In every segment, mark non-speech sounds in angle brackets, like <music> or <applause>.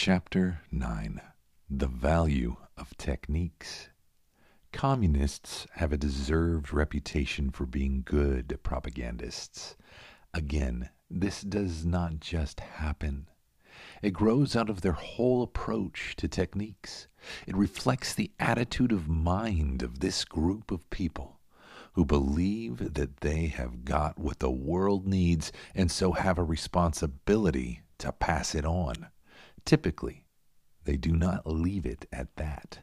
Chapter 9 The Value of Techniques. Communists have a deserved reputation for being good propagandists. Again, this does not just happen. It grows out of their whole approach to techniques. It reflects the attitude of mind of this group of people who believe that they have got what the world needs and so have a responsibility to pass it on. Typically, they do not leave it at that.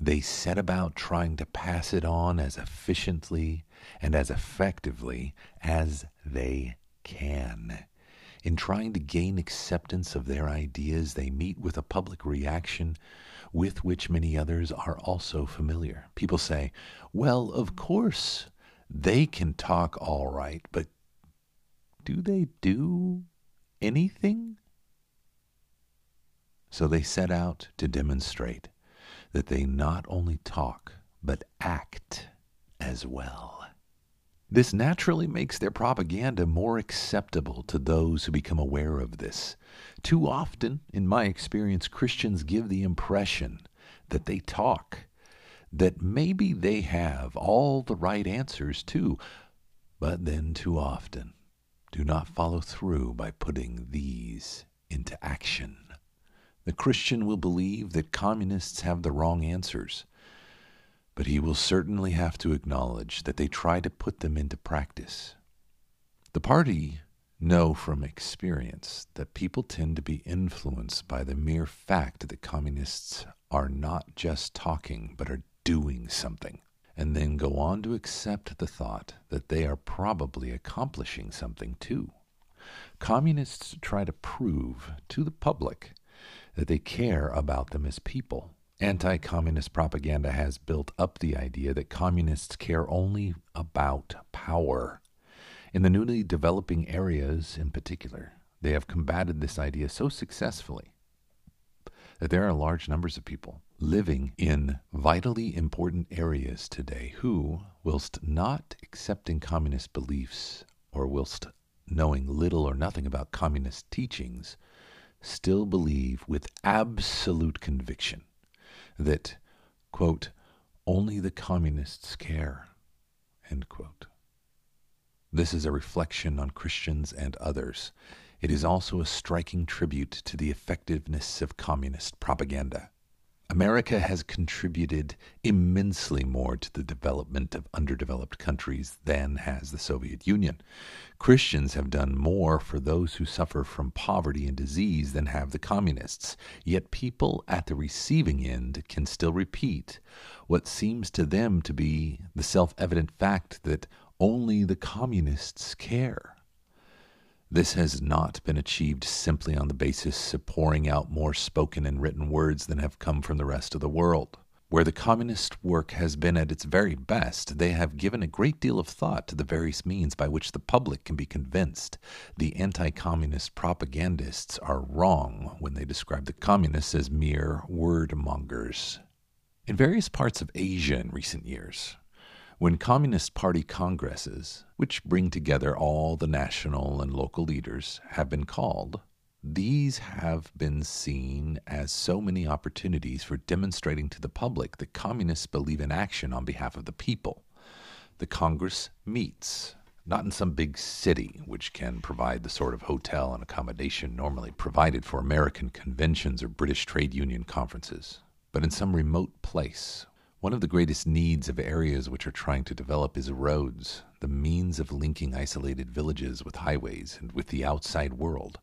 They set about trying to pass it on as efficiently and as effectively as they can. In trying to gain acceptance of their ideas, they meet with a public reaction with which many others are also familiar. People say, well, of course, they can talk all right, but do they do anything? So they set out to demonstrate that they not only talk, but act as well. This naturally makes their propaganda more acceptable to those who become aware of this. Too often, in my experience, Christians give the impression that they talk, that maybe they have all the right answers too, but then too often do not follow through by putting these into action. The Christian will believe that communists have the wrong answers, but he will certainly have to acknowledge that they try to put them into practice. The party know from experience that people tend to be influenced by the mere fact that communists are not just talking but are doing something, and then go on to accept the thought that they are probably accomplishing something too. Communists try to prove to the public that they care about them as people. Anti communist propaganda has built up the idea that communists care only about power. In the newly developing areas in particular, they have combated this idea so successfully that there are large numbers of people living in vitally important areas today who, whilst not accepting communist beliefs or whilst knowing little or nothing about communist teachings, still believe with absolute conviction that, quote, only the communists care, end quote. This is a reflection on Christians and others. It is also a striking tribute to the effectiveness of communist propaganda. America has contributed immensely more to the development of underdeveloped countries than has the Soviet Union. Christians have done more for those who suffer from poverty and disease than have the communists. Yet people at the receiving end can still repeat what seems to them to be the self evident fact that only the communists care. This has not been achieved simply on the basis of pouring out more spoken and written words than have come from the rest of the world. Where the communist work has been at its very best, they have given a great deal of thought to the various means by which the public can be convinced. The anti communist propagandists are wrong when they describe the communists as mere word mongers. In various parts of Asia in recent years, when Communist Party congresses, which bring together all the national and local leaders, have been called, these have been seen as so many opportunities for demonstrating to the public that communists believe in action on behalf of the people. The Congress meets, not in some big city, which can provide the sort of hotel and accommodation normally provided for American conventions or British trade union conferences, but in some remote place one of the greatest needs of areas which are trying to develop is roads, the means of linking isolated villages with highways and with the outside world.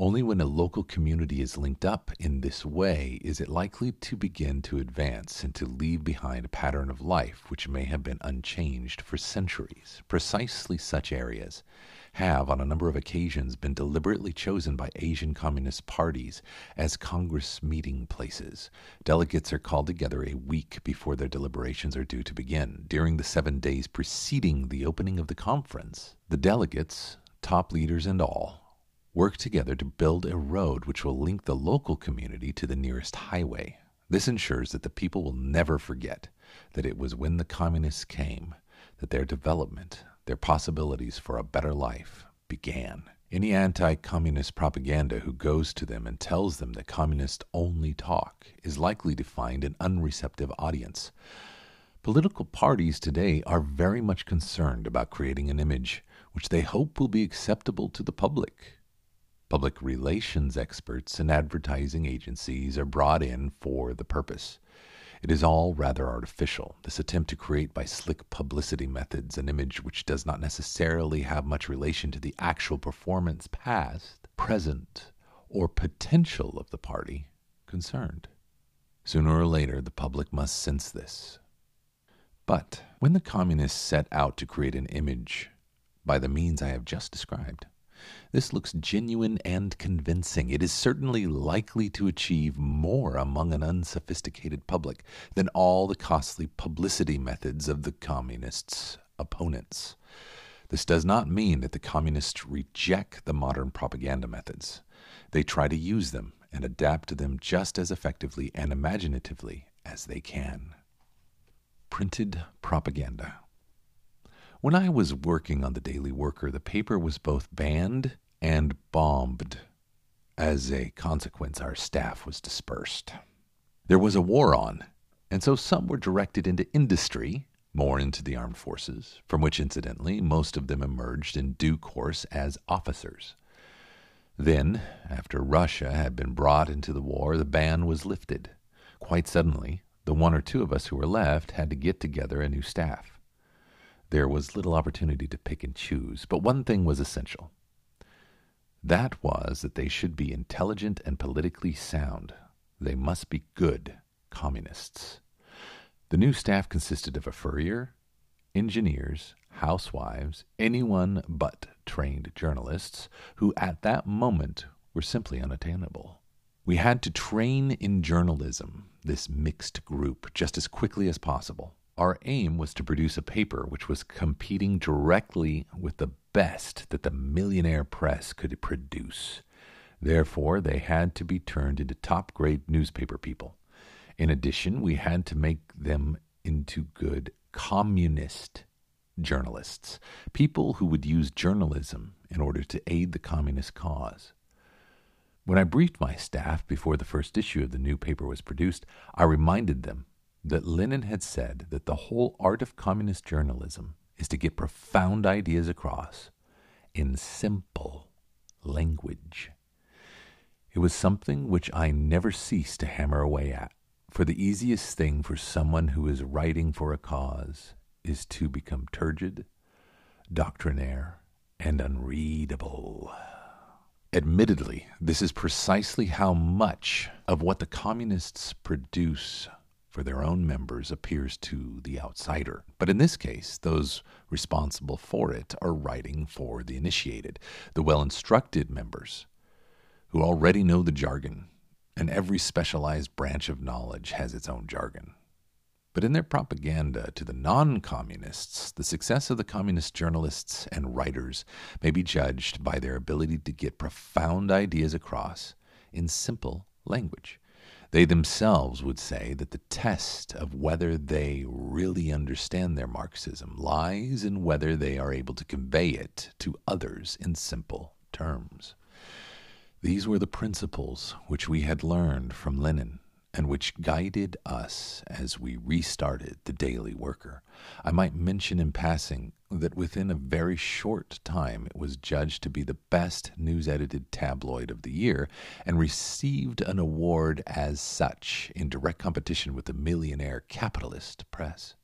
Only when a local community is linked up in this way is it likely to begin to advance and to leave behind a pattern of life which may have been unchanged for centuries. Precisely such areas have, on a number of occasions, been deliberately chosen by Asian Communist parties as Congress meeting places. Delegates are called together a week before their deliberations are due to begin. During the seven days preceding the opening of the conference, the delegates, top leaders and all, work together to build a road which will link the local community to the nearest highway. This ensures that the people will never forget that it was when the communists came that their development their possibilities for a better life began. Any anti communist propaganda who goes to them and tells them that communists only talk is likely to find an unreceptive audience. Political parties today are very much concerned about creating an image which they hope will be acceptable to the public. Public relations experts and advertising agencies are brought in for the purpose. It is all rather artificial, this attempt to create by slick publicity methods an image which does not necessarily have much relation to the actual performance, past, present, or potential of the party concerned. Sooner or later, the public must sense this. But when the communists set out to create an image by the means I have just described, this looks genuine and convincing. It is certainly likely to achieve more among an unsophisticated public than all the costly publicity methods of the communists' opponents. This does not mean that the communists reject the modern propaganda methods. They try to use them and adapt to them just as effectively and imaginatively as they can. Printed propaganda. When I was working on the Daily Worker, the paper was both banned and bombed. As a consequence, our staff was dispersed. There was a war on, and so some were directed into industry, more into the armed forces, from which, incidentally, most of them emerged in due course as officers. Then, after Russia had been brought into the war, the ban was lifted. Quite suddenly, the one or two of us who were left had to get together a new staff. There was little opportunity to pick and choose, but one thing was essential. That was that they should be intelligent and politically sound. They must be good communists. The new staff consisted of a furrier, engineers, housewives, anyone but trained journalists, who at that moment were simply unattainable. We had to train in journalism this mixed group just as quickly as possible. Our aim was to produce a paper which was competing directly with the best that the millionaire press could produce. Therefore, they had to be turned into top grade newspaper people. In addition, we had to make them into good communist journalists, people who would use journalism in order to aid the communist cause. When I briefed my staff before the first issue of the new paper was produced, I reminded them that Lenin had said that the whole art of communist journalism is to get profound ideas across in simple language. It was something which I never ceased to hammer away at, for the easiest thing for someone who is writing for a cause is to become turgid, doctrinaire, and unreadable. Admittedly, this is precisely how much of what the communists produce for their own members appears to the outsider. But in this case, those responsible for it are writing for the initiated, the well instructed members, who already know the jargon, and every specialized branch of knowledge has its own jargon. But in their propaganda to the non communists, the success of the communist journalists and writers may be judged by their ability to get profound ideas across in simple language. They themselves would say that the test of whether they really understand their Marxism lies in whether they are able to convey it to others in simple terms. These were the principles which we had learned from Lenin and which guided us as we restarted the Daily Worker. I might mention in passing that within a very short time it was judged to be the best news edited tabloid of the year and received an award as such in direct competition with the millionaire capitalist press.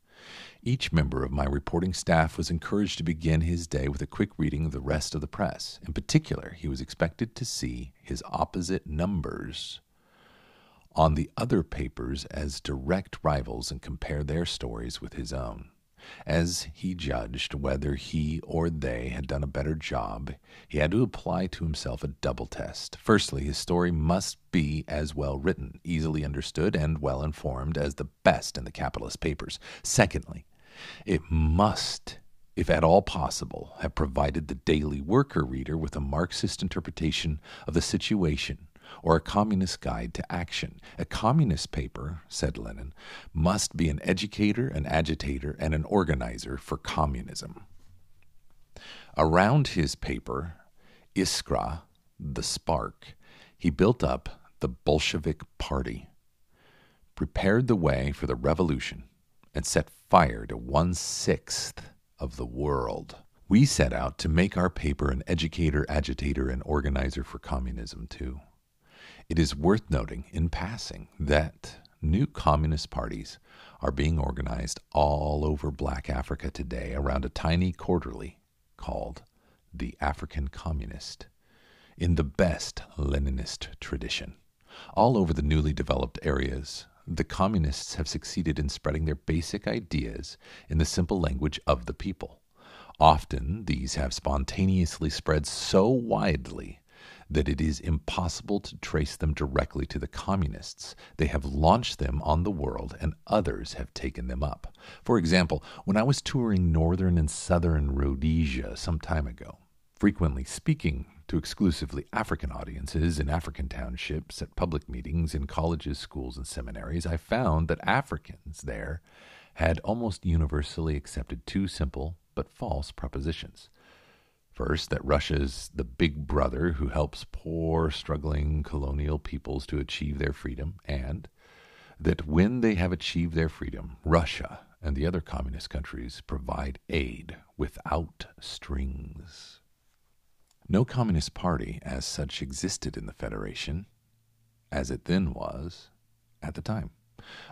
Each member of my reporting staff was encouraged to begin his day with a quick reading of the rest of the press. In particular, he was expected to see his opposite numbers on the other papers as direct rivals and compare their stories with his own. As he judged whether he or they had done a better job, he had to apply to himself a double test. Firstly, his story must be as well written, easily understood, and well informed as the best in the capitalist papers. Secondly, it must, if at all possible, have provided the daily worker reader with a Marxist interpretation of the situation or a communist guide to action. A communist paper, said Lenin, must be an educator, an agitator, and an organizer for communism. Around his paper, Iskra, the spark, he built up the Bolshevik Party, prepared the way for the revolution, and set fire to one sixth of the world. We set out to make our paper an educator, agitator, and organizer for communism, too. It is worth noting, in passing, that new communist parties are being organized all over black Africa today around a tiny quarterly called the African Communist, in the best Leninist tradition. All over the newly developed areas, the communists have succeeded in spreading their basic ideas in the simple language of the people. Often these have spontaneously spread so widely that it is impossible to trace them directly to the communists. They have launched them on the world, and others have taken them up. For example, when I was touring northern and southern Rhodesia some time ago, frequently speaking to exclusively African audiences in African townships, at public meetings, in colleges, schools, and seminaries, I found that Africans there had almost universally accepted two simple but false propositions. First, that Russia is the big brother who helps poor, struggling colonial peoples to achieve their freedom, and that when they have achieved their freedom, Russia and the other communist countries provide aid without strings. No communist party as such existed in the Federation, as it then was, at the time.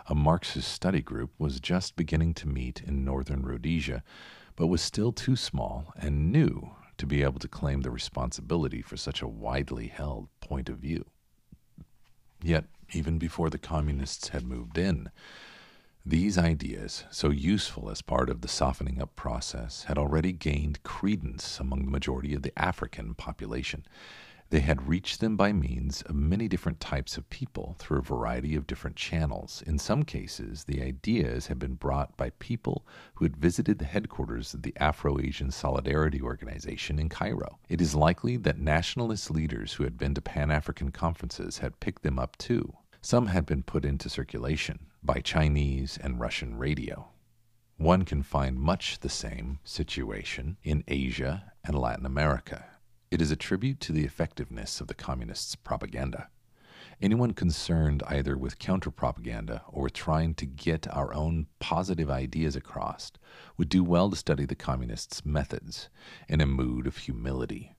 A Marxist study group was just beginning to meet in northern Rhodesia, but was still too small and new to be able to claim the responsibility for such a widely held point of view. Yet, even before the communists had moved in, these ideas, so useful as part of the softening up process, had already gained credence among the majority of the African population. They had reached them by means of many different types of people through a variety of different channels. In some cases, the ideas had been brought by people who had visited the headquarters of the Afro Asian Solidarity Organization in Cairo. It is likely that nationalist leaders who had been to Pan African conferences had picked them up too. Some had been put into circulation by Chinese and Russian radio. One can find much the same situation in Asia and Latin America. It is a tribute to the effectiveness of the communists' propaganda. Anyone concerned either with counter propaganda or with trying to get our own positive ideas across would do well to study the communists' methods in a mood of humility.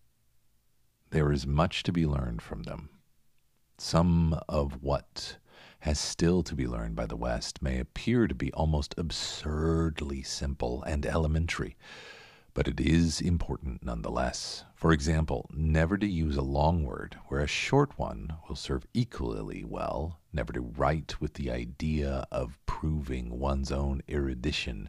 There is much to be learned from them. Some of what has still to be learned by the West may appear to be almost absurdly simple and elementary, but it is important nonetheless. For example, never to use a long word where a short one will serve equally well, never to write with the idea of proving one's own erudition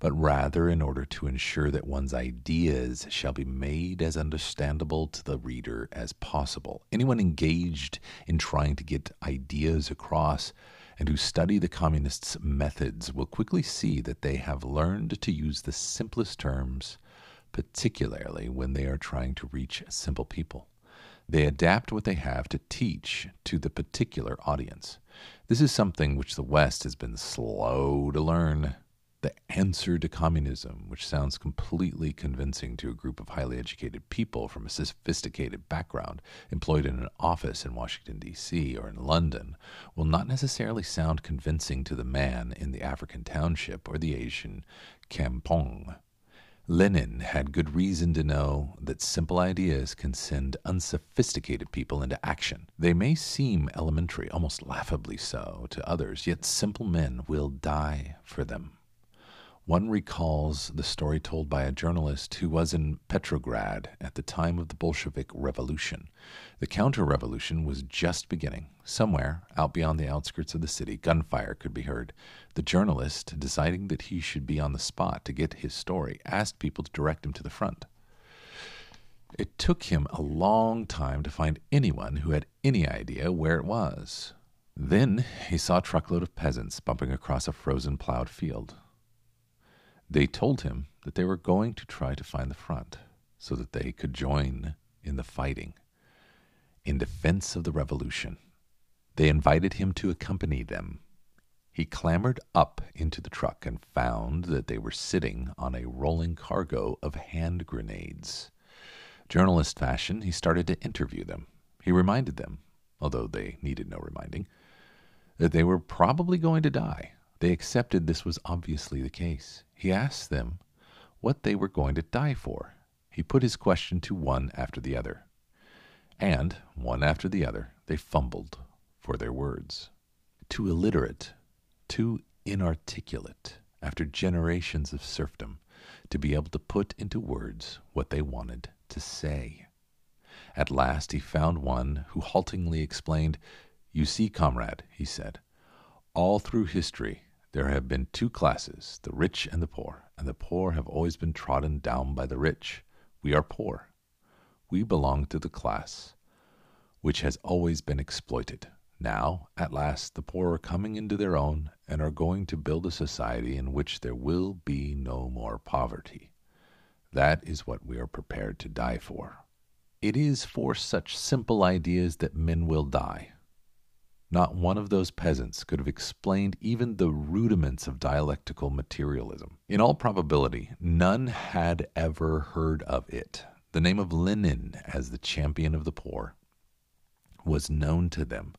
but rather in order to ensure that one's ideas shall be made as understandable to the reader as possible. Anyone engaged in trying to get ideas across and who study the communists' methods will quickly see that they have learned to use the simplest terms, particularly when they are trying to reach simple people. They adapt what they have to teach to the particular audience. This is something which the West has been slow to learn the answer to communism, which sounds completely convincing to a group of highly educated people from a sophisticated background employed in an office in Washington, D.C. or in London, will not necessarily sound convincing to the man in the African township or the Asian kampong. Lenin had good reason to know that simple ideas can send unsophisticated people into action. They may seem elementary, almost laughably so, to others, yet simple men will die for them. One recalls the story told by a journalist who was in Petrograd at the time of the Bolshevik Revolution. The counter revolution was just beginning. Somewhere, out beyond the outskirts of the city, gunfire could be heard. The journalist, deciding that he should be on the spot to get his story, asked people to direct him to the front. It took him a long time to find anyone who had any idea where it was. Then he saw a truckload of peasants bumping across a frozen plowed field. They told him that they were going to try to find the front so that they could join in the fighting in defense of the revolution. They invited him to accompany them. He clambered up into the truck and found that they were sitting on a rolling cargo of hand grenades. Journalist fashion, he started to interview them. He reminded them, although they needed no reminding, that they were probably going to die. They accepted this was obviously the case. He asked them what they were going to die for. He put his question to one after the other. And, one after the other, they fumbled for their words. Too illiterate, too inarticulate, after generations of serfdom, to be able to put into words what they wanted to say. At last he found one who haltingly explained, You see, comrade, he said, all through history there have been two classes, the rich and the poor, and the poor have always been trodden down by the rich. We are poor. We belong to the class which has always been exploited. Now, at last, the poor are coming into their own and are going to build a society in which there will be no more poverty. That is what we are prepared to die for. It is for such simple ideas that men will die. Not one of those peasants could have explained even the rudiments of dialectical materialism. In all probability, none had ever heard of it. The name of Lenin as the champion of the poor was known to them,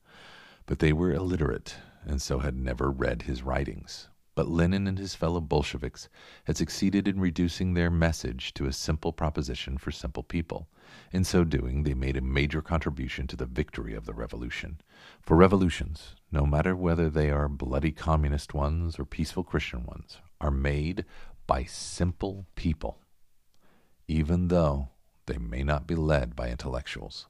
but they were illiterate and so had never read his writings. But Lenin and his fellow Bolsheviks had succeeded in reducing their message to a simple proposition for simple people. In so doing, they made a major contribution to the victory of the revolution. For revolutions, no matter whether they are bloody communist ones or peaceful Christian ones, are made by simple people, even though they may not be led by intellectuals.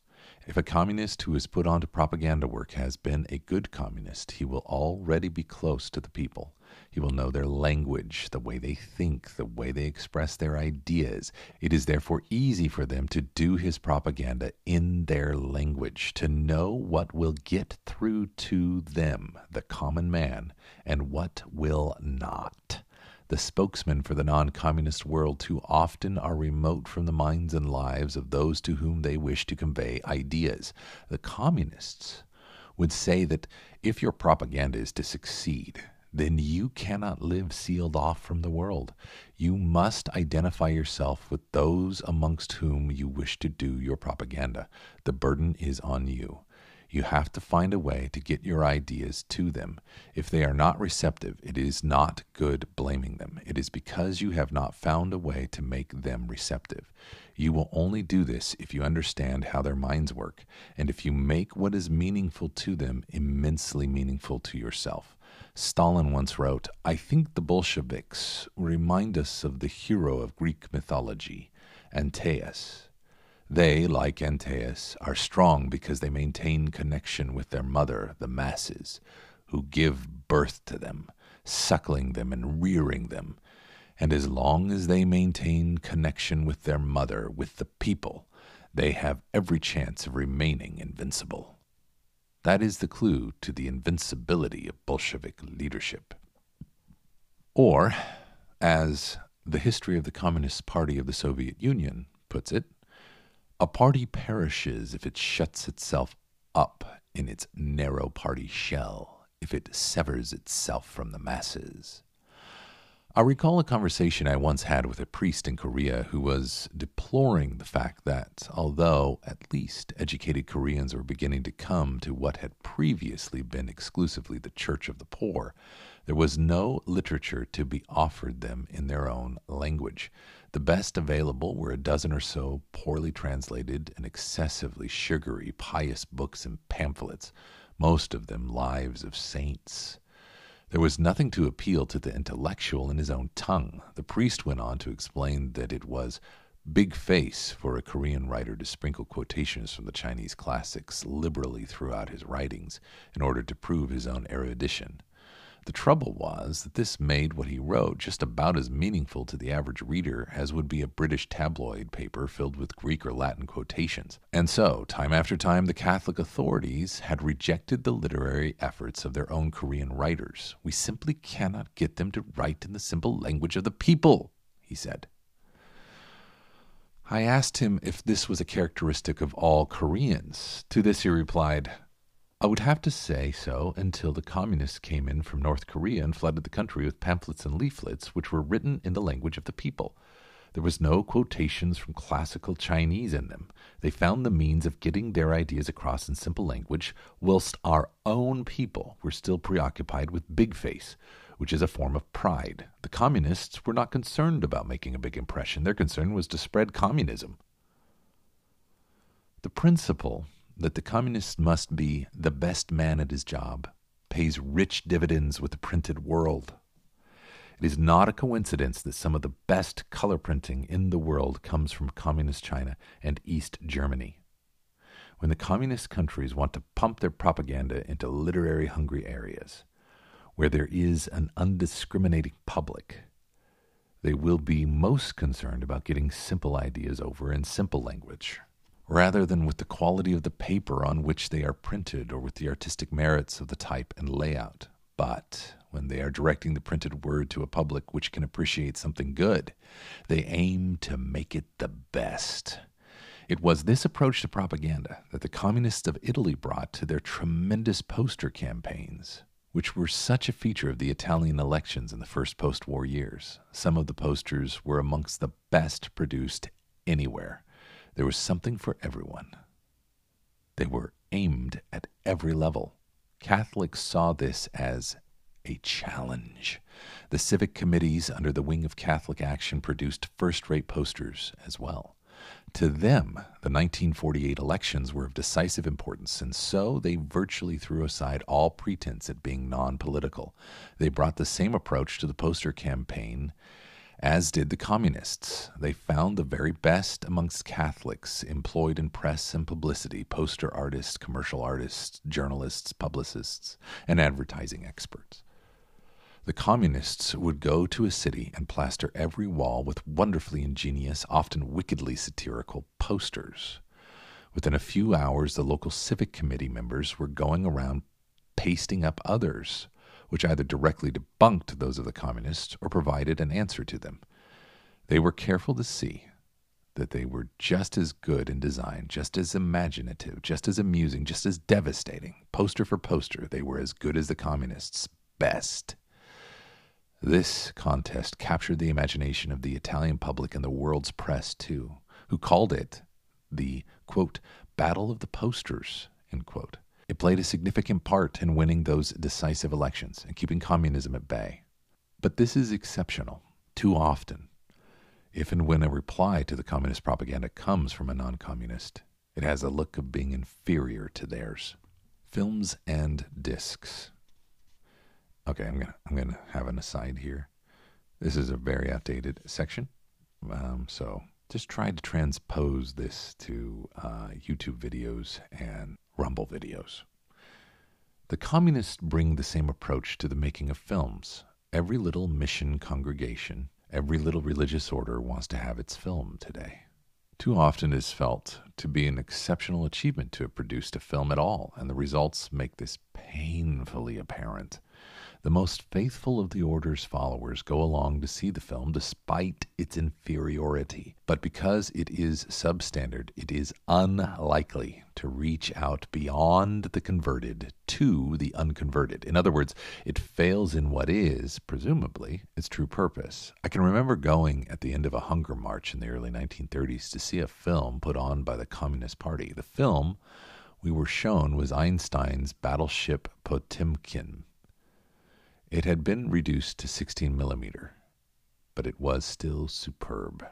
If a communist who is put on to propaganda work has been a good communist, he will already be close to the people. He will know their language, the way they think, the way they express their ideas. It is therefore easy for them to do his propaganda in their language, to know what will get through to them, the common man, and what will not. The spokesmen for the non communist world too often are remote from the minds and lives of those to whom they wish to convey ideas. The communists would say that if your propaganda is to succeed, then you cannot live sealed off from the world. You must identify yourself with those amongst whom you wish to do your propaganda. The burden is on you. You have to find a way to get your ideas to them. If they are not receptive, it is not good blaming them. It is because you have not found a way to make them receptive. You will only do this if you understand how their minds work, and if you make what is meaningful to them immensely meaningful to yourself. Stalin once wrote, I think the Bolsheviks remind us of the hero of Greek mythology, Antaeus. They, like Antaeus, are strong because they maintain connection with their mother, the masses, who give birth to them, suckling them and rearing them. And as long as they maintain connection with their mother, with the people, they have every chance of remaining invincible. That is the clue to the invincibility of Bolshevik leadership. Or, as the history of the Communist Party of the Soviet Union puts it, a party perishes if it shuts itself up in its narrow party shell, if it severs itself from the masses. I recall a conversation I once had with a priest in Korea who was deploring the fact that, although at least educated Koreans were beginning to come to what had previously been exclusively the Church of the Poor, there was no literature to be offered them in their own language. The best available were a dozen or so poorly translated and excessively sugary pious books and pamphlets, most of them lives of saints. There was nothing to appeal to the intellectual in his own tongue. The priest went on to explain that it was big face for a Korean writer to sprinkle quotations from the Chinese classics liberally throughout his writings in order to prove his own erudition. The trouble was that this made what he wrote just about as meaningful to the average reader as would be a British tabloid paper filled with Greek or Latin quotations. And so, time after time, the Catholic authorities had rejected the literary efforts of their own Korean writers. We simply cannot get them to write in the simple language of the people, he said. I asked him if this was a characteristic of all Koreans. To this he replied, I would have to say so until the communists came in from North Korea and flooded the country with pamphlets and leaflets which were written in the language of the people. There was no quotations from classical Chinese in them. They found the means of getting their ideas across in simple language, whilst our own people were still preoccupied with big face, which is a form of pride. The communists were not concerned about making a big impression. Their concern was to spread communism. The principle that the communist must be the best man at his job pays rich dividends with the printed world. It is not a coincidence that some of the best color printing in the world comes from Communist China and East Germany. When the communist countries want to pump their propaganda into literary hungry areas, where there is an undiscriminating public, they will be most concerned about getting simple ideas over in simple language, rather than with the quality of the paper on which they are printed or with the artistic merits of the type and layout. But when they are directing the printed word to a public which can appreciate something good. They aim to make it the best. It was this approach to propaganda that the communists of Italy brought to their tremendous poster campaigns, which were such a feature of the Italian elections in the first post war years. Some of the posters were amongst the best produced anywhere. There was something for everyone. They were aimed at every level. Catholics saw this as a challenge. The civic committees under the wing of Catholic Action produced first rate posters as well. To them, the 1948 elections were of decisive importance, and so they virtually threw aside all pretense at being non political. They brought the same approach to the poster campaign as did the communists. They found the very best amongst Catholics employed in press and publicity poster artists, commercial artists, journalists, publicists, and advertising experts. The communists would go to a city and plaster every wall with wonderfully ingenious, often wickedly satirical posters. Within a few hours, the local civic committee members were going around pasting up others, which either directly debunked those of the communists or provided an answer to them. They were careful to see that they were just as good in design, just as imaginative, just as amusing, just as devastating. Poster for poster, they were as good as the communists. Best. This contest captured the imagination of the Italian public and the world's press, too, who called it the, quote, Battle of the Posters, end quote. It played a significant part in winning those decisive elections and keeping communism at bay. But this is exceptional. Too often, if and when a reply to the communist propaganda comes from a non communist, it has a look of being inferior to theirs. Films and discs. Okay, I'm gonna I'm gonna have an aside here. This is a very outdated section, um, so just try to transpose this to uh, YouTube videos and Rumble videos. The communists bring the same approach to the making of films. Every little mission congregation, every little religious order wants to have its film today. Too often it is felt to be an exceptional achievement to have produced a film at all, and the results make this painfully apparent. The most faithful of the Order's followers go along to see the film despite its inferiority. But because it is substandard, it is unlikely to reach out beyond the converted to the unconverted. In other words, it fails in what is, presumably, its true purpose. I can remember going at the end of a hunger march in the early 1930s to see a film put on by the Communist Party. The film we were shown was Eisenstein's Battleship Potemkin. It had been reduced to 16 millimeter, but it was still superb.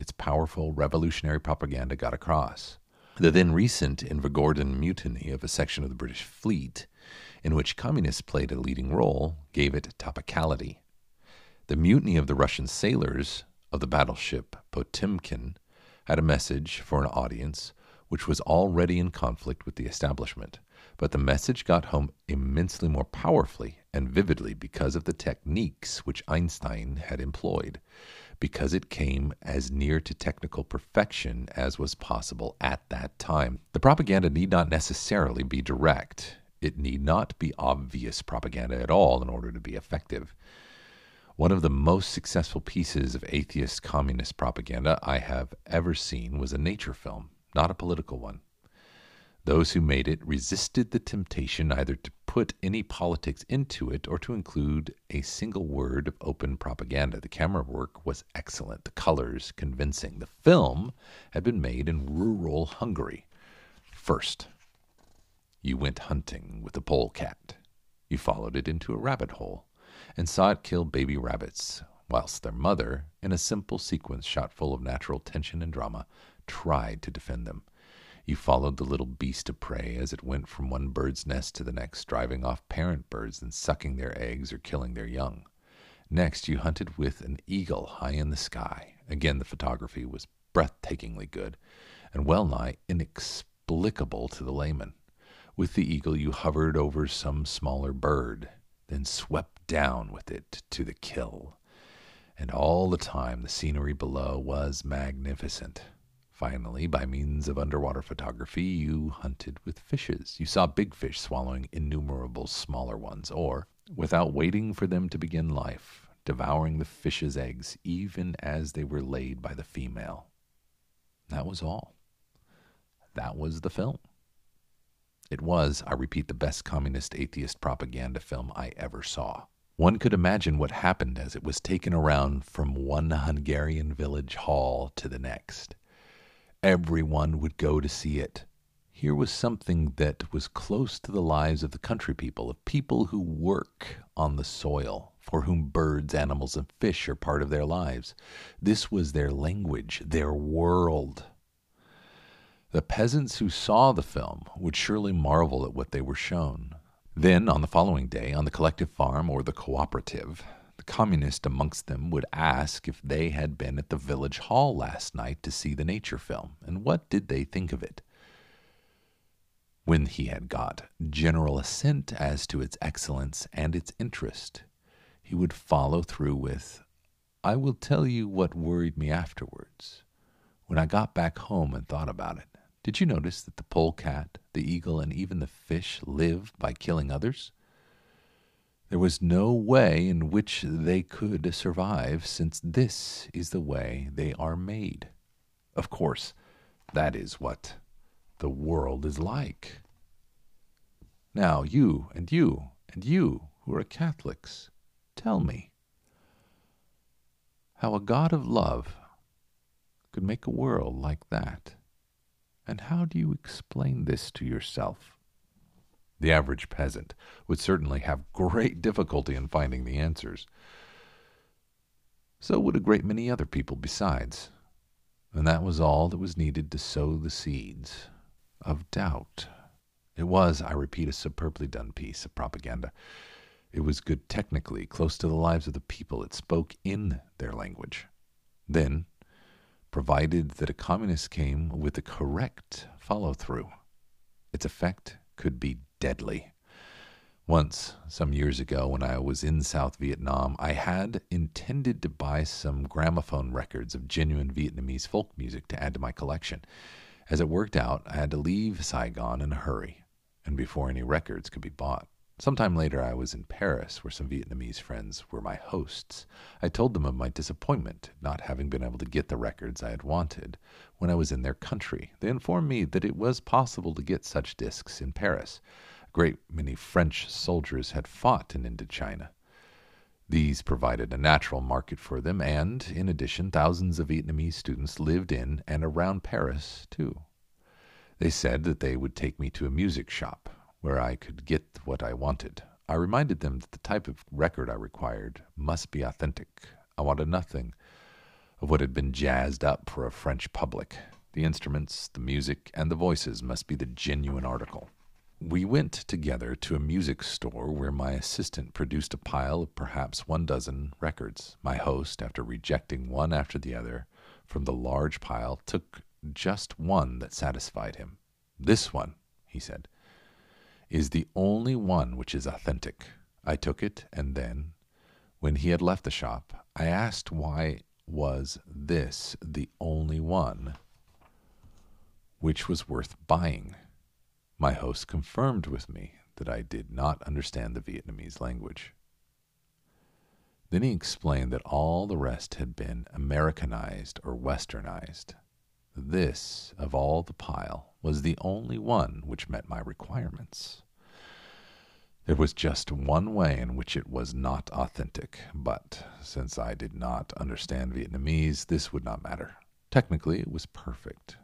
Its powerful revolutionary propaganda got across. The then recent Invergordon mutiny of a section of the British fleet, in which communists played a leading role, gave it topicality. The mutiny of the Russian sailors of the battleship Potemkin had a message for an audience which was already in conflict with the establishment. But the message got home immensely more powerfully and vividly because of the techniques which Eisenstein had employed, because it came as near to technical perfection as was possible at that time. The propaganda need not necessarily be direct. It need not be obvious propaganda at all in order to be effective. One of the most successful pieces of atheist communist propaganda I have ever seen was a nature film, not a political one. Those who made it resisted the temptation either to put any politics into it or to include a single word of open propaganda. The camera work was excellent, the colors convincing. The film had been made in rural Hungary. First, you went hunting with the polecat. You followed it into a rabbit hole and saw it kill baby rabbits, whilst their mother, in a simple sequence shot full of natural tension and drama, tried to defend them. You followed the little beast of prey as it went from one bird's nest to the next, driving off parent birds and sucking their eggs or killing their young. Next, you hunted with an eagle high in the sky. Again, the photography was breathtakingly good and well nigh inexplicable to the layman. With the eagle, you hovered over some smaller bird, then swept down with it to the kill. And all the time, the scenery below was magnificent. Finally, by means of underwater photography, you hunted with fishes. You saw big fish swallowing innumerable smaller ones, or, without waiting for them to begin life, devouring the fish's eggs even as they were laid by the female. That was all. That was the film. It was, I repeat, the best communist atheist propaganda film I ever saw. One could imagine what happened as it was taken around from one Hungarian village hall to the next. Everyone would go to see it. Here was something that was close to the lives of the country people, of people who work on the soil, for whom birds, animals, and fish are part of their lives. This was their language, their world. The peasants who saw the film would surely marvel at what they were shown. Then, on the following day, on the collective farm or the cooperative, communist amongst them would ask if they had been at the village hall last night to see the nature film, and what did they think of it. When he had got general assent as to its excellence and its interest, he would follow through with, I will tell you what worried me afterwards, when I got back home and thought about it. Did you notice that the polecat, the eagle, and even the fish live by killing others? There was no way in which they could survive, since this is the way they are made. Of course, that is what the world is like. Now, you and you and you who are Catholics, tell me how a God of love could make a world like that. And how do you explain this to yourself? The average peasant would certainly have great difficulty in finding the answers. So would a great many other people besides. And that was all that was needed to sow the seeds of doubt. It was, I repeat, a superbly done piece of propaganda. It was good technically, close to the lives of the people. It spoke in their language. Then, provided that a communist came with the correct follow through, its effect could be deadly. Once, some years ago, when I was in South Vietnam, I had intended to buy some gramophone records of genuine Vietnamese folk music to add to my collection. As it worked out, I had to leave Saigon in a hurry, and before any records could be bought. Sometime later, I was in Paris, where some Vietnamese friends were my hosts. I told them of my disappointment not having been able to get the records I had wanted when I was in their country. They informed me that it was possible to get such discs in Paris. A great many French soldiers had fought in Indochina. These provided a natural market for them, and, in addition, thousands of Vietnamese students lived in and around Paris, too. They said that they would take me to a music shop where I could get what I wanted. I reminded them that the type of record I required must be authentic. I wanted nothing of what had been jazzed up for a French public. The instruments, the music, and the voices must be the genuine article. We went together to a music store where my assistant produced a pile of perhaps one dozen records. My host, after rejecting one after the other from the large pile, took just one that satisfied him. This one, he said, is the only one which is authentic. I took it, and then, when he had left the shop, I asked why was this the only one which was worth buying. My host confirmed with me that I did not understand the Vietnamese language. Then he explained that all the rest had been Americanized or Westernized. This, of all the pile, was the only one which met my requirements. There was just one way in which it was not authentic, but since I did not understand Vietnamese, this would not matter. Technically, it was perfect.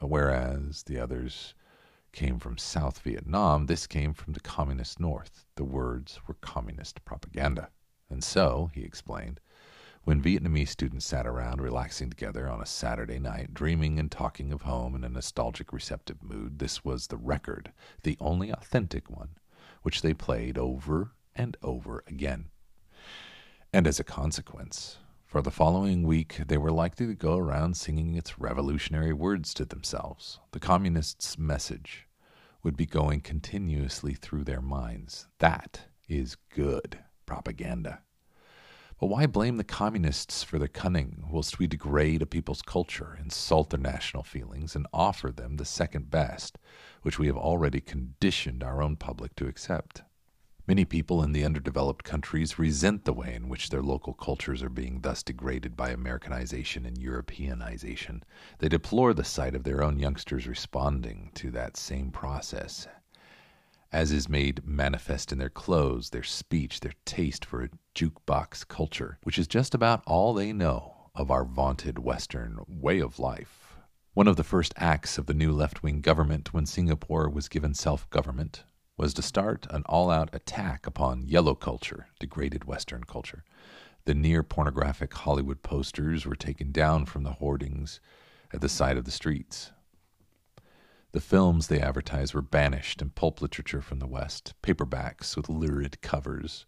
Whereas the others came from South Vietnam, this came from the communist North. The words were communist propaganda. And so, he explained, when Vietnamese students sat around relaxing together on a Saturday night, dreaming and talking of home in a nostalgic receptive mood, this was the record, the only authentic one which they played over and over again. And as a consequence, for the following week, they were likely to go around singing its revolutionary words to themselves. The communists' message would be going continuously through their minds. That is good propaganda. But why blame the communists for their cunning, whilst we degrade a people's culture, insult their national feelings, and offer them the second best, which we have already conditioned our own public to accept? Many people in the underdeveloped countries resent the way in which their local cultures are being thus degraded by Americanization and Europeanization. They deplore the sight of their own youngsters responding to that same process as is made manifest in their clothes, their speech, their taste for a jukebox culture, which is just about all they know of our vaunted Western way of life. One of the first acts of the new left wing government when Singapore was given self government was to start an all out attack upon yellow culture, degraded Western culture. The near pornographic Hollywood posters were taken down from the hoardings at the side of the streets. The films they advertised were banished, and pulp literature from the West, paperbacks with lurid covers,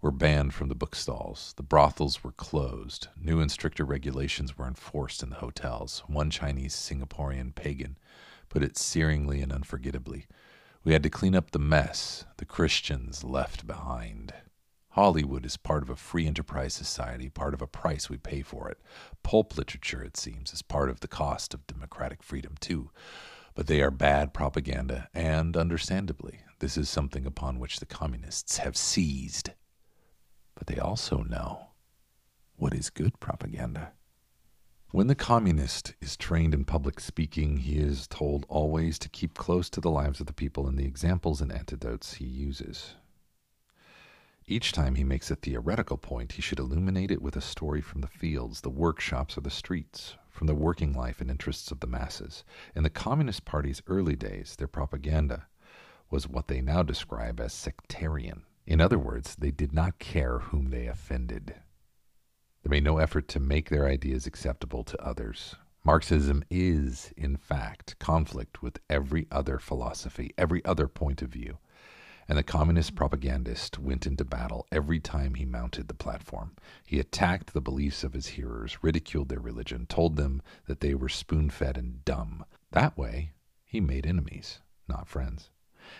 were banned from the bookstalls. The brothels were closed. New and stricter regulations were enforced in the hotels. One Chinese Singaporean pagan put it searingly and unforgettably. We had to clean up the mess the Christians left behind. Hollywood is part of a free enterprise society, part of a price we pay for it. Pulp literature, it seems, is part of the cost of democratic freedom, too. But they are bad propaganda, and understandably, this is something upon which the communists have seized. But they also know what is good propaganda. When the communist is trained in public speaking, he is told always to keep close to the lives of the people and the examples and antidotes he uses. Each time he makes a theoretical point, he should illuminate it with a story from the fields, the workshops, or the streets, from the working life and interests of the masses. In the Communist Party's early days, their propaganda was what they now describe as sectarian. In other words, they did not care whom they offended. They made no effort to make their ideas acceptable to others. Marxism is, in fact, conflict with every other philosophy, every other point of view and the communist propagandist went into battle every time he mounted the platform. He attacked the beliefs of his hearers, ridiculed their religion, told them that they were spoon fed and dumb. That way, he made enemies, not friends.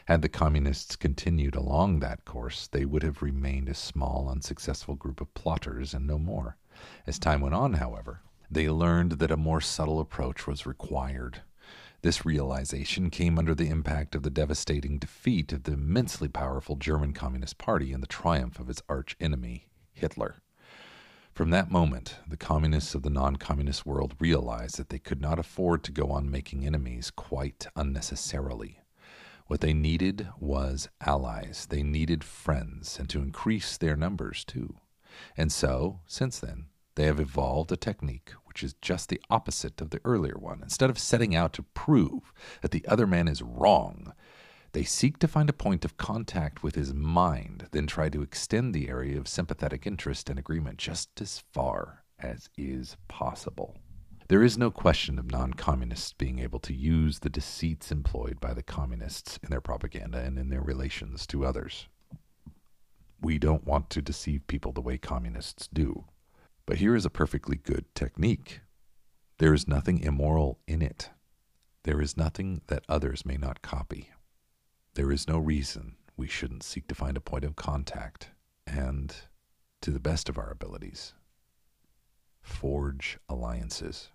Had the communists continued along that course, they would have remained a small, unsuccessful group of plotters and no more. As time went on, however, they learned that a more subtle approach was required. This realization came under the impact of the devastating defeat of the immensely powerful German Communist Party and the triumph of its arch enemy, Hitler. From that moment, the communists of the non communist world realized that they could not afford to go on making enemies quite unnecessarily. What they needed was allies, they needed friends, and to increase their numbers too. And so, since then, they have evolved a technique which is just the opposite of the earlier one. Instead of setting out to prove that the other man is wrong, they seek to find a point of contact with his mind, then try to extend the area of sympathetic interest and agreement just as far as is possible. There is no question of non communists being able to use the deceits employed by the communists in their propaganda and in their relations to others. We don't want to deceive people the way communists do. But here is a perfectly good technique. There is nothing immoral in it. There is nothing that others may not copy. There is no reason we shouldn't seek to find a point of contact and, to the best of our abilities, forge alliances.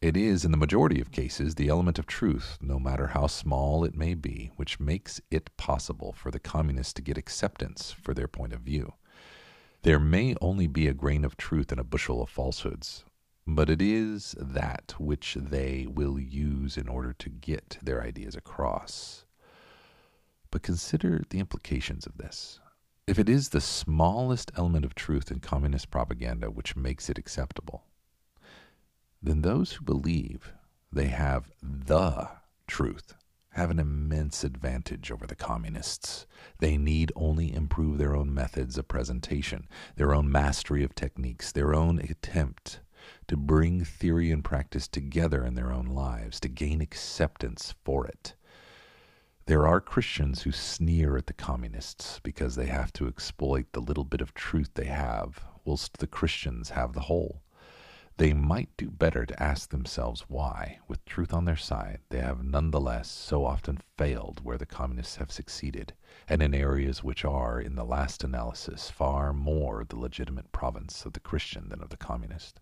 It is, in the majority of cases, the element of truth, no matter how small it may be, which makes it possible for the communists to get acceptance for their point of view. There may only be a grain of truth in a bushel of falsehoods, but it is that which they will use in order to get their ideas across. But consider the implications of this. If it is the smallest element of truth in communist propaganda which makes it acceptable, then those who believe they have the truth have an immense advantage over the communists. They need only improve their own methods of presentation, their own mastery of techniques, their own attempt to bring theory and practice together in their own lives, to gain acceptance for it. There are Christians who sneer at the communists because they have to exploit the little bit of truth they have, whilst the Christians have the whole. They might do better to ask themselves why, with truth on their side, they have nonetheless so often failed where the communists have succeeded, and in areas which are, in the last analysis, far more the legitimate province of the Christian than of the communist.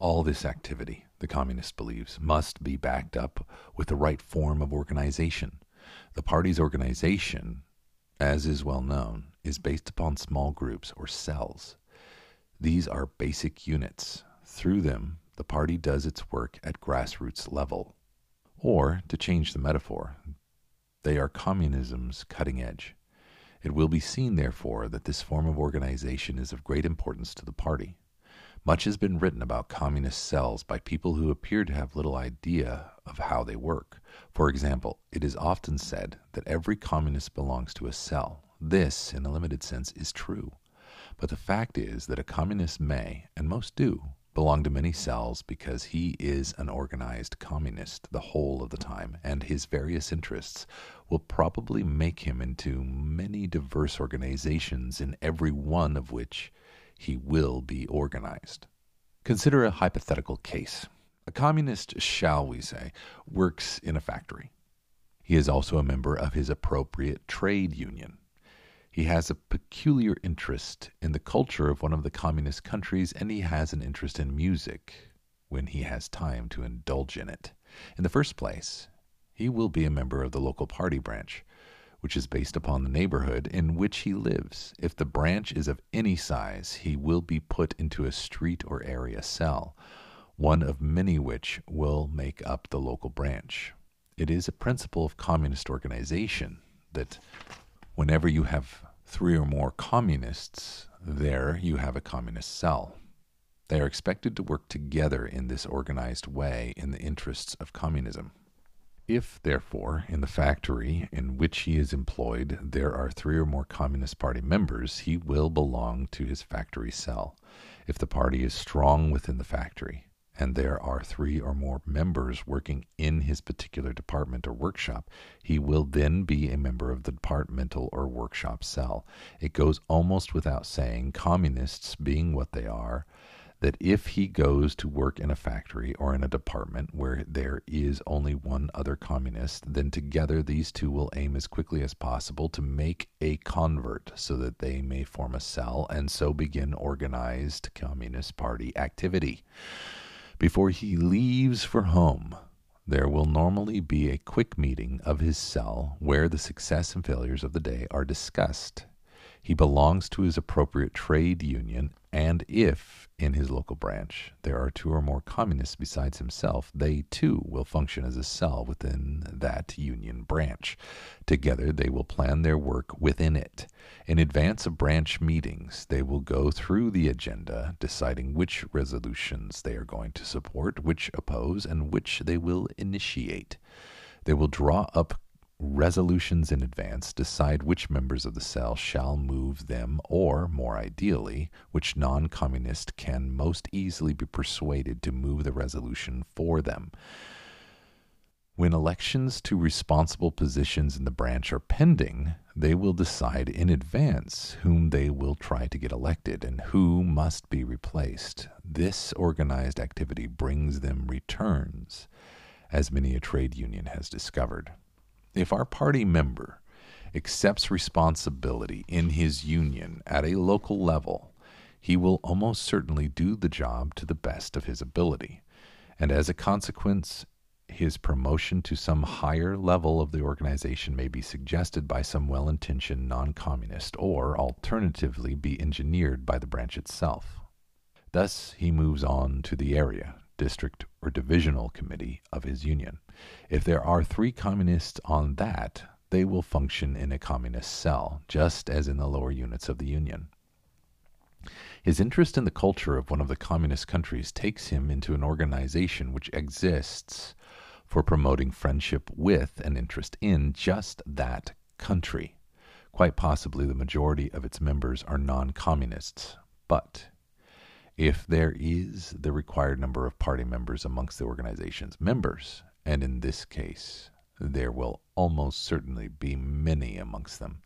All this activity, the communist believes, must be backed up with the right form of organization. The party's organization, as is well known, is based upon small groups or cells. These are basic units through them, the party does its work at grassroots level. Or, to change the metaphor, they are communism's cutting edge. It will be seen, therefore, that this form of organization is of great importance to the party. Much has been written about communist cells by people who appear to have little idea of how they work. For example, it is often said that every communist belongs to a cell. This, in a limited sense, is true. But the fact is that a communist may, and most do, belong to many cells because he is an organized communist the whole of the time, and his various interests will probably make him into many diverse organizations in every one of which he will be organized. Consider a hypothetical case. A communist, shall we say, works in a factory. He is also a member of his appropriate trade union. He has a peculiar interest in the culture of one of the communist countries, and he has an interest in music when he has time to indulge in it. In the first place, he will be a member of the local party branch, which is based upon the neighborhood in which he lives. If the branch is of any size, he will be put into a street or area cell, one of many which will make up the local branch. It is a principle of communist organization that whenever you have three or more communists, there you have a communist cell. They are expected to work together in this organized way in the interests of communism. If, therefore, in the factory in which he is employed there are three or more Communist Party members, he will belong to his factory cell. If the party is strong within the factory, and there are three or more members working in his particular department or workshop, he will then be a member of the departmental or workshop cell. It goes almost without saying, communists being what they are, that if he goes to work in a factory or in a department where there is only one other communist, then together these two will aim as quickly as possible to make a convert so that they may form a cell and so begin organized Communist Party activity. Before he leaves for home, there will normally be a quick meeting of his cell where the success and failures of the day are discussed. He belongs to his appropriate trade union, and if in his local branch there are two or more communists besides himself, they too will function as a cell within that union branch. Together they will plan their work within it. In advance of branch meetings, they will go through the agenda, deciding which resolutions they are going to support, which oppose, and which they will initiate. They will draw up resolutions in advance decide which members of the cell shall move them, or, more ideally, which non communist can most easily be persuaded to move the resolution for them. When elections to responsible positions in the branch are pending, they will decide in advance whom they will try to get elected and who must be replaced. This organized activity brings them returns, as many a trade union has discovered. If our party member accepts responsibility in his union at a local level, he will almost certainly do the job to the best of his ability, and as a consequence, his promotion to some higher level of the organization may be suggested by some well intentioned non communist, or alternatively be engineered by the branch itself. Thus he moves on to the area, district, or divisional committee of his union. If there are three communists on that, they will function in a communist cell, just as in the lower units of the Union. His interest in the culture of one of the communist countries takes him into an organization which exists for promoting friendship with and interest in just that country. Quite possibly the majority of its members are non communists. But if there is the required number of party members amongst the organization's members, and in this case there will almost certainly be many amongst them,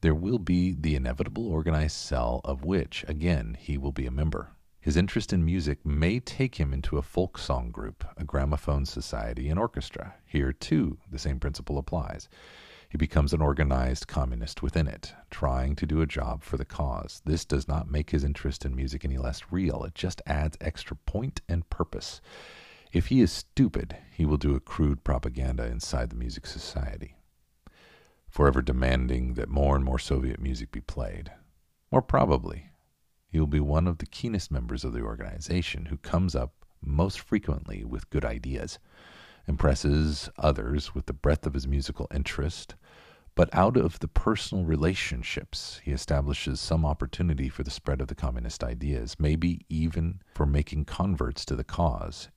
there will be the inevitable organized cell of which, again, he will be a member. His interest in music may take him into a folk song group, a gramophone society, an orchestra. Here, too, the same principle applies. He becomes an organized communist within it, trying to do a job for the cause. This does not make his interest in music any less real, it just adds extra point and purpose. If he is stupid, he will do a crude propaganda inside the music society forever demanding that more and more Soviet music be played. More probably, he will be one of the keenest members of the organization who comes up most frequently with good ideas, impresses others with the breadth of his musical interest, but out of the personal relationships, he establishes some opportunity for the spread of the communist ideas, maybe even for making converts to the cause.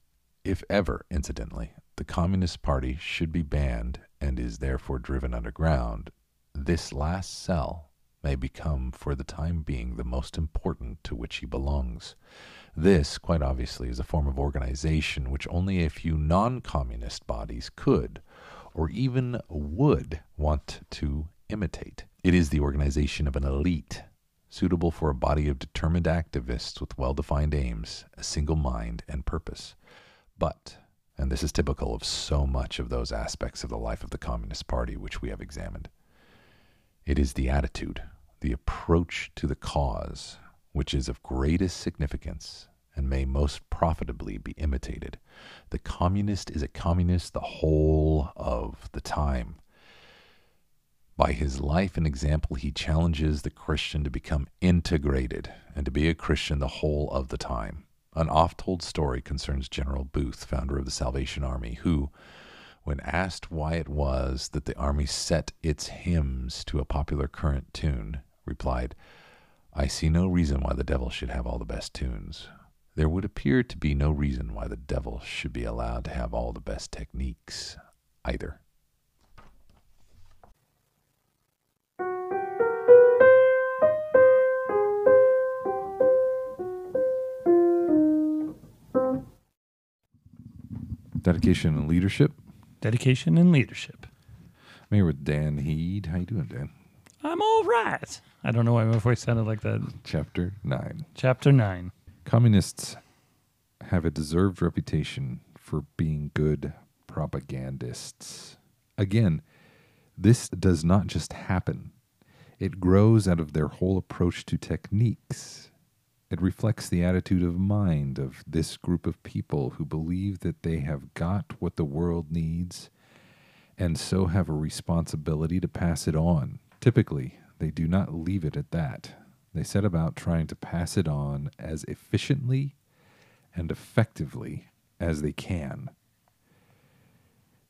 If ever, incidentally, the Communist Party should be banned and is therefore driven underground, this last cell may become for the time being the most important to which he belongs. This, quite obviously, is a form of organization which only a few non communist bodies could, or even would, want to imitate. It is the organization of an elite, suitable for a body of determined activists with well defined aims, a single mind, and purpose. But and this is typical of so much of those aspects of the life of the Communist Party which we have examined. It is the attitude, the approach to the cause, which is of greatest significance and may most profitably be imitated. The communist is a communist the whole of the time. By his life and example, he challenges the Christian to become integrated and to be a Christian the whole of the time. An oft told story concerns General Booth, founder of the Salvation Army, who, when asked why it was that the army set its hymns to a popular current tune, replied, I see no reason why the devil should have all the best tunes. There would appear to be no reason why the devil should be allowed to have all the best techniques either. Dedication and leadership. Dedication and leadership. I'm here with Dan Heed. How you doing, Dan? I'm all right. I don't know why my voice sounded like that. Chapter nine. Chapter nine. Communists have a deserved reputation for being good propagandists. Again, this does not just happen. It grows out of their whole approach to techniques it reflects the attitude of mind of this group of people who believe that they have got what the world needs and so have a responsibility to pass it on. Typically, they do not leave it at that. They set about trying to pass it on as efficiently and effectively as they can.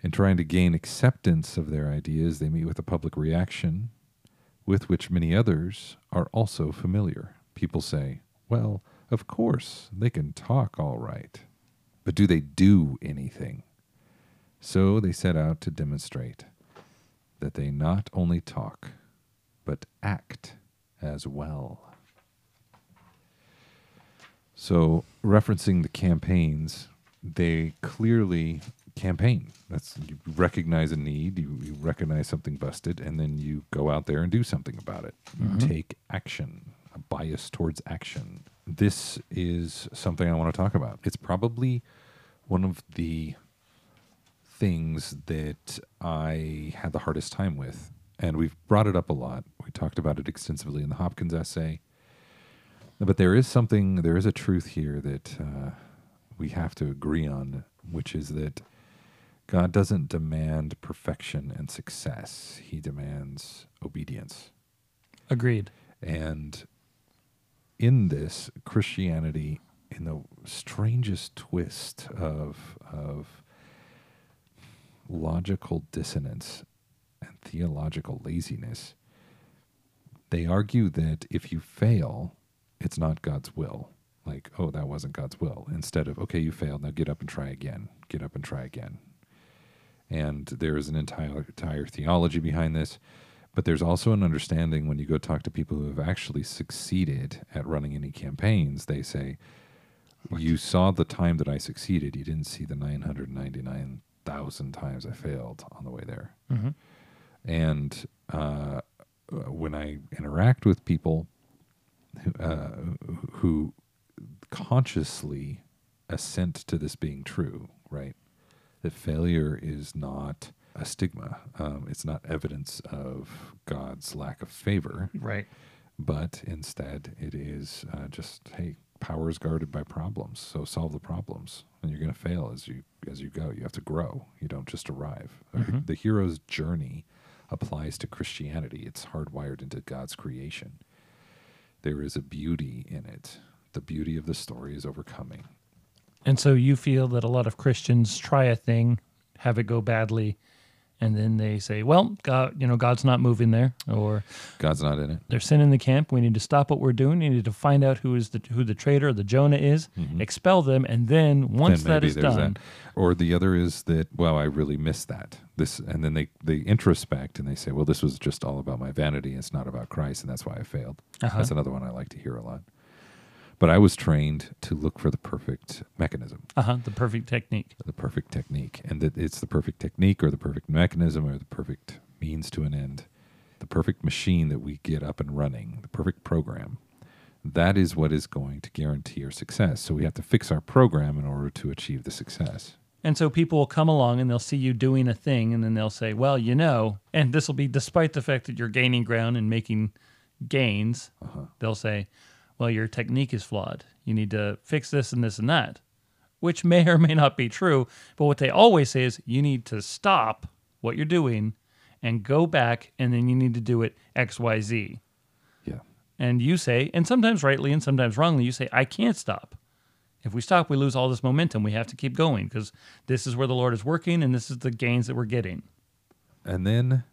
In trying to gain acceptance of their ideas, they meet with a public reaction with which many others are also familiar. People say, well, of course, they can talk all right. But do they do anything? So they set out to demonstrate that they not only talk, but act as well. So, referencing the campaigns, they clearly campaign. That's you recognize a need, you, you recognize something busted, and then you go out there and do something about it. You mm-hmm. take action a bias towards action. This is something I want to talk about. It's probably one of the things that I had the hardest time with. And we've brought it up a lot. We talked about it extensively in the Hopkins essay. But there is something, there is a truth here that uh, we have to agree on, which is that God doesn't demand perfection and success, He demands obedience. Agreed. And in this Christianity, in the strangest twist of of logical dissonance and theological laziness. They argue that if you fail, it's not God's will. Like, oh, that wasn't God's will. Instead of, okay, you failed, now get up and try again. Get up and try again. And there is an entire, entire theology behind this. But there's also an understanding when you go talk to people who have actually succeeded at running any campaigns, they say, You saw the time that I succeeded. You didn't see the 999,000 times I failed on the way there. Mm-hmm. And uh, when I interact with people who, uh, who consciously assent to this being true, right? That failure is not a stigma. Um, it's not evidence of God's lack of favor, Right. but instead it is uh, just hey, power is guarded by problems, so solve the problems, and you're going to fail as you as you go. You have to grow. You don't just arrive. Mhm. The hero's journey applies to Christianity. It's hardwired into God's creation. There is a beauty in it. The beauty of the story is overcoming. And so you feel that a lot of Christians try a thing, have it go badly, and then they say, "Well, God, you know, God's not moving there," or God's not in it. "There's sin in the camp. We need to stop what we're doing. We need to find out who is the who the traitor, the Jonah is, Mhm. expel them, and then once Then that is done, that. Or the other is that, well, I really missed that. This, and then they they introspect and they say, well, this was just all about my vanity. It's not about Christ, and that's why I failed. uh-huh. That's another one I like to hear a lot. But I was trained to look for the perfect mechanism, uh-huh, the perfect technique." the perfect technique, and that it's the perfect technique or the perfect mechanism or the perfect means to an end, the perfect machine that we get up and running, the perfect program. That is what is going to guarantee our success. So we have to fix our program in order to achieve the success. And so people will come along and they'll see you doing a thing, and then they'll say, "Well, you know," and this will be despite the fact that you're gaining ground and making gains. Uh-huh. They'll say, "Well, your technique is flawed. You need to fix this and this and that," which may or may not be true. But what they always say is, "You need to stop what you're doing and go back, and then you need to do it X, Y, Z. Yeah. And you say, and sometimes rightly and sometimes wrongly, you say, "I can't stop." If we stop, we lose all this momentum. We have to keep going because this is where the Lord is working and this is the gains that we're getting. And then,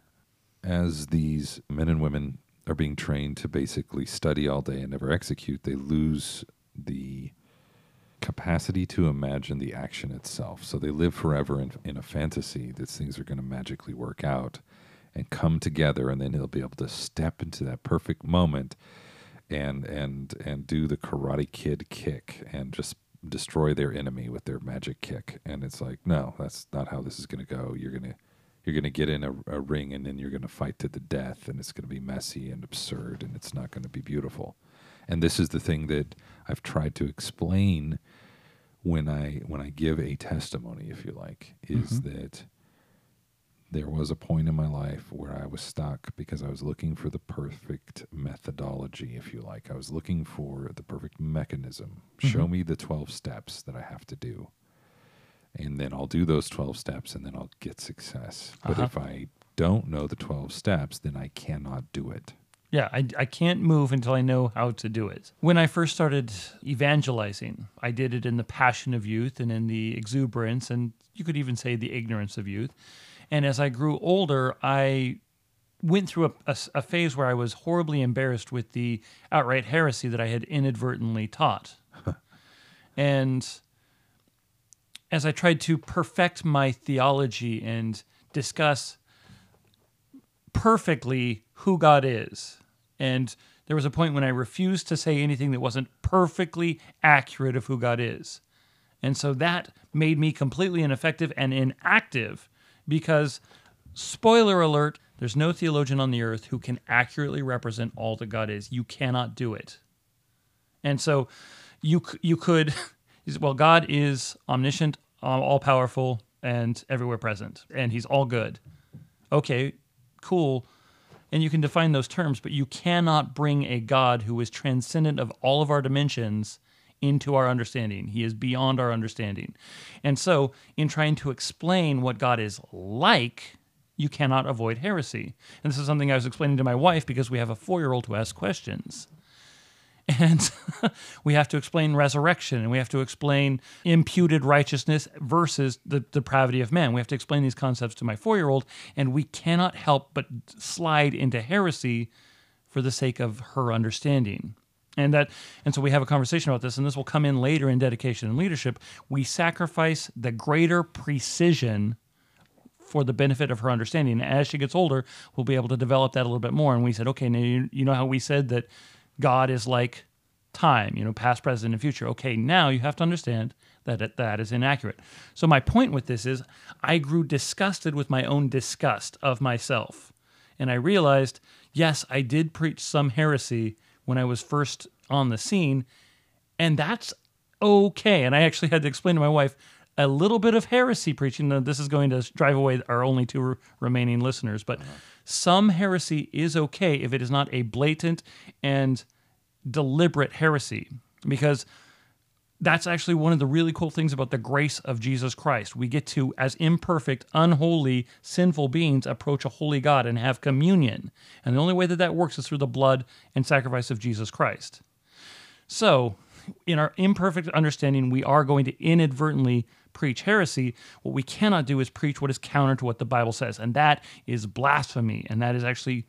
as these men and women are being trained to basically study all day and never execute, they lose the capacity to imagine the action itself. So they live forever in, in a fantasy that things are going to magically work out and come together, and then they'll be able to step into that perfect moment and and and do the Karate Kid kick and just destroy their enemy with their magic kick. And it's like, no, that's not how this is going to go. You're gonna you're going to get in a, a ring and then you're going to fight to the death and it's going to be messy and absurd and it's not going to be beautiful. And this is the thing that i've tried to explain when i when i give a testimony if you like is mm-hmm. that there was a point in my life where i was stuck because i was looking for the perfect methodology if you like. I was looking for the perfect mechanism. Show mm-hmm. me the 12 steps that i have to do and then I'll do those 12 steps and then I'll get success. But Uh-huh. if I don't know the 12 steps, then I cannot do it. Yeah, I, I can't move until I know how to do it. When I first started evangelizing, I did it in the passion of youth and in the exuberance, and you could even say the ignorance of youth. And as I grew older, I went through a phase where I was horribly embarrassed with the outright heresy that I had inadvertently taught. <laughs> and as I tried to perfect my theology and discuss perfectly who God is. And there was a point when I refused to say anything that wasn't perfectly accurate of who God is. And so that made me completely ineffective and inactive because, spoiler alert, there's no theologian on the earth who can accurately represent all that God is. You cannot do it. And so you, you could, <laughs> well, God is omniscient, all powerful, and everywhere present, and he's all good. Okay, cool. And you can define those terms, but you cannot bring a God who is transcendent of all of our dimensions into our understanding. He is beyond our understanding. And so, in trying to explain what God is like, you cannot avoid heresy. And this is something I was explaining to my wife because we have a four year old who asks questions. And <laughs> we have to explain resurrection and we have to explain imputed righteousness versus the depravity of man. We have to explain these concepts to my four year old, and we cannot help but slide into heresy for the sake of her understanding. And that and so we have a conversation about this, and this will come in later in dedication and leadership. We sacrifice the greater precision for the benefit of her understanding. and As she gets older, we'll be able to develop that a little bit more. And we said, okay, now you, you know how we said that God is like time, you know, past, present, and future. Okay, now you have to understand that that is inaccurate. So my point with this is I grew disgusted with my own disgust of myself. And I realized, yes, I did preach some heresy when I was first on the scene, and that's okay. And I actually had to explain to my wife, a little bit of heresy preaching. Now, this is going to drive away our only two re- remaining listeners, but uh-huh. some heresy is okay if it is not a blatant and deliberate heresy, because that's actually one of the really cool things about the grace of Jesus Christ. We get to, as imperfect, unholy, sinful beings, approach a holy God and have communion. And the only way that that works is through the blood and sacrifice of Jesus Christ. So, in our imperfect understanding, we are going to inadvertently preach heresy. What we cannot do is preach what is counter to what the Bible says, and that is blasphemy, and that is actually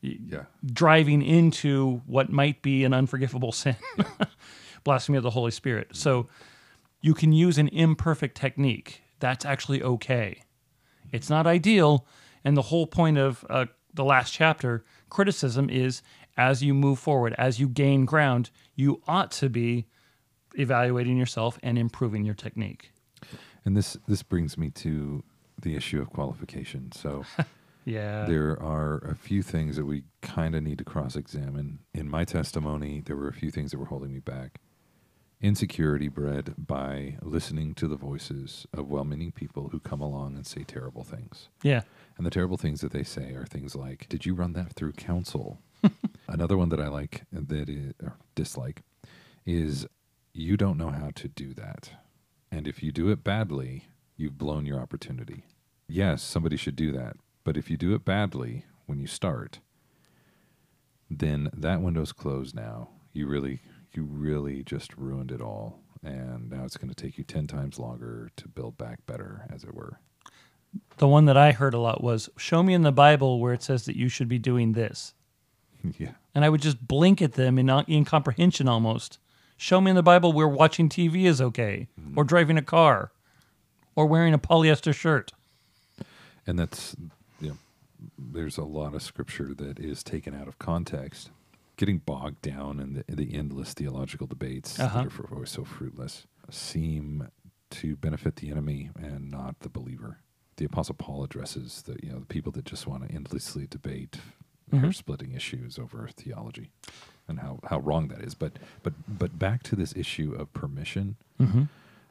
Yeah. driving into what might be an unforgivable sin <laughs> blasphemy of the Holy Spirit. So you can use an imperfect technique. That's actually okay. It's not ideal. And the whole point of uh, the last chapter, criticism, is as you move forward, as you gain ground, you ought to be evaluating yourself and improving your technique. And this this brings me to the issue of qualification. So <laughs> Yeah. there are a few things that we kind of need to cross examine. In my testimony, there were a few things that were holding me back. Insecurity bred by listening to the voices of well meaning people who come along and say terrible things. yeah. And the terrible things that they say are things like, Did you run that through council? <laughs> Another one that I like that is, or dislike is, You don't know how to do that. And if you do it badly, you've blown your opportunity. Yes, somebody should do that. But if you do it badly when you start, then that window's closed now. You really, you really just ruined it all. And now it's going to take you 10 times longer to build back better, as it were. The one that I heard a lot was show me in the Bible where it says that you should be doing this. <laughs> yeah. And I would just blink at them in uh, incomprehension almost. Show me in the Bible where watching TV is okay, or driving a car, or wearing a polyester shirt. and that's you know there's a lot of scripture that is taken out of context getting bogged down in the, the endless theological debates Uh-huh. that are for, so fruitless seem to benefit the enemy and not the believer the apostle paul addresses the you know the people that just want to endlessly debate Mhm. hair splitting issues over theology and how, how wrong that is but but but back to this issue of permission Mm-hmm.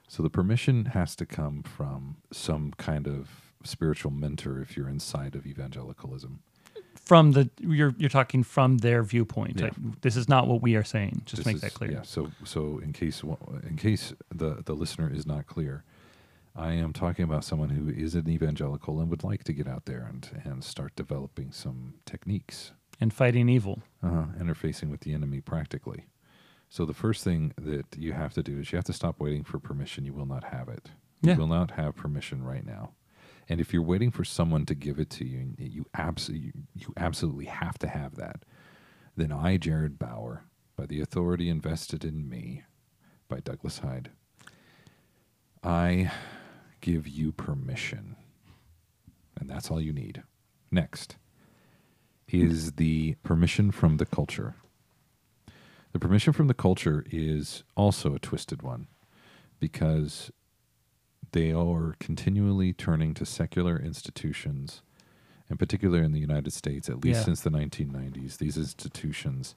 so the permission has to come from some kind of spiritual mentor if you're inside of evangelicalism. From the you're you're talking from their viewpoint. Yeah. Like, this is not what we are saying. Just This make is- that clear. Yeah. So so in case in case the the listener is not clear, I am talking about someone who is an evangelical and would like to get out there and and start developing some techniques, And fighting evil. uh, interfacing with the enemy practically. So the first thing that you have to do is you have to stop waiting for permission. You will not have it. Yeah. You will not have permission right now. And if you're waiting for someone to give it to you, you absolutely you absolutely have to have that. Then I, Jared Bauer, by the authority invested in me by Douglas Hyde, I give you permission. And that's all you need. Next is the permission from the culture. The permission from the culture is also a twisted one because they are continually turning to secular institutions, and particularly in the United States, at least Yeah. since the 1990s. These institutions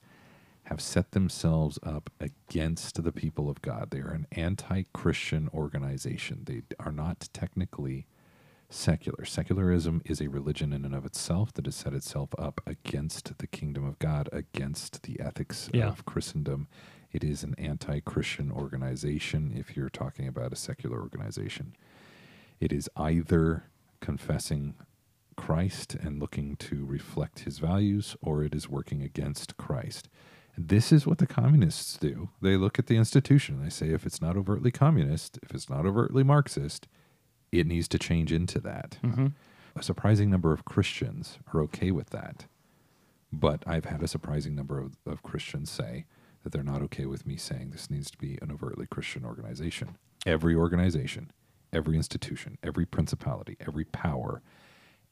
have set themselves up against the people of God. They are an anti Christian organization. They are not technically secular. Secularism is a religion in and of itself that has set itself up against the kingdom of God, against the ethics Yeah. of Christendom. It is an anti Christian organization if you're talking about a secular organization. It is either confessing Christ and looking to reflect his values, or it is working against Christ. This is what the communists do. They look at the institution and they say if it's not overtly communist, if it's not overtly Marxist, it needs to change into that. Mm-hmm. A surprising number of Christians are okay with that. But I've had a surprising number of, of Christians say that they're not okay with me saying this needs to be an overtly Christian organization. Every organization, every institution, every principality, every power,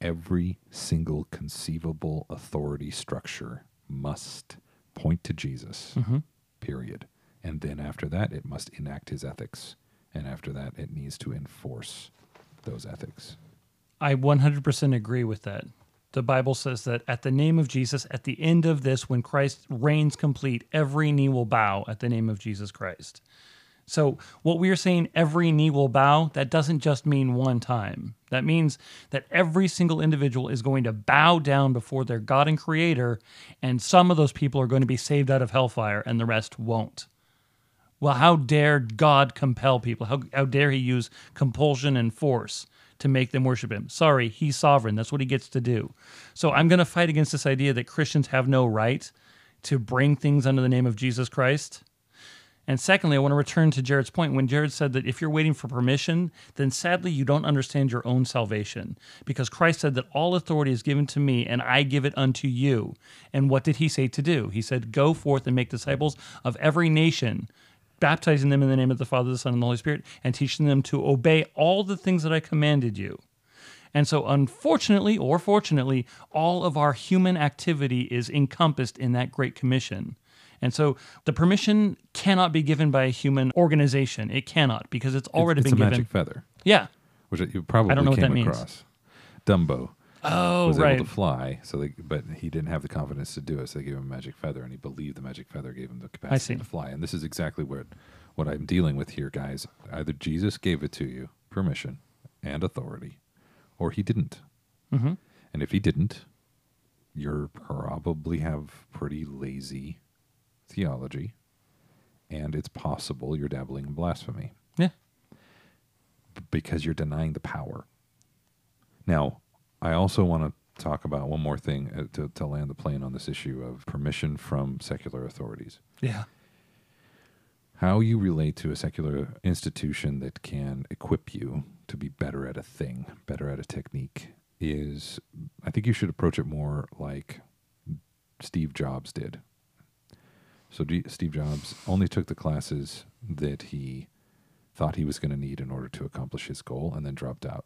every single conceivable authority structure must point to Jesus, mm-hmm. period. And then after that, it must enact his ethics. And after that, it needs to enforce those ethics. I 100% agree with that. The Bible says that at the name of Jesus, at the end of this, when Christ reigns complete, every knee will bow at the name of Jesus Christ. So, what we are saying, every knee will bow, that doesn't just mean one time. That means that every single individual is going to bow down before their God and Creator, and some of those people are going to be saved out of hellfire, and the rest won't. Well, how dare God compel people? How, how dare he use compulsion and force to make them worship him? Sorry, he's sovereign. That's what he gets to do. So I'm going to fight against this idea that Christians have no right to bring things under the name of Jesus Christ. And secondly, I want to return to Jared's point when Jared said that if you're waiting for permission, then sadly you don't understand your own salvation. Because Christ said that all authority is given to me and I give it unto you. And what did he say to do? He said, Go forth and make disciples of every nation, baptizing them in the name of the Father, the Son, and the Holy Spirit, and teaching them to obey all the things that I commanded you. And so, unfortunately or fortunately, all of our human activity is encompassed in that Great Commission. And so, the permission cannot be given by a human organization. It cannot because it's already it's been a given. magic feather, Yeah. which you probably I don't know what that means. Dumbo Oh, was right. able to fly, so they, but he didn't have the confidence to do it. So they gave him a magic feather, and he believed the magic feather gave him the capacity to fly. And this is exactly what what I'm dealing with here, guys. Either Jesus gave it to you, permission and authority, or he didn't. Mhm. And if he didn't, you probably have pretty lazy theology, and it's possible you're dabbling in blasphemy Yeah. because you're denying the power. Now, I also want to talk about one more thing uh, to, to land the plane on this issue of permission from secular authorities. Yeah. How you relate to a secular institution that can equip you to be better at a thing, better at a technique, is I think you should approach it more like Steve Jobs did. So G- Steve Jobs only took the classes that he thought he was going to need in order to accomplish his goal and then dropped out.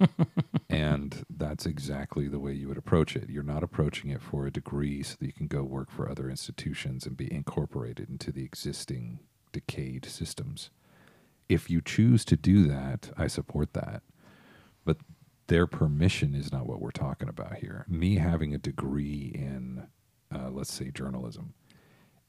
<laughs> and that's exactly the way you would approach it. You're not approaching it for a degree so that you can go work for other institutions and be incorporated into the existing decayed systems. If you choose to do that, I support that. But their permission is not what we're talking about here. Me having a degree in, uh, let's say, journalism,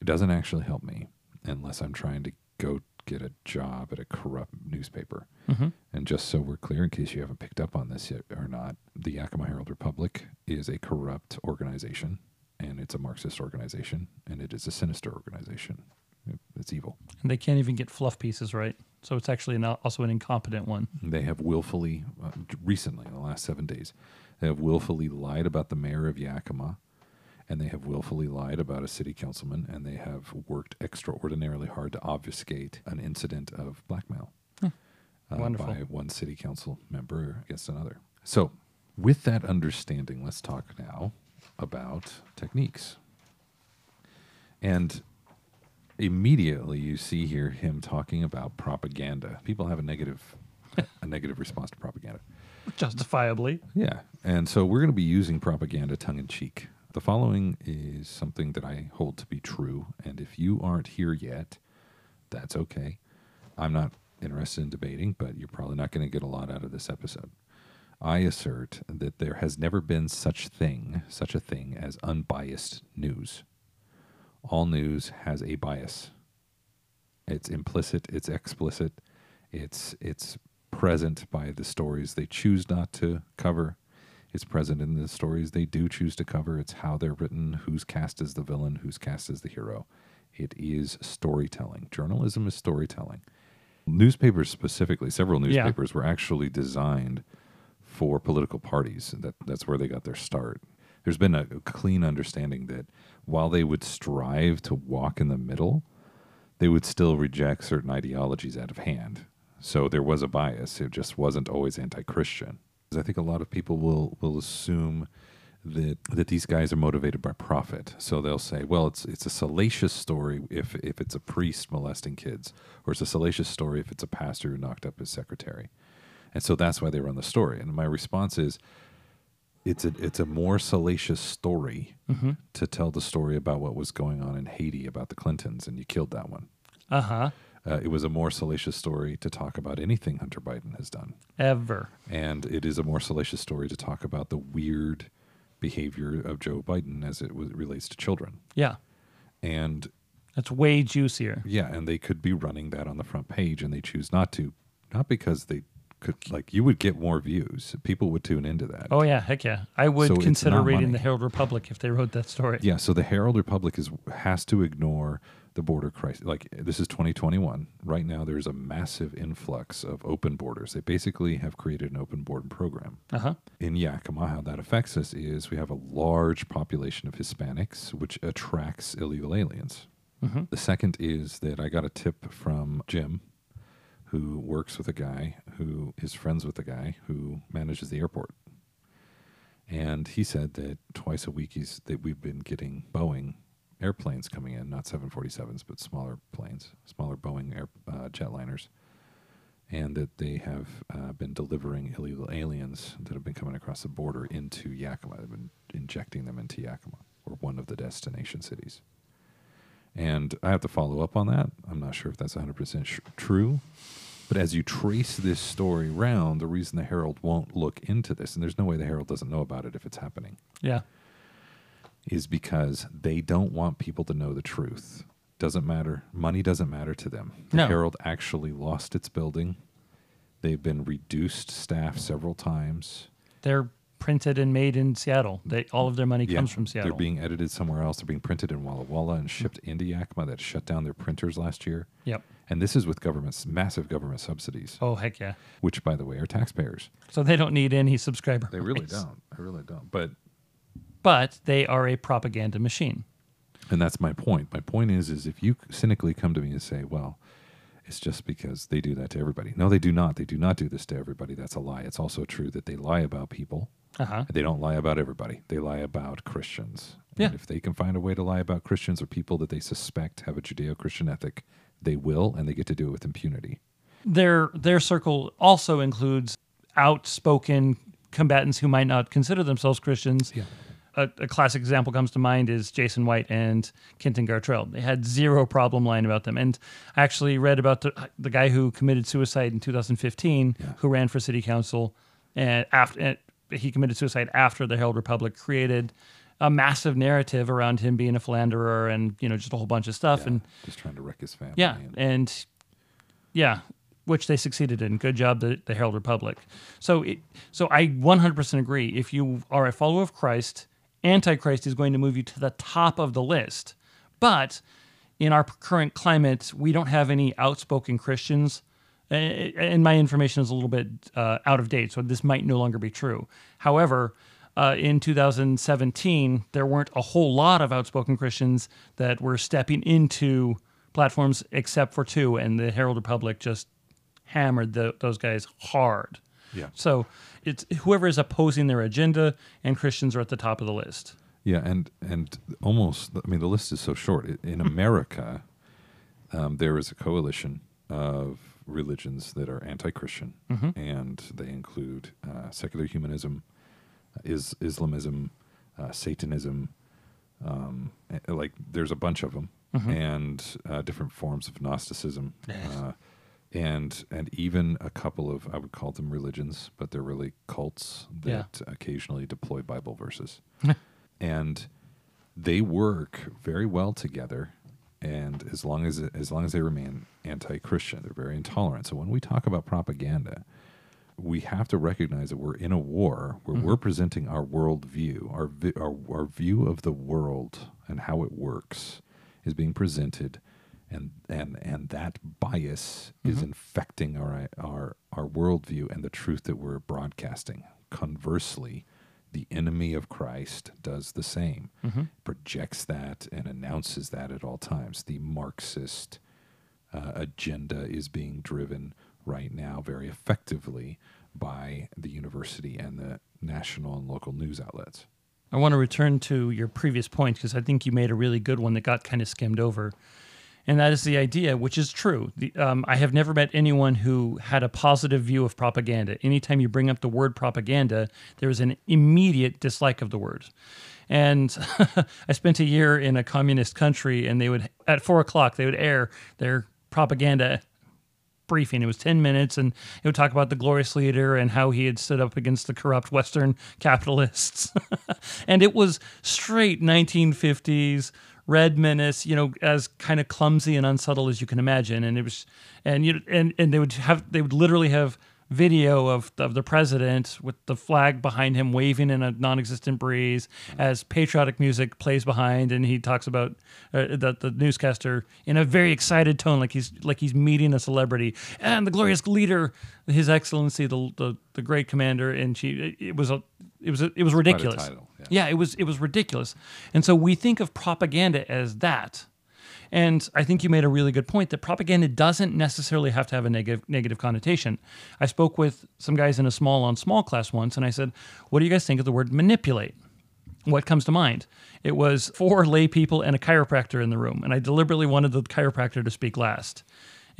it doesn't actually help me unless I'm trying to go get a job at a corrupt newspaper. Mhm. And just so we're clear, in case you haven't picked up on this yet or not, the Yakima Herald Republic is a corrupt organization, and it's a Marxist organization, and it is a sinister organization. It- It's evil. And they can't even get fluff pieces right. So it's actually an, also an incompetent one. They have willfully, uh, recently in the last seven days, they have willfully lied about the mayor of Yakima, and they have willfully lied about a city councilman, and they have worked extraordinarily hard to obfuscate an incident of blackmail uh, by one city council member against another. So, with that understanding, let's talk now about techniques. And immediately you see here him talking about propaganda. People have a negative a negative response to propaganda. <laughs> Justifiably. Yeah. And so we're going to be using propaganda tongue in cheek. The following is something that I hold to be true. And if you aren't here yet, that's okay. I'm not interested in debating, but you're probably not going to get a lot out of this episode. I assert that there has never been such thing, such a thing as unbiased news. All news has a bias. It's implicit, it's explicit, it's it's present by the stories they choose not to cover. It's present in the stories they do choose to cover. It's how they're written, who's cast as the villain, who's cast as the hero. It is storytelling. Journalism is storytelling. Newspapers specifically, several Yeah. newspapers were actually designed for political parties. That that's where they got their start. There's been a clean understanding that while they would strive to walk in the middle, they would still reject certain ideologies out of hand. So there was a bias. It just wasn't always anti-Christian. I think a lot of people will will assume that that these guys are motivated by profit. So they'll say, well, it's it's a salacious story if if it's a priest molesting kids, or it's a salacious story if it's a pastor who knocked up his secretary. And so that's why they run the story. And my response is it's a it's a more salacious story to tell the story about what was going on in Haiti about the Clintons and you killed that one. Uh huh. Uh, it was a more salacious story to talk about anything Hunter Biden has done. Ever. And it is a more salacious story to talk about the weird behavior of Joe Biden as it w- relates to children. Yeah. And That's way juicier. yeah, and they could be running that on the front page and they choose not to. Not because they could, like, you would get more views. People would tune into that. Oh yeah, heck yeah. I would So consider reading money. the Herald Republic if they wrote that story. Yeah, so the Herald Republic is has to ignore the border crisis. Like this is 2021. Right now there's a massive influx of open borders. They basically have created an open border program. Uh huh. In Yakima, how that affects us is we have a large population of Hispanics, which attracts illegal aliens. The second is that I got a tip from Jim, who works with a guy who is friends with a guy who manages the airport. And he said that twice a week he's that we've been getting Boeing airplanes coming in, not 747s, but smaller planes, smaller Boeing air, uh, jetliners, and that they have uh, been delivering illegal aliens that have been coming across the border into Yakima. They've been injecting them into Yakima, or one of the destination cities. And I have to follow up on that. I'm not sure if that's 100% sh- true. But as you trace this story round, the reason the Herald won't look into this, and there's no way the Herald doesn't know about it if it's happening, Yeah. Is because they don't want people to know the truth. Doesn't matter. Money doesn't matter to them. The No. Herald actually lost its building. They've been reduced staff several times. They're printed and made in Seattle. They all of their money Yeah, comes from Seattle. They're being edited somewhere else. They're being printed in Walla Walla and shipped into Yakima that shut down their printers last year. yep. And this is with government's massive government subsidies, Oh heck yeah. which, by the way, are taxpayers. So they don't need any subscriber. They really don't. I really don't. But But they are a propaganda machine. and that's my point. My point is, is if you cynically come to me and say, "Well, it's just because they do that to everybody," no, they do not. They do not do this to everybody. That's a lie. It's also true that they lie about people. Uh huh. They don't lie about everybody. They lie about Christians. Yeah. And if they can find a way to lie about Christians or people that they suspect have a Judeo-Christian ethic, they will, and they get to do it with impunity. Their their circle also includes outspoken combatants who might not consider themselves Christians. Yeah. A, a classic example comes to mind is Jason White and Kenton Gartrell. They had zero problem lying about them. And I actually read about the, the guy who committed suicide in 2015, Yeah. who ran for city council, and after and he committed suicide after the Herald Republic created a massive narrative around him being a philanderer and you know just a whole bunch of stuff. Yeah, And just trying to wreck his family. yeah, and- and yeah, which they succeeded in. Good job, the, the Herald Republic. So, it, so I 100% agree. If you are a follower of Christ, Antichrist is going to move you to the top of the list. But in our current climate, we don't have any outspoken Christians. And my information is a little bit uh, out of date, so this might no longer be true. However, uh, in 2017, there weren't a whole lot of outspoken Christians that were stepping into platforms except for two, and the Herald Republic just hammered the, those guys hard. Yeah. So it's whoever is opposing their agenda, and Christians are at the top of the list. Yeah, and and almost. I mean, the list is so short. In <laughs> America, um, there is a coalition of religions that are anti-Christian, and they include uh, secular humanism, is Islamism, uh, Satanism. Um, eh, like, there's a bunch of them, and uh, different forms of Gnosticism. And and even a couple of I would call them religions, but they're really cults Yeah. that occasionally deploy Bible verses. <laughs> And they work very well together and as long as as long as they remain anti-christian they're very intolerant. So when we talk about propaganda we have to recognize that we're in a war where mm-hmm. we're presenting our worldview. Our, vi- our our view of the world and how it works is being presented and and and that bias is infecting our our our worldview and the truth that we're broadcasting conversely The enemy of Christ does the same, projects that and announces that at all times. The Marxist uh, agenda is being driven right now very effectively by the university and the national and local news outlets. I want to return to your previous point because I think you made a really good one that got kind of skimmed over. And that is the idea, which is true. The, um, I have never met anyone who had a positive view of propaganda. Anytime you bring up the word propaganda, there is an immediate dislike of the word. And <laughs> I spent a year in a communist country, and they would, at four o'clock, they would air their propaganda briefing. It was 10 minutes, and it would talk about the glorious leader and how he had stood up against the corrupt Western capitalists. <laughs> and it was straight 1950s red menace, you know, as kind of clumsy and unsubtle as you can imagine. And it was, and you, and and they would have, they would literally have video of of the president with the flag behind him waving in a non-existent breeze as patriotic music plays behind and he talks about uh, the, the newscaster in a very excited tone like he's like he's meeting a celebrity and the glorious leader his excellency the the, the great commander and she it, it was a it was it was ridiculous title, yeah. yeah it was it was ridiculous and so we think of propaganda as that and I think you made a really good point that propaganda doesn't necessarily have to have a negative negative connotation. I spoke with some guys in a small on small class once, and I said, "What do you guys think of the word manipulate?" What comes to mind? It was four lay people and a chiropractor in the room, and I deliberately wanted the chiropractor to speak last.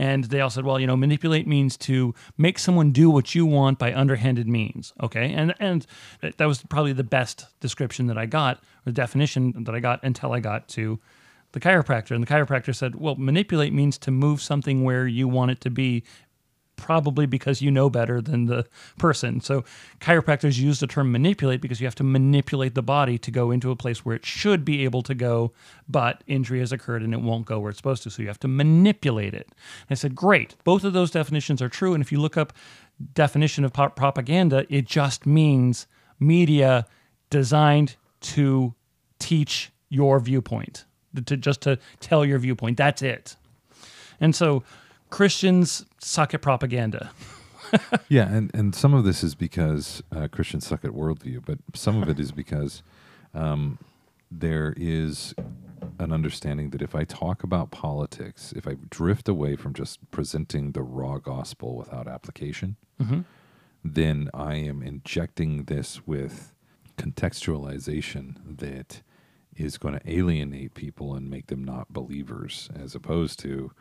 And they all said, well, you know, manipulate means to make someone do what you want by underhanded means. Okay. And and that was probably the best description that I got, or definition that I got until I got to the chiropractor. And the chiropractor said, well, manipulate means to move something where you want it to be, probably because you know better than the person. So chiropractors use the term manipulate because you have to manipulate the body to go into a place where it should be able to go, but injury has occurred and it won't go where it's supposed to. So you have to manipulate it. And I said, great. Both of those definitions are true. And if you look up definition of propaganda, it just means media designed to teach your viewpoint to just to tell your viewpoint. That's it. And so Christians suck at propaganda. <laughs> yeah, and, and some of this is because uh, Christians suck at worldview, but some of it is because um, there is an understanding that if I talk about politics, if I drift away from just presenting the raw gospel without application, then I am injecting this with contextualization that is going to alienate people and make them not believers, as opposed to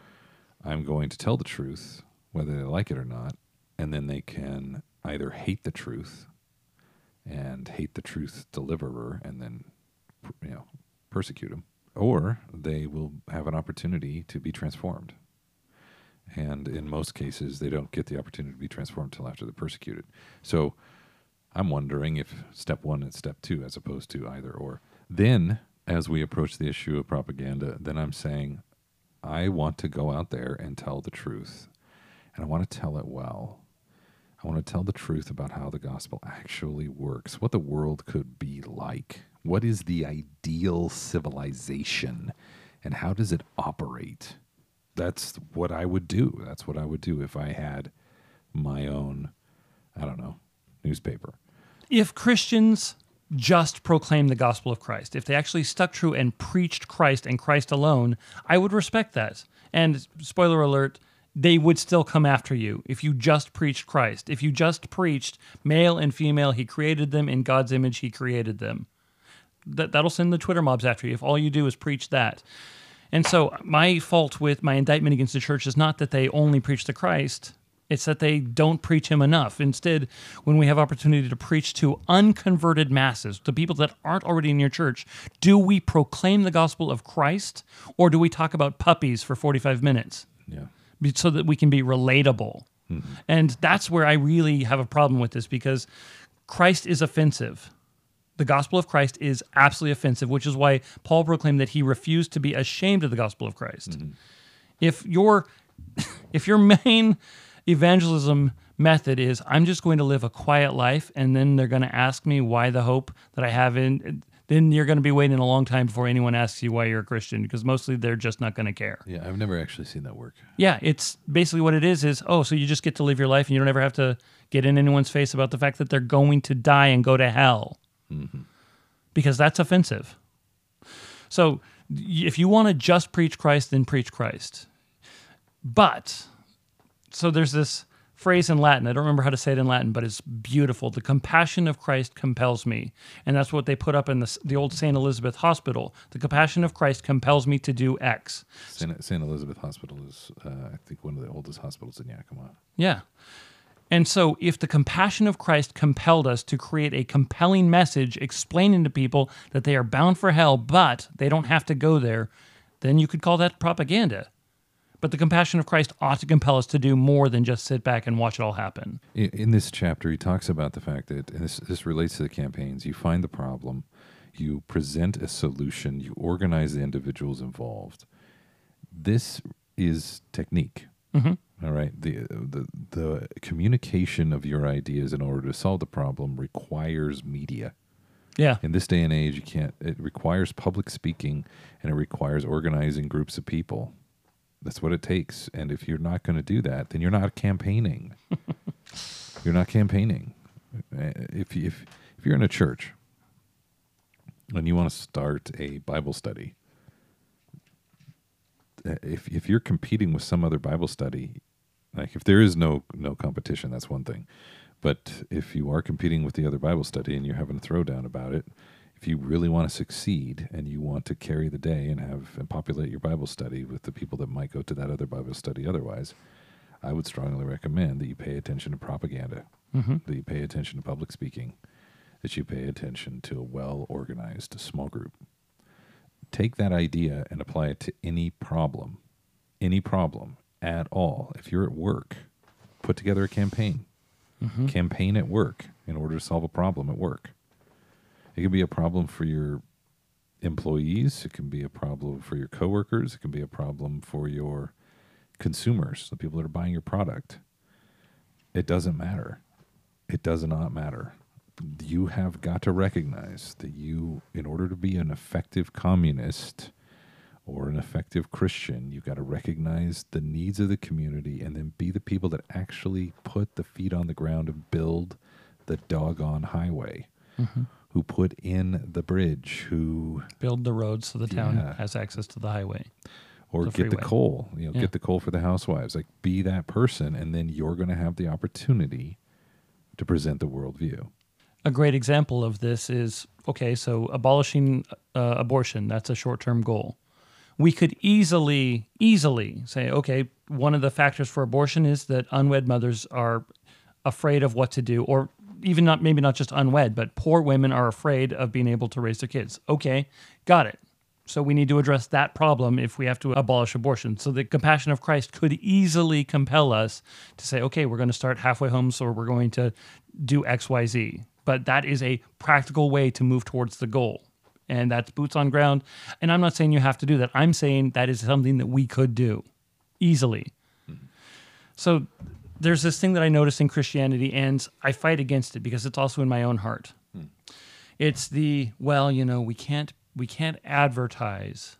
I'm going to tell the truth, whether they like it or not, and then they can either hate the truth and hate the truth deliverer and then you know persecute them, or they will have an opportunity to be transformed. And in most cases, they don't get the opportunity to be transformed until after they're persecuted. So I'm wondering if step one and step two, as opposed to either or. Then, as we approach the issue of propaganda, then I'm saying, I want to go out there and tell the truth. And I want to tell it well. I want to tell the truth about how the gospel actually works, what the world could be like. What is the ideal civilization? And how does it operate? That's what I would do. That's what I would do if I had my own, I don't know, newspaper. If Christians just proclaimed the gospel of Christ, if they actually stuck true and preached Christ and Christ alone, I would respect that. And spoiler alert, they would still come after you if you just preached Christ. If you just preached male and female, he created them in God's image, he created them. That that'll send the Twitter mobs after you if all you do is preach that. And so my fault with my indictment against the church is not that they only preach the Christ, it's that they don't preach him enough. Instead, when we have opportunity to preach to unconverted masses, to people that aren't already in your church, do we proclaim the gospel of Christ or do we talk about puppies for 45 minutes? Yeah. Be- so that we can be relatable. Hmm. And that's where I really have a problem with this because Christ is offensive. The gospel of Christ is absolutely offensive, which is why Paul proclaimed that he refused to be ashamed of the gospel of Christ. Mm-hmm. If your <laughs> if your main evangelism method is I'm just going to live a quiet life and then they're going to ask me why the hope that I have in then you're going to be waiting a long time before anyone asks you why you're a Christian because mostly they're just not going to care. Yeah, I've never actually seen that work. Yeah, it's basically what it is is oh, so you just get to live your life and you don't ever have to get in anyone's face about the fact that they're going to die and go to hell. Mm-hmm. because that's offensive. So if you want to just preach Christ, then preach Christ. But so there's this phrase in Latin. I don't remember how to say it in Latin, but it's beautiful. The compassion of Christ compels me, and that's what they put up in the, the old Saint Elizabeth Hospital. The compassion of Christ compels me to do X. St. St. Elizabeth Hospital is, uh, I think, one of the oldest hospitals in Yakima. Yeah. And so, if the compassion of Christ compelled us to create a compelling message explaining to people that they are bound for hell, but they don't have to go there, then you could call that propaganda. But the compassion of Christ ought to compel us to do more than just sit back and watch it all happen. In, this chapter, he talks about the fact that, and this, this relates to the campaigns, you find the problem, you present a solution, you organize the individuals involved. This is technique. Mm-hmm. All right. The, the the communication of your ideas in order to solve the problem requires media. Yeah. In this day and age, you can't. It requires public speaking, and it requires organizing groups of people. That's what it takes. And if you're not going to do that, then you're not campaigning. <laughs> you're not campaigning. Uh, If if if you're in a church and you want to start a Bible study, uh, if if you're competing with some other Bible study, like if there is no no competition, that's one thing. But if you are competing with the other Bible study and you're having a throwdown about it, if you really want to succeed and you want to carry the day and have and populate your Bible study with the people that might go to that other Bible study otherwise, I would strongly recommend that you pay attention to propaganda, mm-hmm. that you pay attention to public speaking, that you pay attention to a well organized small group. Take that idea and apply it to any problem, any problem at all. If you're at work, put together a campaign. Mm-hmm. Campaign at work in order to solve a problem at work. It can be a problem for your employees. It can be a problem for your coworkers. It can be a problem for your consumers, the people that are buying your product. It doesn't matter. It does not matter. You have got to recognize that you, in order to be an effective communist or an effective Christian, you've got to recognize the needs of the community and then be the people that actually put the feet on the ground and build the doggone highway, mm-hmm. Who put in the bridge, who Build the roads so the town Yeah. has access to the highway. or The get the coal, you know, Yeah. get the coal for the housewives. Like be that person, and then you're going to have the opportunity to present the worldview. A great example of this is okay, so abolishing uh, abortion, that's a short term goal. We could easily, easily say, okay, one of the factors for abortion is that unwed mothers are afraid of what to do, or even not, maybe not just unwed, but poor women are afraid of being able to raise their kids. Okay, got it. So we need to address that problem if we have to abolish abortion. So the compassion of Christ could easily compel us to say, okay, we're going to start halfway homes or we're going to do X, Y, Z. But that is a practical way to move towards the goal. And that's boots on ground. And I'm not saying you have to do that. I'm saying that is something that we could do easily. Mm-hmm. So there's this thing that I notice in Christianity, and I fight against it because it's also in my own heart. It's the well, you know, we can't we can't advertise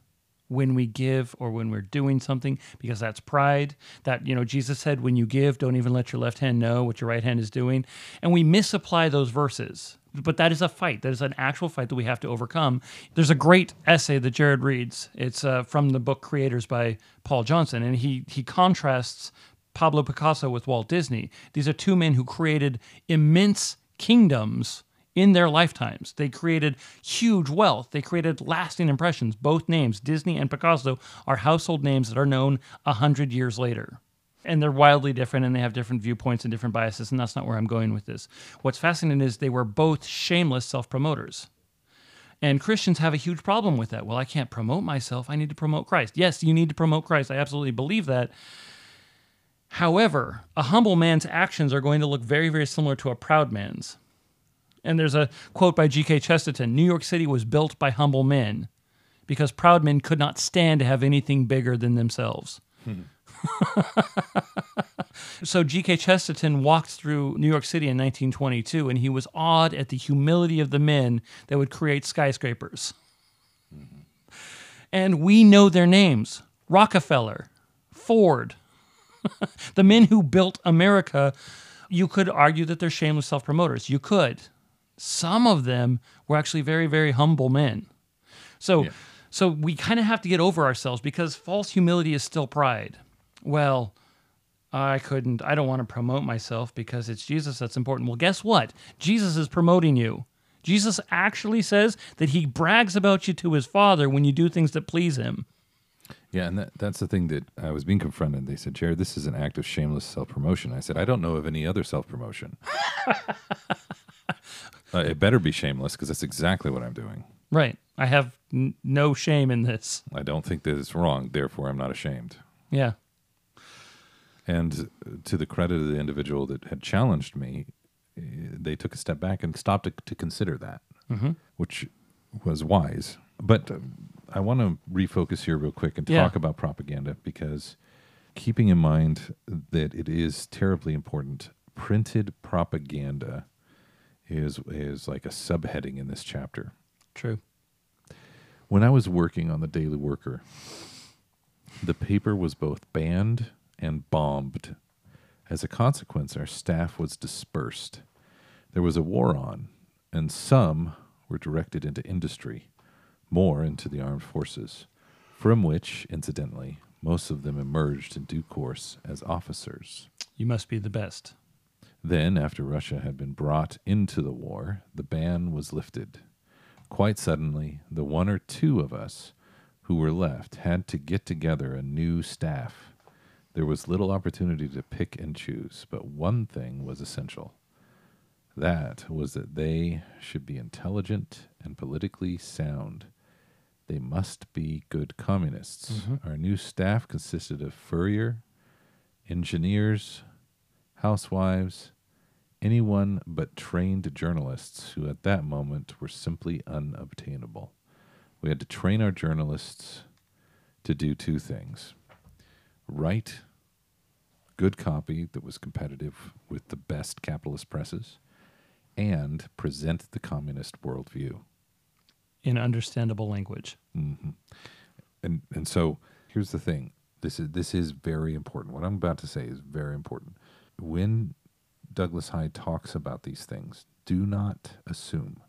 when we give or when we're doing something because that's pride. That you know, Jesus said, when you give, don't even let your left hand know what your right hand is doing, and we misapply those verses. But that is a fight. That is an actual fight that we have to overcome. There's a great essay that Jared reads. It's uh, from the book Creators by Paul Johnson, and he he contrasts Pablo Picasso with Walt Disney. These are two men who created immense kingdoms in their lifetimes. They created huge wealth. They created lasting impressions. Both names, Disney and Picasso, are household names that are known a hundred years later. And they're wildly different and they have different viewpoints and different biases, and that's not where I'm going with this. What's fascinating is they were both shameless self promoters. And Christians have a huge problem with that. Well, I can't promote myself. I need to promote Christ. Yes, you need to promote Christ. I absolutely believe that. However, a humble man's actions are going to look very, very similar to a proud man's. And there's a quote by G.K. Chesterton New York City was built by humble men because proud men could not stand to have anything bigger than themselves. Hmm. <laughs> so G.K. Chesterton walked through New York City in 1922 and he was awed at the humility of the men that would create skyscrapers. Hmm. And we know their names Rockefeller, Ford, <laughs> the men who built America. You could argue that they're shameless self promoters. You could. some of them were actually very, very humble men. So, Yeah. so we kind of have to get over ourselves because false humility is still pride. Well, I couldn't, I don't want to promote myself because it's Jesus that's important. Well, guess what? Jesus is promoting you. Jesus actually says that he brags about you to his Father when you do things that please him. Yeah, and that, that's the thing that I was being confronted. They said, Jared, this is an act of shameless self promotion. I said, I don't know of any other self promotion. <laughs> uh, it better be shameless because that's exactly what I'm doing. Right. I have n- no shame in this. I don't think that it's wrong. Therefore, I'm not ashamed. Yeah. And to the credit of the individual that had challenged me, eh, they took a step back and stopped to, to consider that, which was wise. But I want to refocus here real quick and talk Yeah. about propaganda because keeping in mind that it is terribly important, printed propaganda is is like a subheading in this chapter. True. When I was working on the Daily Worker, the paper was both banned and bombed. As a consequence, our staff was dispersed. There was a war on, and some were directed into industry, more into the armed forces, from which, incidentally, most of them emerged in due course as officers. You must be the best. Then, after Russia had been brought into the war, the ban was lifted. Quite suddenly, the one or two of us who were left had to get together a new staff. There was little opportunity to pick and choose, but one thing was essential. That was that they should be intelligent and politically sound. They must be good communists. Mm-hmm. Our new staff consisted of furrier, engineers, housewives, anyone but trained journalists who at that moment were simply unobtainable. We had to train our journalists to do two things write good copy that was competitive with the best capitalist presses and present the communist worldview. In understandable language. Mm-hmm. and and so here's the thing. This is this is very important. What i'm about to say is very important. When douglas hyde talks about these things do not assume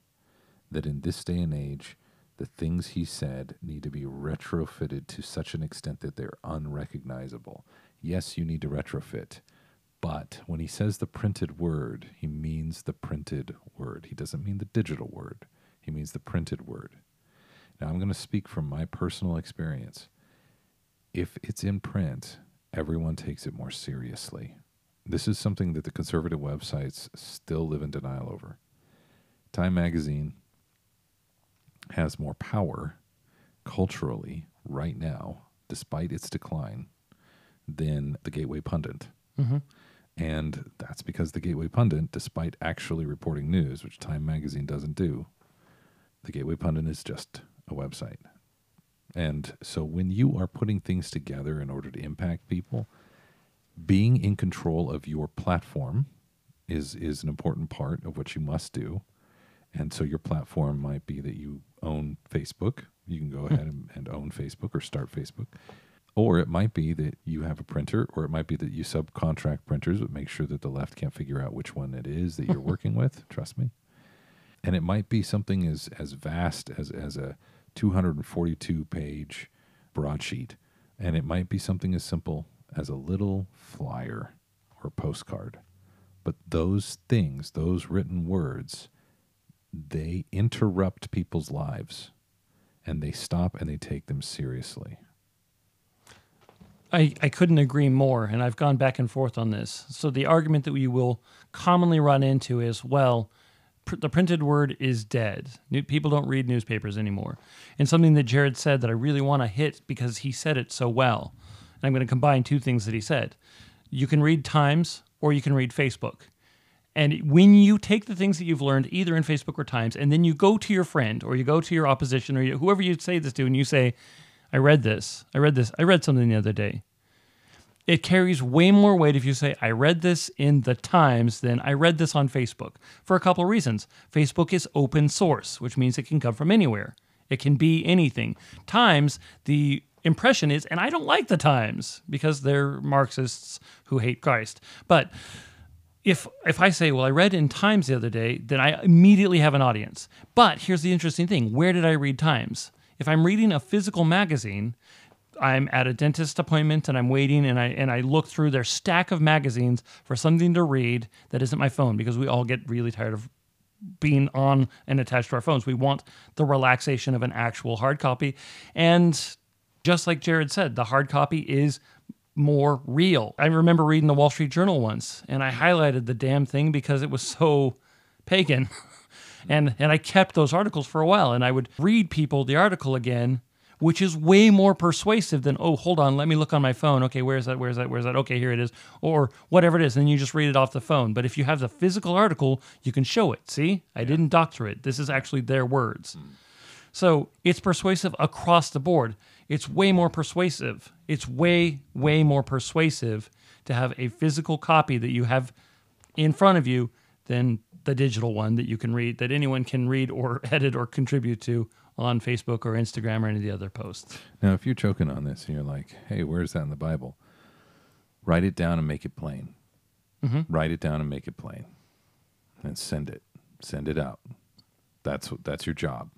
that in this day and age the things he said need to be retrofitted to such an extent that they're unrecognizable. Yes you need to retrofit but when he says the printed word he means the printed word. He doesn't mean the digital word he means the printed word now, I'm going to speak from my personal experience. If it's in print, everyone takes it more seriously. This is something that the conservative websites still live in denial over. Time magazine has more power culturally right now, despite its decline, than the Gateway Pundit. Mm-hmm. And that's because the Gateway Pundit, despite actually reporting news, which Time magazine doesn't do, the Gateway Pundit is just a website. And so when you are putting things together in order to impact people, being in control of your platform is is an important part of what you must do. And so your platform might be that you own Facebook. You can go hmm. ahead and, and own Facebook or start Facebook. Or it might be that you have a printer, or it might be that you subcontract printers, but make sure that the left can't figure out which one it is that you're <laughs> working with. Trust me and it might be something as as vast as as a 242 page broadsheet and it might be something as simple as a little flyer or postcard but those things those written words they interrupt people's lives and they stop and they take them seriously I, I couldn't agree more, and I've gone back and forth on this. So the argument that we will commonly run into is, well, pr- the printed word is dead. New, people don't read newspapers anymore. And something that Jared said that I really want to hit because he said it so well. And I'm going to combine two things that he said. You can read Times or you can read Facebook. And when you take the things that you've learned either in Facebook or Times, and then you go to your friend or you go to your opposition or you, whoever you say this to, and you say, I read this, I read this, I read something the other day. It carries way more weight if you say, I read this in the Times than I read this on Facebook for a couple of reasons. Facebook is open source, which means it can come from anywhere, it can be anything. Times, the impression is, and I don't like the Times because they're Marxists who hate Christ. But if if I say, well, I read in Times the other day, then I immediately have an audience. But here's the interesting thing: where did I read Times? If I'm reading a physical magazine, I'm at a dentist appointment and I'm waiting and I and I look through their stack of magazines for something to read that isn't my phone because we all get really tired of being on and attached to our phones. We want the relaxation of an actual hard copy. And just like Jared said, the hard copy is more real. I remember reading the Wall Street Journal once and I highlighted the damn thing because it was so pagan. <laughs> and and I kept those articles for a while and I would read people the article again which is way more persuasive than oh hold on let me look on my phone. Okay where's that? Where's that? Where's that? Okay here it is. Or whatever it is. And you just read it off the phone. But if you have the physical article you can show it. See? I didn't doctor it. This is actually their words. So it's persuasive across the board. It's way more persuasive. It's way way more persuasive to have a physical copy that you have in front of you than the digital one that you can read that anyone can read or <laughs> edit or contribute to on Facebook or Instagram or any of the other posts. Now, if you're choking on this and you're like, hey, where's that in the Bible? Write it down and make it plain. Mm-hmm. Write it down and make it plain. And send it. Send it out. That's what that's your job.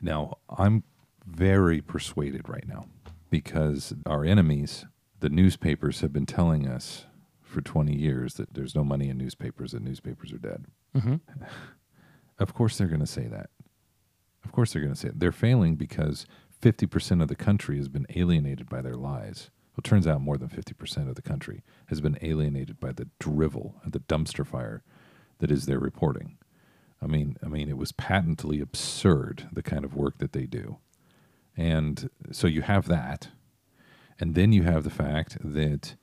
Now, I'm very persuaded right now because our enemies, the newspapers, have been telling us for 20 years that there's no money in newspapers and newspapers are dead. Mm-hmm. Of course, they're going to say that. Of course, they're going to say it. They're failing because 50% of the country has been alienated by their lies. Well, it turns out more than 50% of the country has been alienated by the drivel and the dumpster fire that is their reporting. I mean, I mean, it was patently absurd the kind of work that they do, and so you have that, and then you have the fact that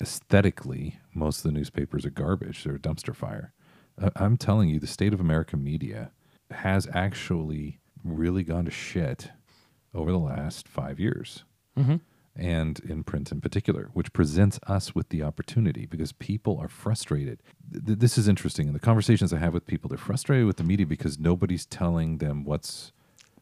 aesthetically, most of the newspapers are garbage. They're a dumpster fire. I'm telling you, the state of American media has actually really gone to shit over the last five years. Mm-hmm. And in print in particular, which presents us with the opportunity because people are frustrated. Th- this is interesting. In the conversations I have with people, they're frustrated with the media because nobody's telling them what's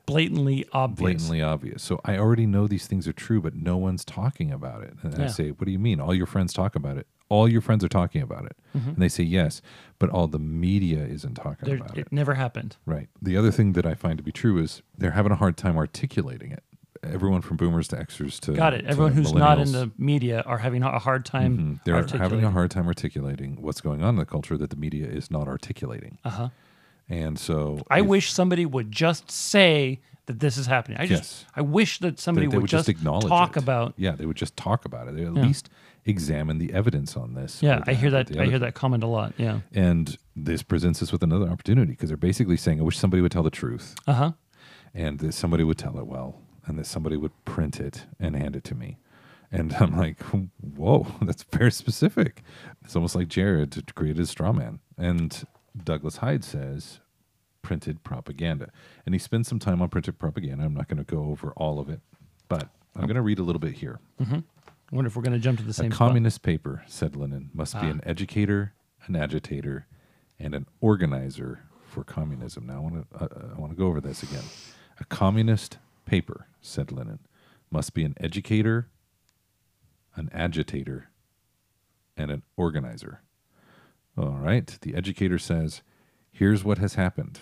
Blatantly obvious. blatantly obvious. So I already know these things are true, but no one's talking about it. And I say, What do you mean? All your friends talk about it. All your friends are talking about it. And they say, Yes, but all the media isn't talking Mm-hmm. About it it. never happened. Right. The other thing that I find to be true is they're having a hard time articulating it. Everyone from boomers to Xers to Got it. to Everyone who's not in the media are having a hard time. Mhm. They're having a hard time articulating what's going on in the culture that the media is not articulating. Uh-huh. And so I if wish somebody would just say that this is happening. I just Yes. I wish that they, somebody they would, would just, acknowledge talk it. about Yeah, they would just talk about it. They at Yeah. least examine the evidence on this. Yeah, I hear that I hear that comment a lot. Yeah. And this presents us with another opportunity because they're basically saying, I wish somebody would tell the truth Uh-huh. and that somebody would tell it well and that somebody would print it and hand it to me. And <laughs> I'm like, whoa, <laughs> that's very specific. It's almost like Jared created a straw man. And Douglas Hyde says printed propaganda. And he spends some time on printed propaganda. I'm not going to go over all of it, but I'm going to read a little bit here. I wonder if we're going to jump to the A same spot. communist paper, said Lenin, must be Ah. an educator, an agitator, and an organizer for communism. Now, I want to uh, I want to go over this again. A communist paper, said Lenin, must be an educator, an agitator, and an organizer. All right. The educator says, "Here's what has happened."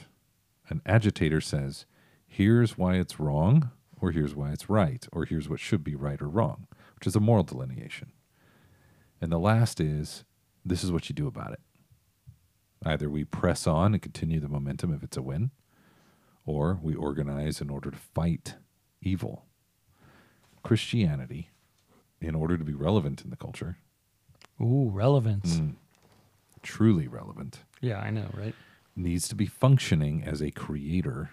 An agitator says, "Here's why it's wrong." Or here's why it's right, or here's what should be right or wrong, which is a moral delineation. And the last is this is what you do about it. Either we press on and continue the momentum if it's a win, or we organize in order to fight evil. Christianity, in order to be relevant in the culture, Ooh, relevance. Mm. truly relevant, Yeah, I know, right? needs to be functioning as a creator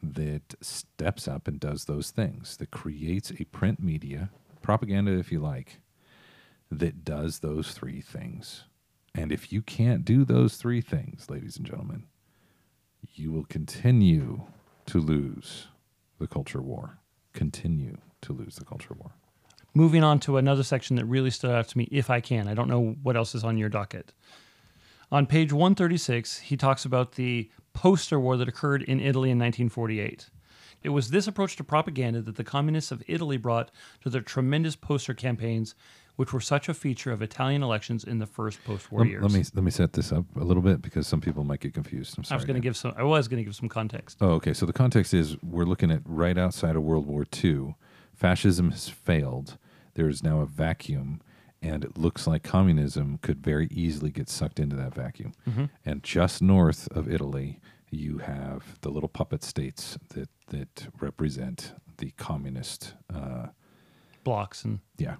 that steps up and does those things, that creates a print media, propaganda if you like, that does those three things. And if you can't do those three things, ladies and gentlemen, you will continue to lose the culture war. Continue to lose the culture war. Moving on to another section that really stood out to me, if I can. I don't know what else is on your docket. On page 136, he talks about the poster war that occurred in Italy in 1948. It was this approach to propaganda that the communists of Italy brought to their tremendous poster campaigns, which were such a feature of Italian elections in the first post-war Let, years. let me let me set this up a little bit because some people might get confused. I'm sorry. I was going to give some. I was going to give some context. Oh, okay. So the context is we're looking at right outside of World War II. Fascism has failed. There is now a vacuum, and it looks like communism could very easily get sucked into that vacuum. Mm-hmm. And just north of Italy, you have the little puppet states that that represent the communist. Uh, Blocks and yeah,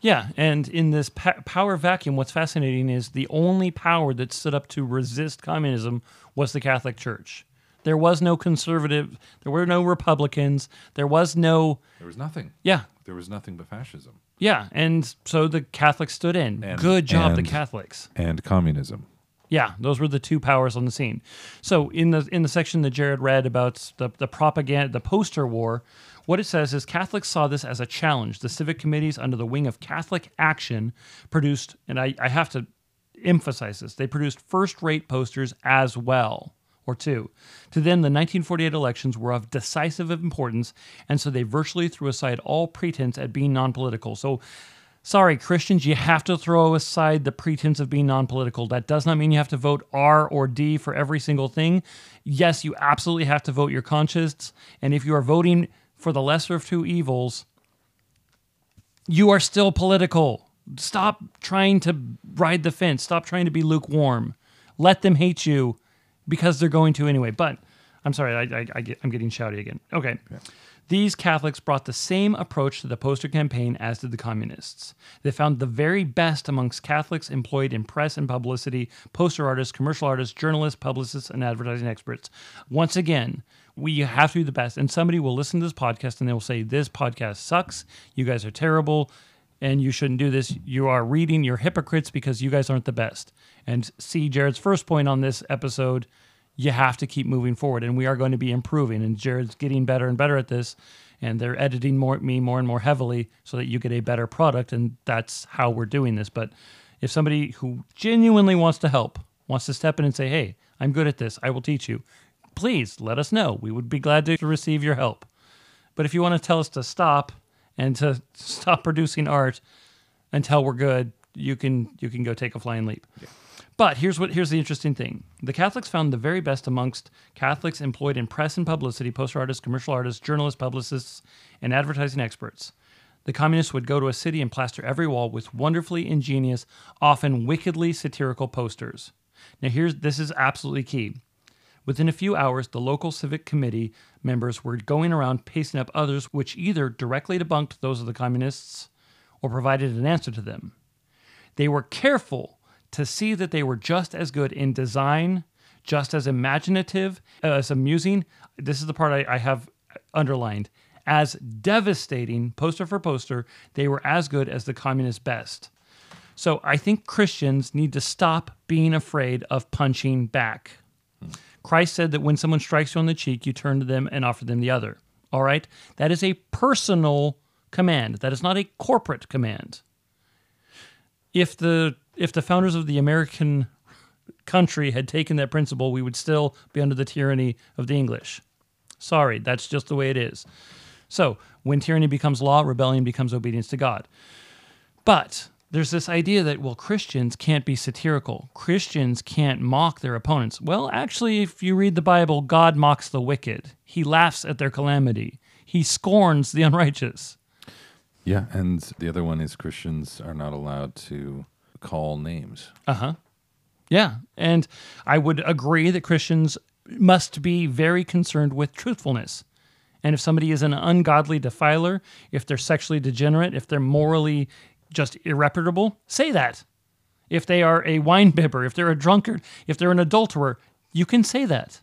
Yeah, and in this pa- power vacuum, what's fascinating is the only power that stood up to resist communism was the Catholic Church. There was no conservative, there were no Republicans, there was no, there was nothing. yeah, There was nothing but fascism yeah, and so the Catholics stood in. And- Good job, the Catholics. and communism. Yeah, those were the two powers on the scene. So in the in the section that Jared read about the, the propaganda, the poster war, what it says is Catholics saw this as a challenge. The civic committees under the wing of Catholic Action produced, and I, I have to emphasize this, they produced first-rate posters as well, or two. To them, the 1948 elections were of decisive importance, and so they virtually threw aside all pretense at being non-political. So Sorry, Christians, you have to throw aside the pretense of being non political. That does not mean you have to vote R or D for every single thing. Yes, you absolutely have to vote your conscience. And if you are voting for the lesser of two evils, you are still political. Stop trying to ride the fence. Stop trying to be lukewarm. Let them hate you because they're going to anyway. But I'm sorry, I, I, I get, I'm getting shouty again. Okay. These Catholics brought the same approach to the poster campaign as did the communists. They found the very best amongst Catholics employed in press and publicity, poster artists, commercial artists, journalists, publicists, and advertising experts. Once again, we have to be the best. And somebody will listen to this podcast and they will say, This podcast sucks. You guys are terrible and you shouldn't do this. You are reading, you're hypocrites because you guys aren't the best. And see Jared's first point on this episode, you have to keep moving forward, and we are going to be improving. And Jared's getting better and better at this, and they're editing more me more and more heavily so that you get a better product, and that's how we're doing this. But if somebody who genuinely wants to help wants to step in and say, "Hey, I'm good at this. I will teach you," please let us know. We would be glad to receive your help. But if you want to tell us to stop and to <laughs> stop producing art until we're good, you can you can go take a flying leap. But here's what here's the interesting thing. The Catholics found the very best amongst Catholics employed in press and publicity, poster artists, commercial artists, journalists, publicists, and advertising experts. The communists would go to a city and plaster every wall with wonderfully ingenious, often wickedly satirical posters. Now here's this is absolutely key. Within a few hours, the local civic committee members were going around pasting up others which either directly debunked those of the communists or provided an answer to them. They were careful to see that they were just as good in design, just as imaginative, uh, as amusing. This is the part I, I have underlined. As devastating, poster for poster, they were as good as the communist best. So I think Christians need to stop being afraid of punching back. Christ said that when someone strikes you on the cheek, you turn to them and offer them the other. All right? That is a personal command. That is not a corporate command. If the if the founders of the American country had taken that principle, we would still be under the tyranny of the English. Sorry, that's just the way it is. So, when tyranny becomes law, rebellion becomes obedience to God. But there's this idea that, well, Christians can't be satirical. Christians can't mock their opponents. Well, actually, if you read the Bible, God mocks the wicked, He laughs at their calamity, He scorns the <laughs> unrighteous. Yeah, and the other one is Christians are not allowed to call names. Uh huh. Yeah. And I would agree that Christians must be very concerned with truthfulness. And if somebody is an ungodly defiler, if they're sexually degenerate, if they're morally just irreparable, say that. If they are a wine <laughs> bibber, if they're a drunkard, if they're an adulterer, you can say that.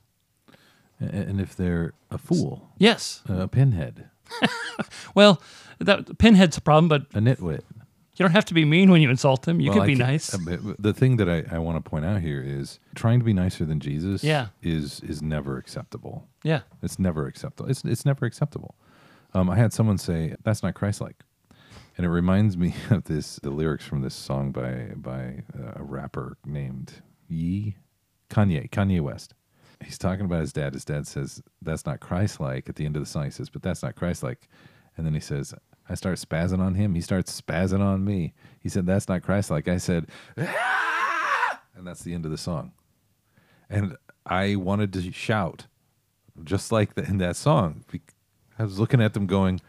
And if they're a fool, Yes. a pinhead, <laughs> Well, that pinhead's a problem, but a nitwit. you don't have to be mean when you insult them. You Well, can I be can- nice. uh, The thing that I, I want to point out here is trying to be nicer than Jesus Yeah. is is never acceptable. yeah. It's never acceptable. It's it's never acceptable. Um, I had someone say that's not Christ-like, and it reminds me <laughs> of this the lyrics from this song by by uh, a rapper named Ye Kanye Kanye West. He's talking about his dad. His dad says that's not Christ-like. At the end of the song, he says, "But that's not Christ-like," and then he says, I start spazzing on him. He starts spazzing on me. He said, That's not Christ like. I said, "Ah!" and that's the end of the song. And I wanted to shout, just like the, in that song. I was looking at them going,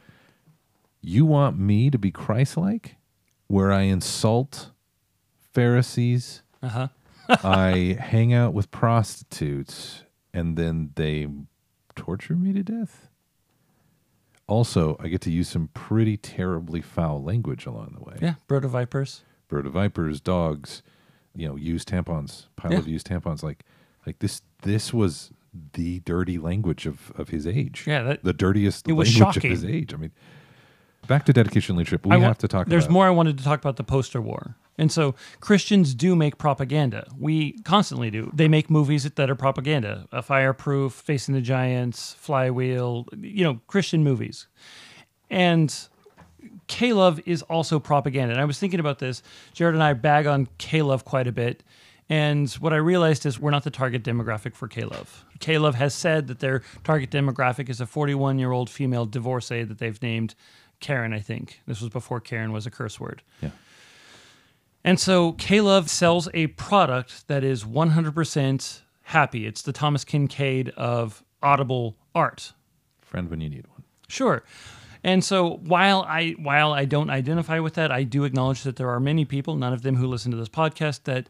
You want me to be Christ like? Where I insult Pharisees, Uh huh. I hang out with prostitutes, and then they torture me to death. Also, I get to use some pretty terribly foul language along the way. Yeah. Brood of vipers. Bird of vipers, dogs, you know, used tampons, pile Yeah. of used tampons. Like, like this. This was the dirty language of of his age. Yeah, that- the dirtiest it was language shocking. of his age. I mean, back to dedication leadership. We I have wa- to talk. There's about, more I wanted to talk about the poster war. And so Christians do make propaganda. We constantly do. They make movies that are propaganda. A Fireproof, Facing the Giants, Flywheel, you know, Christian movies. And K-Love is also propaganda. And I was thinking about this. Jared and I bag on K-Love quite a bit. And what I realized is we're not the target demographic for K-Love. K-Love has said that their target demographic is a 41 year old female divorcee that they've named Karen, I think. This was before Karen was a curse word. Yeah. And so K-Love sells a product that is 100% happy. It's the Thomas Kinkade of audible art. friend when you need one. Sure. And so while I while I don't identify with that, I do acknowledge that there are many people, none of them who listen to this podcast, that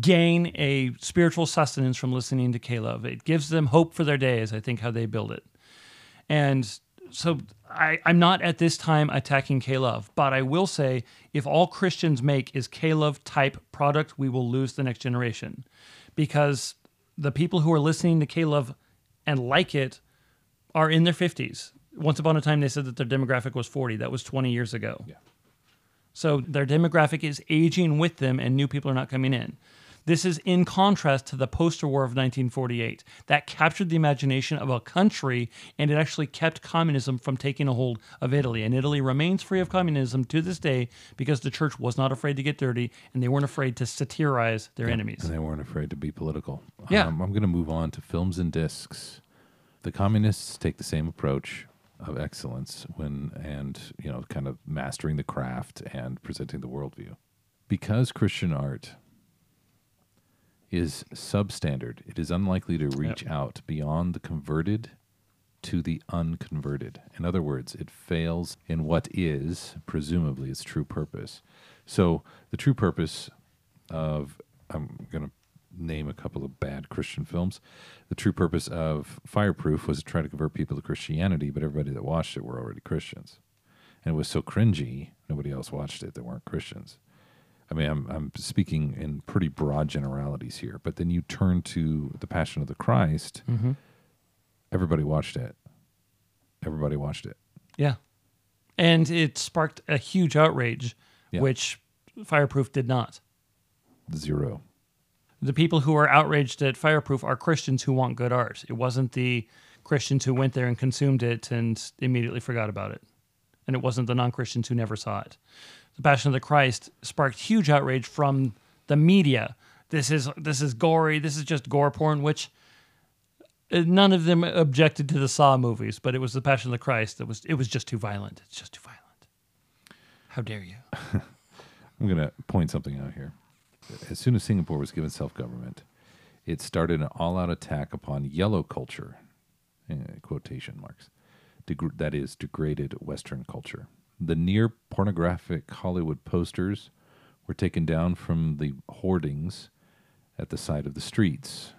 gain a spiritual sustenance from listening to K-Love. It gives them hope for their day, is I think how they build it. And so I, I'm not at this time attacking K-Love, but I will say if all Christians make is K-Love type product, we will lose the next generation. Because the people who are listening to K-Love and like it are in their 50s. Once upon a time, they said that their demographic was 40. That was 20 years ago. Yeah. So their demographic is aging with them, and new people are not coming in. This is in contrast to the poster war of 1948 that captured the imagination of a country and it actually kept communism from taking a hold of Italy. And Italy remains free of communism to this day because the church was not afraid to get dirty and they weren't afraid to satirize their enemies. And they weren't afraid to be political. Yeah. Um, I'm going to move on to films and discs. The communists take the same approach of excellence when and you know kind of mastering the craft and presenting the worldview. Because Christian art is substandard, it is unlikely to reach out beyond the converted to the unconverted. In other words, it fails in what is, presumably, its true purpose. So, the true purpose of, I'm going to name a couple of bad Christian films. The true purpose of Fireproof was to try to convert people to Christianity, but everybody that watched it were already Christians. And it was so cringy, nobody else watched it that weren't Christians. I mean, I'm, I'm speaking in pretty broad generalities here, but then you turn to The Passion of the Christ, Mm-hmm. everybody watched it. Everybody watched it. Yeah. And it sparked a huge outrage, Yeah. which Fireproof did not. Zero. The people who are outraged at Fireproof are Christians who want good art. It wasn't the Christians who went there and consumed it and immediately forgot about it. And it wasn't the non Christians who never saw it. The Passion of the Christ sparked huge outrage from the media. This is this is gory. This is just gore porn, which uh, none of them objected to the Saw movies, but it was the Passion of the Christ that was it was just too violent. It's just too violent. How dare you? <laughs> I'm to point something out here. As soon as Singapore was given self government, it started an all out attack upon yellow culture, eh, quotation marks, that is, degraded Western culture. The near pornographic Hollywood posters were taken down from the hoardings at the side of the streets.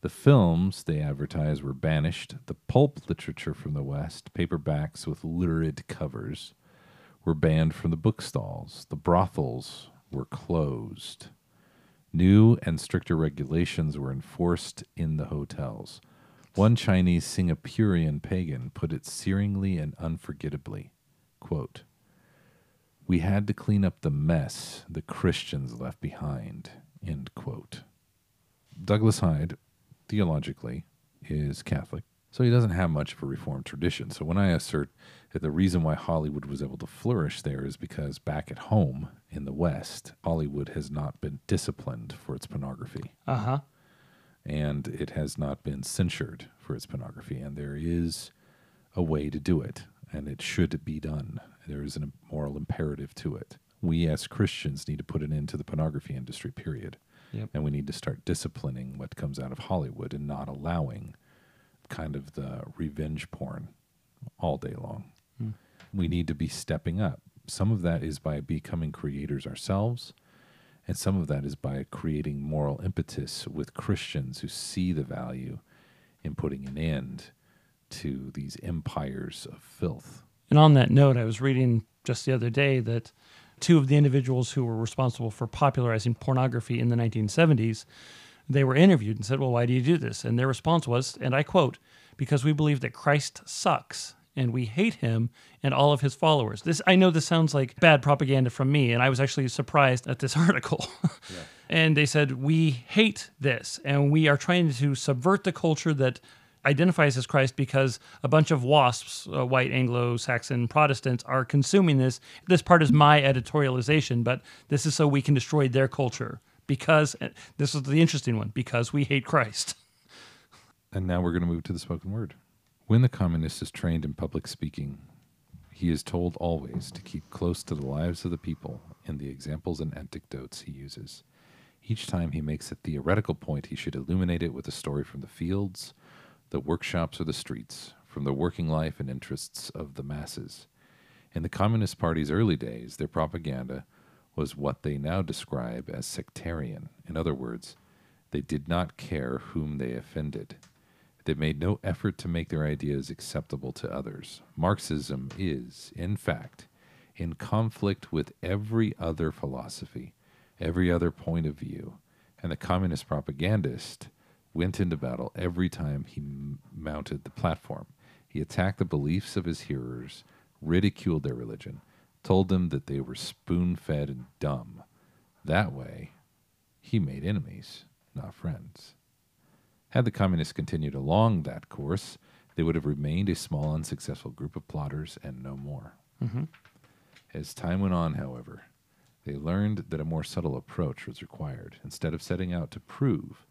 The films they advertised were banished. The pulp literature from the West, paperbacks with lurid covers, were banned from the bookstalls. The brothels were closed. New and stricter regulations were enforced in the hotels. One Chinese Singaporean pagan put it searingly and unforgettably quote, We had to clean up the mess the Christians left behind. End quote. Douglas Hyde, theologically, is Catholic, so he doesn't have much of a Reformed tradition. So when I assert that the reason why Hollywood was able to flourish there is because back at home in the West, Hollywood has not been disciplined for its pornography Uh huh. and it has not been censured for its pornography. And there is a way to do it. And it should be done. There is a moral imperative to it. We as Christians need to put an end to the pornography industry, period. Yep. And we need to start disciplining what comes out of Hollywood and not allowing kind of the revenge porn all day long. Hmm. We need to be stepping up. Some of that is by becoming creators ourselves, and some of that is by creating moral impetus with Christians who see the value in putting an end to these empires of filth. And on that note, I was reading just the other day that two of the individuals who were responsible for popularizing pornography in the 1970s, they were interviewed and said, "Well, why do you do this?" And their response was, and I quote, "Because we believe that Christ sucks and we hate him and all of his followers." This I know this sounds like bad propaganda from me, and I was actually surprised at this <laughs> article. and they said, "We hate this and we are trying to subvert the culture that identifies as Christ because a bunch of wasps, uh, white Anglo-Saxon Protestants, are consuming this. This part is my editorialization, but this is so we can destroy their culture because this is the interesting one because we hate Christ. <laughs> And now we're going to move to the spoken word. When the communist is trained in public speaking, he is told always to keep close to the lives of the people in the examples and anecdotes he uses. Each time he makes a theoretical point, he should illuminate it with a story from the fields, the workshops, or the streets, from the working life and interests of the masses. In the Communist Party's early days, their propaganda was what they now describe as sectarian. In other words, they did not care whom they offended. They made no effort to make their ideas acceptable to others. Marxism is, in fact, in conflict with every other philosophy, every other point of view, and the communist propagandist went into battle every time he m- mounted the platform. He attacked the beliefs of his hearers, ridiculed their religion, told them that they were spoon fed and dumb. That way, he made enemies, not friends. Had the communists continued along that course, they would have remained a small, unsuccessful group of plotters and no more. Mm-hmm. As time went on, however, they learned that a more subtle approach was required. Instead of setting out to prove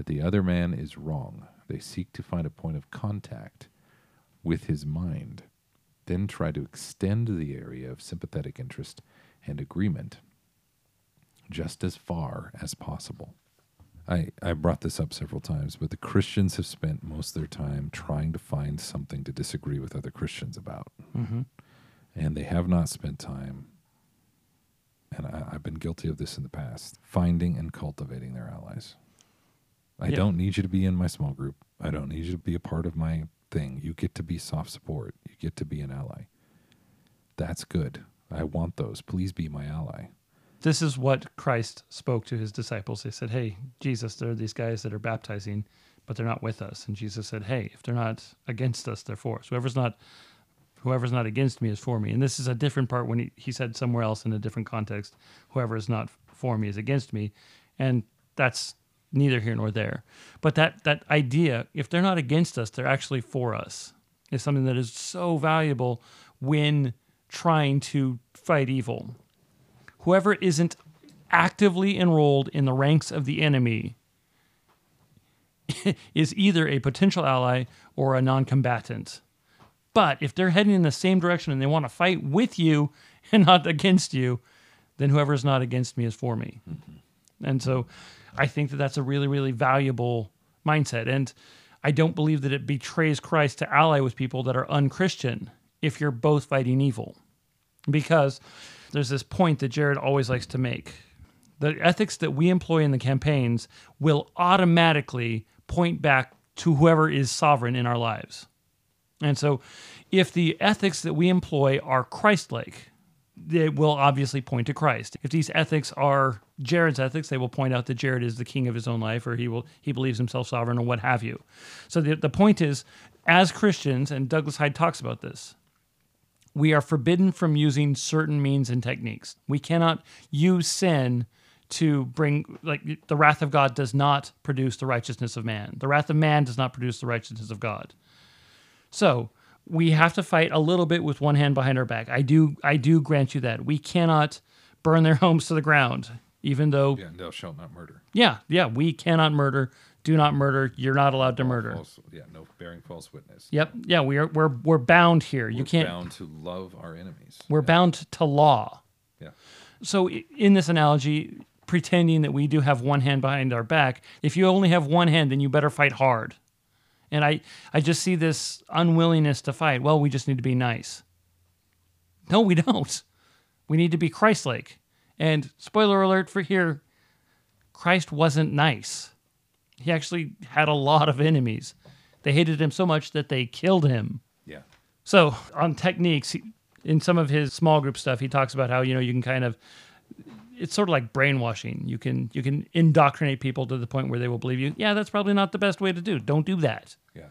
that the other man is wrong, they seek to find a point of contact with his mind, then try to extend the area of sympathetic interest and agreement just as far as possible. I, I brought this up several times, but the Christians have spent most of their time trying to find something to disagree with other Christians about. Mm-hmm. And they have not spent time, and I, I've been guilty of this in the past, finding and cultivating their allies. I Yeah. don't need you to be in my small group. I don't need you to be a part of my thing. You get to be soft support. You get to be an ally. That's good. I want those. Please be my ally. This is what Christ spoke to his disciples. They said, Hey, Jesus, there are these guys that are baptizing, but they're not with us. And Jesus said, Hey, if they're not against us, they're for us. Whoever's not whoever's not against me is for me. And this is a different part when he, he said somewhere else in a different context, whoever is not for me is against me. And that's neither here nor there. But that that idea, if they're not against us, they're actually for us, is something that is so valuable when trying to fight evil whoever isn't actively enrolled in the ranks of the enemy <laughs> is either a potential ally or a non-combatant. But if they're heading in the same direction and they want to fight with you <laughs> and not against you, then whoever is not against me is for me. Mm-hmm. And so I think that that's a really, really valuable mindset. And I don't believe that it betrays Christ to ally with people that are unchristian if you're both fighting evil. Because there's this point that Jared always likes to make. The ethics that we employ in the campaigns will automatically point back to whoever is sovereign in our lives. And so, if the ethics that we employ are Christ like, they will obviously point to Christ. If these ethics are Jared's ethics, they will point out that Jared is the king of his own life or he will he believes himself sovereign or what have you. So the, the point is, as Christians, and Douglas Hyde talks about this, we are forbidden from using certain means and techniques. We cannot use sin to bring like the wrath of God does not produce the righteousness of man. The wrath of man does not produce the righteousness of God. So we have to fight a little bit with one hand behind our back. I do I do grant you that. We cannot burn their <laughs> homes to the ground, even though Yeah, thou shalt not murder. yeah, yeah, we cannot murder do not murder. You're not allowed to murder. False, yeah, no bearing false witness. Yep. Yeah, we are we're we're bound here. you We're can't bound to love our enemies. we're bound to law. Yeah. So i- in this analogy, pretending that we do have one hand behind our back, if you only have one hand, then you better fight hard. And I I just see this unwillingness to fight. Well, we just need to be nice. No, we don't. We need to be Christ-like. And spoiler alert for here, Christ wasn't nice. He actually had a lot of enemies. They hated him so much that they killed him. Yeah. So on techniques, in some of his small group stuff, he talks about how you know you can kind of it's sort of like brainwashing. You can you can indoctrinate people to the point where they will believe you. Yeah, that's probably not the best way to do. Don't do that. Yeah.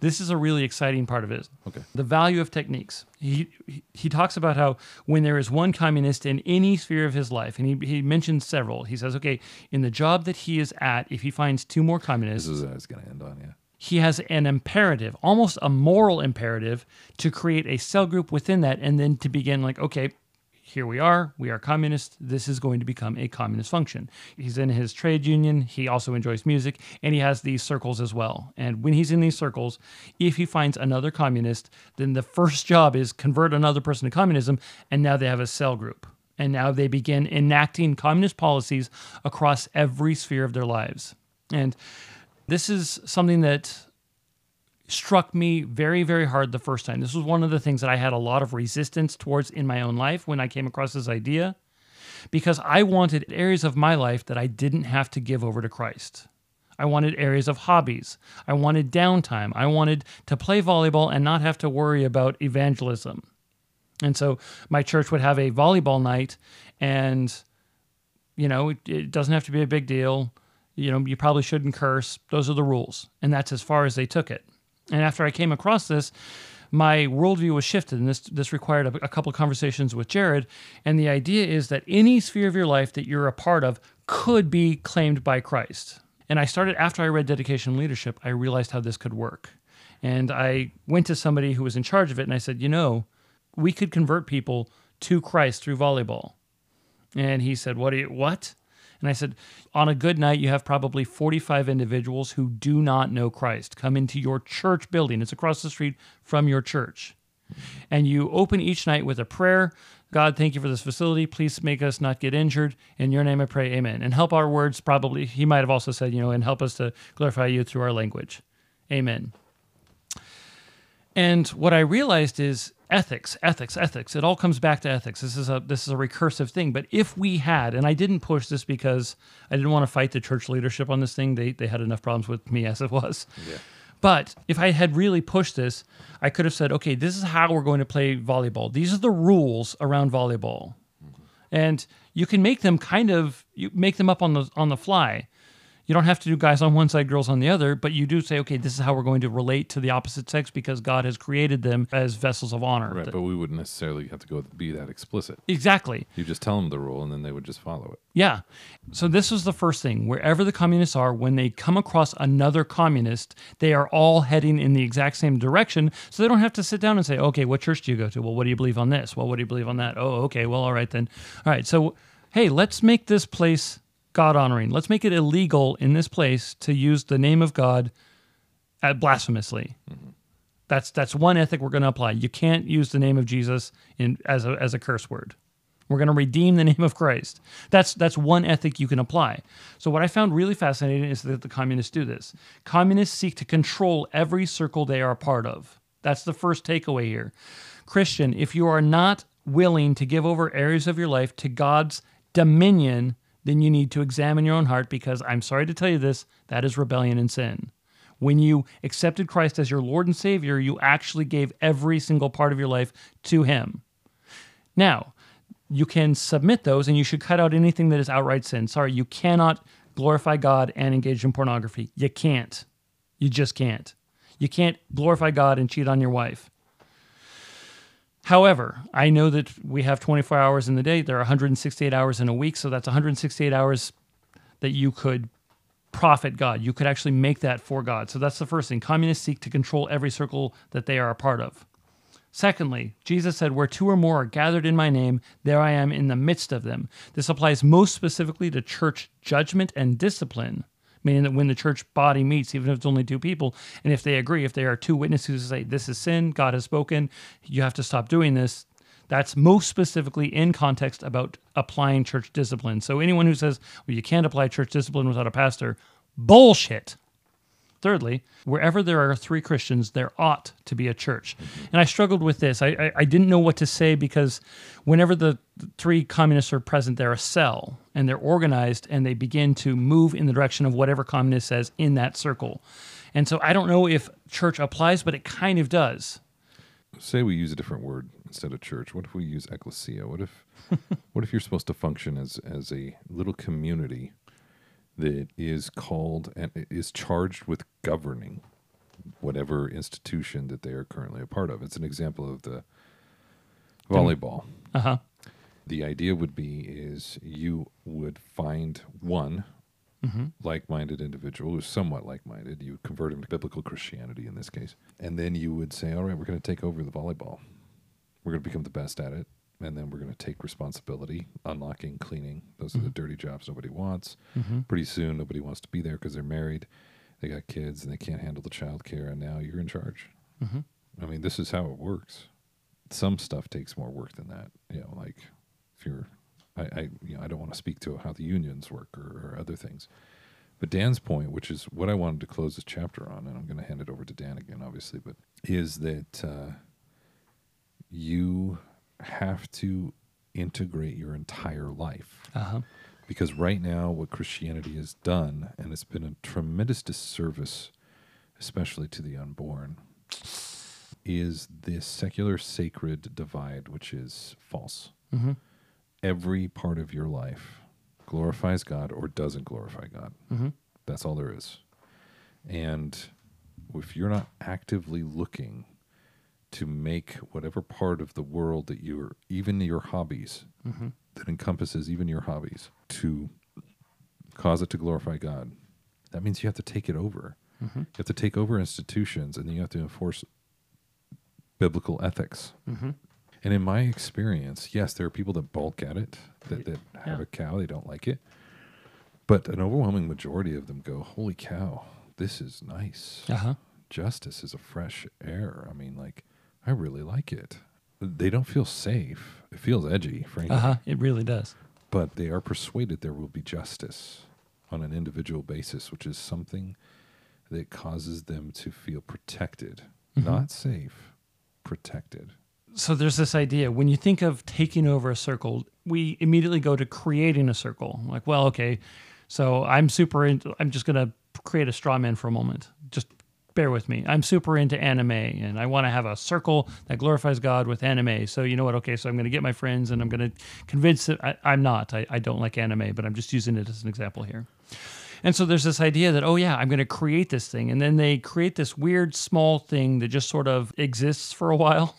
This is a really exciting part of it. Okay. The value of techniques. He, he he talks about how when there is one communist in any sphere of his life, and he, he mentions several, he says, okay, in the job that he is at, if he finds two more communists, This is uh, what I was going to end on. Yeah. he has an imperative, almost a moral imperative, to create a cell group within that and then to begin like, okay, here we are, we are communists. This is going to become a communist function. He's in his trade union. He also enjoys music and he has these circles as well. And when he's in these circles, if he finds another communist, then the first job is convert another person to communism. And now they have a cell group. And now they begin enacting communist policies across every sphere of their lives. And this is something that struck me very, very hard the first time. This was one of the things that I had a lot of resistance towards in my own life when I came across this idea, because I wanted areas of my life that I didn't have to give over to Christ. I wanted areas of hobbies. I wanted downtime. I wanted to play volleyball and not have to worry about evangelism. And so my church would have a volleyball night, and, you know, it, it doesn't have to be a big deal. You know, you probably shouldn't curse. Those are the rules. And that's as far as they took it. And after I came across this, my worldview was shifted, and this this required a, a couple of conversations with Jared. And the idea is that any sphere of your life that you're a part of could be claimed by Christ. And I started after I read Dedication Leadership, I realized how this could work. And I went to somebody who was in charge of it, and I said, you know, we could convert people to Christ through volleyball. And he said, What do you what? And I said, On a good night, you have probably 45 individuals who do not know Christ come into your church building. It's across the street from your church. And you open each night with a prayer. God, thank you for this facility. Please make us not get injured. In your name I pray, amen. And help our words, probably, he might have also said, you know, and help us to glorify you through our language. Amen. And what I realized is ethics, ethics, ethics. It all comes back to ethics. This is a this is a recursive thing. But if we had, and I didn't push this because I didn't want to fight the church leadership on this thing. They they had enough problems with me as it was. Yeah. But if I had really pushed this, I could have said, okay, this is how we're going to play volleyball. These are the rules around volleyball. Mm-hmm. And you can make them kind of you make them up on the on the fly. You don't have to do guys on one side, girls on the other, but you do say, okay, this is how we're going to relate to the opposite sex because God has created them as vessels of honor. Right. But we wouldn't necessarily have to go be that explicit. exactly. You just tell them the rule, and then they would just follow it. Yeah. So this was the first thing. Wherever the communists are, when they come across another communist, they are all heading in the exact same direction. So they don't have to sit down and say, okay, what church do you go to? Well, what do you believe on this? Well, what do you believe on that? Oh, okay. Well, all right then. All right. So, hey, let's make this place God honoring. Let's make it illegal in this place to use the name of God blasphemously. Mm-hmm. That's that's one ethic we're going to apply. You can't use the name of Jesus in as a as a curse word. We're going to redeem the <laughs> name of Christ. That's that's one ethic you can apply. So what I found really fascinating is that the communists do this. Communists seek to control every circle they are a part of. That's the first takeaway here. Christian, if you are not willing to give over areas of your life to God's dominion, then you need to examine your own heart because I'm sorry to tell you this, that is rebellion and sin. When you accepted Christ as your Lord and Savior, you actually gave every single part of your life to Him. Now, you can submit those and you should cut out anything that is outright sin. Sorry, you cannot glorify God and engage in pornography. You can't. You just can't. You can't glorify God and cheat on your wife. However, I know that we have 24 hours in the day. There are 168 hours in a week, so that's 168 hours that you could profit God. You could actually make that for God. So that's the first thing. Communists seek to control every circle that they are a part of. Secondly, Jesus said, Where two or more are gathered in my name, there I am in the midst of them. This applies most specifically to church judgment and discipline meaning that when the church body meets, even if it's only two people, and if they agree, if there are two witnesses who say, This is sin, God has spoken, you have to stop doing this, that's most specifically in context about applying church discipline. So anyone who says, Well, you can't apply church discipline without a pastor, bullshit. Thirdly, wherever there are three Christians, there ought to be a church. And I struggled with this. I, I, I didn't know what to say because whenever the the three communists are present, they're a cell and they're organized and they begin to move in the direction of whatever communist says in that circle. And so I don't know if church applies, but it kind of does. Say we use a different word instead of church. What if we use ecclesia? What if <laughs> what if you're supposed to function as as a little community that is called and is charged with governing whatever institution that they are currently a part of? It's an example of the volleyball. Uh huh. The idea would be is you would find one like-minded individual who's somewhat like-minded. You convert him to biblical Christianity in this case, and then you would say, "All right, we're going to take over the volleyball. We're going to become the best at it, and then we're going to take responsibility, unlocking, cleaning. Those are the mm-hmm. dirty jobs nobody wants. Mm-hmm. Pretty soon, nobody wants to be there because they're married, they got kids, and they can't handle the child care, and now you're in charge. Mm-hmm. I mean, this is how it works. Some stuff takes more work than that. You know, like if you're, I, I you know, I don't want to speak to how the unions work or, or other things. But Dan's point, which is what I wanted to close this chapter on, and I'm going to hand it over to Dan again, obviously, but is that uh, you have to integrate your entire life Uh huh. because right now what christianity has done and it's been a tremendous disservice especially to the unborn is this secular sacred divide which is false Mm-hmm. every part of your life glorifies god or doesn't glorify god Mm-hmm. that's all there is and if you're not actively looking to make whatever part of the world that you're even your hobbies Mm-hmm. that encompasses even your hobbies to cause it to glorify God. That means you have to take it over. Mm-hmm. You have to take over institutions and then you have to enforce biblical ethics. Mm-hmm. And in my experience, yes, there are people that balk at it, that, that have a cow, they don't like it. But an overwhelming majority of them go, Holy cow, this is nice. Uh huh. Justice is a fresh air. I mean, like, I really like it. They don't feel safe. It feels edgy, frankly Uh huh. It really does. but they are persuaded there will be justice on an individual basis, which is something that causes them to feel protected, not safe, protected. so there's this idea when you think of taking over a circle we immediately go to creating a circle like well okay so i'm super into i'm just going to create a straw man for a moment just bear with me i'm super into anime and i want to have a circle that glorifies god with anime so you know what okay so i'm going to get my friends and i'm going to convince it I, i'm not I, I don't like anime but i'm just using it as an example here and so there's this idea that, oh, yeah, I'm going to create this thing. And then they create this weird small thing that just sort of exists for a while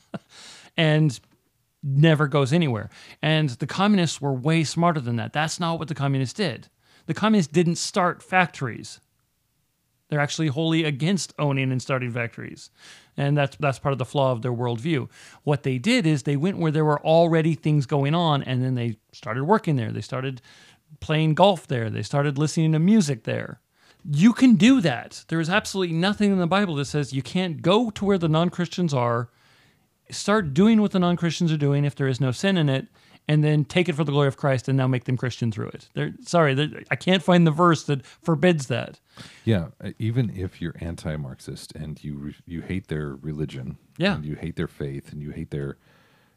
<laughs> and never goes anywhere. And the communists were way smarter than that. That's not what the communists did. The communists didn't start factories. They're actually wholly against owning and starting factories. And that's that's part of the flaw of their worldview. What they did is they went where there were already things going on and then they started working there. They started playing golf there. They started listening to music there. You can do that. There is absolutely nothing in the Bible that says you can't go to where the non Christians are, start doing what the non Christians are doing if there is no sin in it, and then take it for the glory of Christ and now make them Christian through it. They're, sorry, they're- I can't find the verse that forbids that. Yeah, uh, even if you're anti-Marxist and you re- you hate their religion, Yeah. and you hate their faith, and you hate their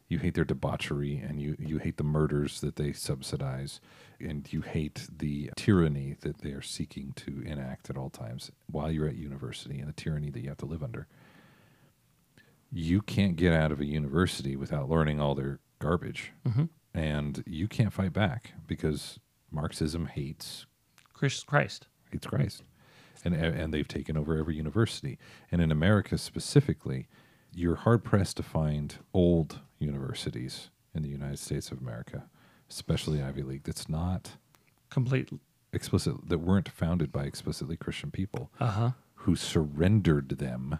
you hate their debauchery, and you you hate the murders that they subsidize, and you hate the tyranny that they are seeking to enact at all times while you're at university, and the tyranny that you have to live under. You can't get out of a university without learning all their garbage, and you can't fight back because Marxism hates Christ, Hates Christ, and and they've taken over every university. And in America specifically, you're hard pressed to find old universities in the United States of America, especially Ivy League, that's not Complete. explicit that weren't founded by explicitly Christian people Uh huh. who surrendered them,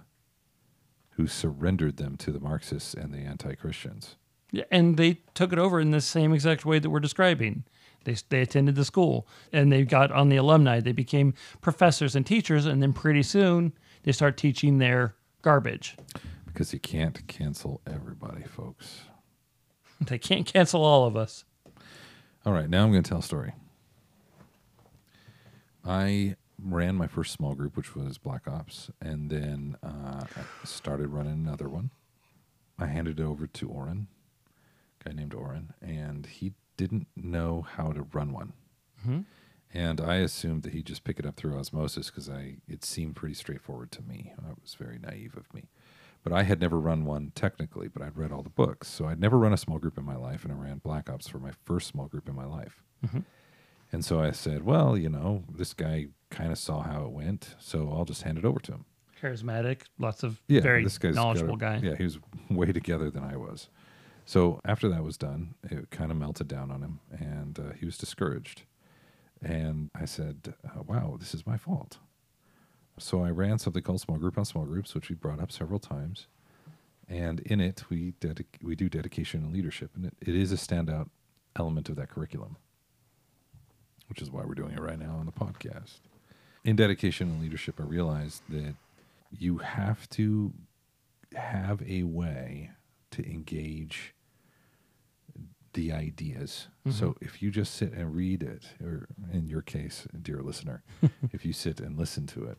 who surrendered them to the Marxists and the anti Christians. Yeah, and they took it over in the same exact way that we're describing. They, they attended the school and they got on the alumni. They became professors and teachers, and then pretty soon they start teaching their garbage. Because you can't cancel everybody, folks. <laughs> They can't cancel all of us. All right, now I'm going to tell a story. I ran my first small group, which was Black Ops, and then uh, I started running another one. I handed it over to Oren, a guy named Oren, and he didn't know how to run one. Mm-hmm. And I assumed that he'd just pick it up through osmosis because I it seemed pretty straightforward to me. It was very naive of me. But I had never run one technically, but I'd read all the books. So I'd never run a small group in my life, and I ran Black Ops for my first small group in my life. Mm-hmm. And so I said, well, you know, this guy kind of saw how it went, so I'll just hand it over to him. Charismatic, lots of Yeah, very this guy's knowledgeable a- guy. Yeah, he was <laughs> way together than I was. So after that was done, it kind of melted down on him, and uh, he was discouraged. And I said, uh, "Wow, this is my fault." So I ran something called Small Group on Small Groups, which we brought up several times. And in it, we dedic- we do dedication and leadership, and it, it is a standout element of that curriculum, which is why we're doing it right now on the podcast. In dedication and leadership, I realized that you have to have a way to engage the ideas. So mm-hmm. if you just sit and read it, or in your case, dear listener, <laughs> if you sit and listen to it,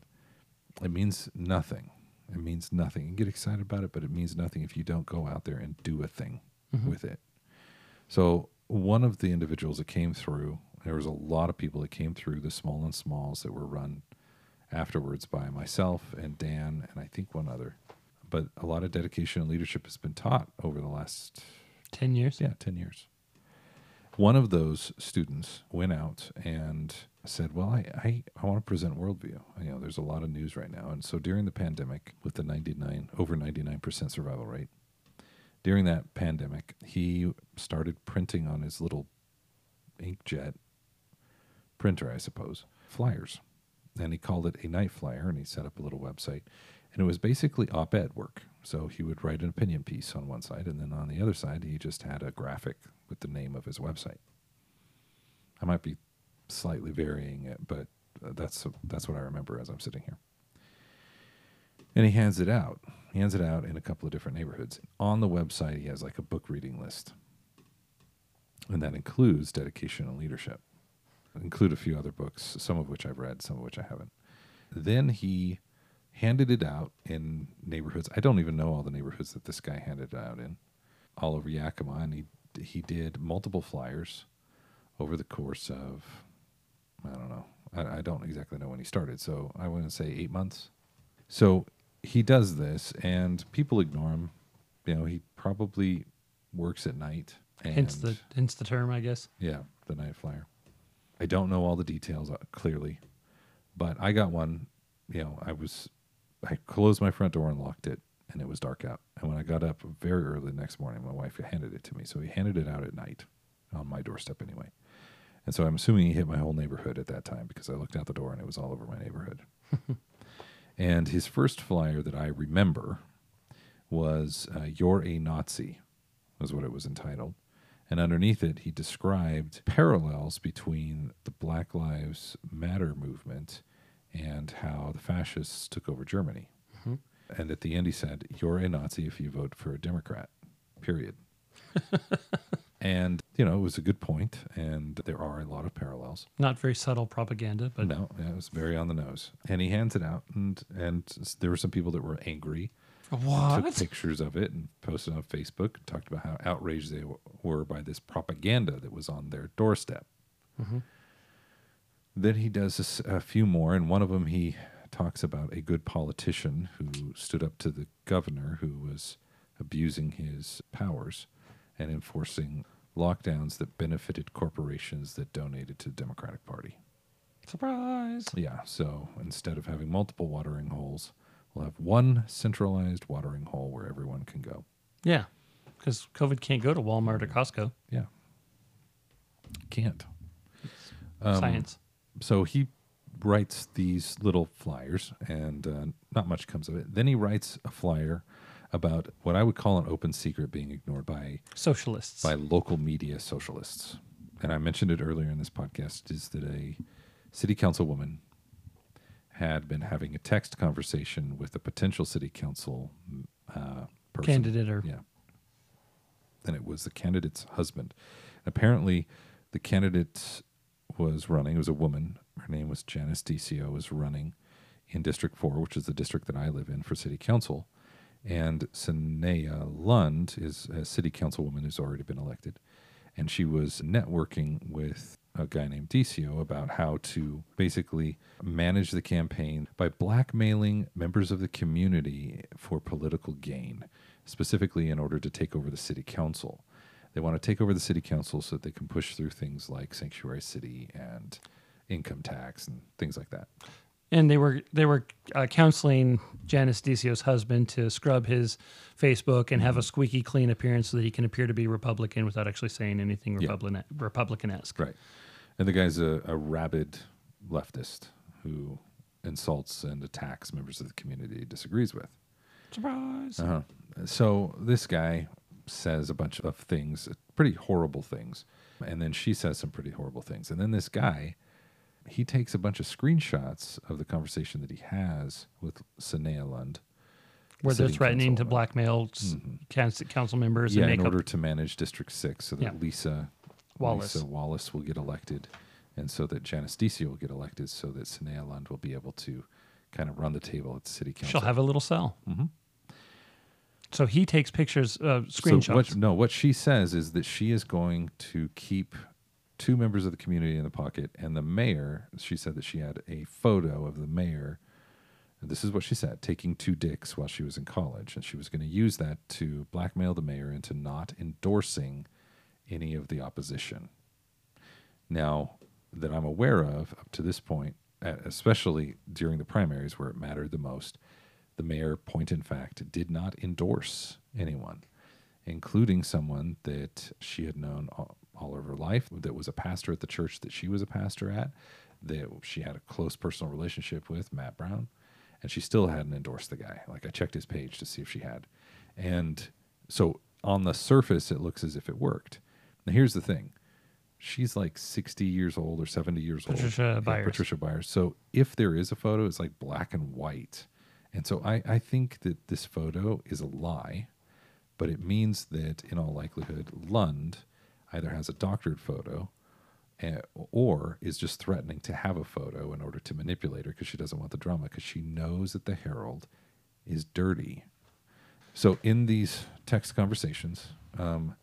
it means nothing. It means nothing. You get excited about it, but it means nothing if you don't go out there and do a thing mm-hmm. with it. So one of the individuals that came through, there was a lot of people that came through the small and smalls that were run afterwards by myself and Dan and I think one other. But a lot of dedication and leadership has been taught over the last Ten years. yeah, 10 years. One of those students went out and said, Well, I, I, I want to present worldview. You know, there's a lot of news right now. And so during the pandemic, with the 99, over 99% survival rate, during that pandemic, he started printing on his little inkjet printer, I suppose, flyers. And he called it a night flyer and he set up a little website. And it was basically op ed work. So he would write an opinion piece on one side, and then on the other side, he just had a graphic with the name of his website. I might be slightly varying it, but uh, that's that's what I remember as I'm sitting here. And he hands it out. He hands it out in a couple of different neighborhoods. On the website, he has like a book reading list, and that includes dedication and leadership. Include a few other books, some of which I've read, some of which I haven't. Then he handed it out in neighborhoods. I don't even know all the neighborhoods that this guy handed it out in, all over Yakima, and he he did multiple flyers over the course of I don't know. I, I don't exactly know when he started, so I to say eight months. So he does this, and people ignore him. You know, he probably works at night. And Hence the hence the term, I guess. yeah, the night flyer. I don't know all the details uh, clearly, but I got one. You know, I was, I closed my front door and locked it, and it was dark out. And when I got up very early the next morning, my wife handed it to me. So he handed it out at night, on my doorstep anyway. And so I'm assuming he hit my whole neighborhood at that time because I looked out the door and it was all over my neighborhood. <laughs> and his first flyer that I remember was uh, "You're a Nazi," was what it was entitled. And underneath it, he described parallels between the Black Lives Matter movement and how the fascists took over Germany. Mm-hmm. And at the end, he said, You're a Nazi if you vote for a Democrat, period. <laughs> and, you know, it was a good point, and there are a lot of parallels. Not very subtle propaganda, but no, yeah, it was very on the nose. And he hands it out, and, and there were some people that were angry What? took pictures of it and posted on Facebook talked about how outraged they w- were by this propaganda that was on their doorstep. Mm-hmm. Then he does a few more, and one of them he talks about a good politician who stood up to the governor who was abusing his powers and enforcing lockdowns that benefited corporations that donated to the Democratic Party. Surprise! Yeah, so instead of having multiple watering holes, we'll have one centralized watering hole where everyone can go. Yeah, because COVID can't go to Walmart or mm-hmm. Costco. Yeah. Can't. Science. So he writes these little flyers, and uh, not much comes of it. Then he writes a flyer about what I would call an open secret being ignored by Socialists. by local media socialists. And I mentioned it earlier in this podcast is that a city councilwoman had been having a text conversation with a potential city council uh, person. Candidate or Yeah. And it was the candidate's husband. Apparently, the candidate was running, it was a woman. Her name was Janice Deccio, was running in District 4, which is the district that I live in for city council. And Soneya Lund is a city councilwoman who's already been elected. And she was networking with a guy named Deccio about how to basically manage the campaign by blackmailing members of the community for political gain, specifically in order to take over the city council. They want to take over the city council so that they can push through things like sanctuary city and income tax and things like that. and they were they were uh, counseling Janice Deccio's husband to scrub his Facebook and Mm-hmm. have a squeaky clean appearance so that he can appear to be Republican without actually saying anything Yeah. Republican Republican-esque. Right. And the guy's a, a rabid leftist who insults and attacks members of the community he disagrees with. Surprise! Uh-huh. So this guy says a bunch of things, pretty horrible things. And then she says some pretty horrible things. And then this guy, he takes a bunch of screenshots of the conversation that he has with Soneya Lund. Where they're threatening to blackmail s- council members Yeah, and in order to manage District 6 so that Yeah. Lisa Wallace. Lisa Wallace will get elected and so that Janice Deccio will get elected so that Soneya Lund will be able to kind of run the table at the city council. she'll have a little cell. Mhm. So he takes pictures, uh, So screenshots. what, no, what she says is that she is going to keep two members of the community in the pocket, and the mayor. She said that she had a photo of the mayor. This is what she said: taking two dicks while she was in college, and she was going to use that to blackmail the mayor into not endorsing any of the opposition. Now, that I'm aware of up to this point, especially during the primaries where it mattered the most, the mayor, point in fact, did not endorse hmm. anyone, including someone that she had known all, all of her life, that was a pastor at the church that she was a pastor at, that she had a close personal relationship with, Matt Brown, and she still hadn't endorsed the guy. Like I checked his page to see if she had. And so on the surface, it looks as if it worked. Now, here's the thing she's like 60 years old or 70 years Patricia old. Yeah, Byers. Patricia Byers. So if there is a photo, it's like black and white. And so I, I think that this photo is a lie, but it means that in all likelihood, Lund either has a doctored photo eh, or is just threatening to have a photo in order to manipulate her because she doesn't want the drama because she knows that the Herald is dirty. So in these text conversations, um,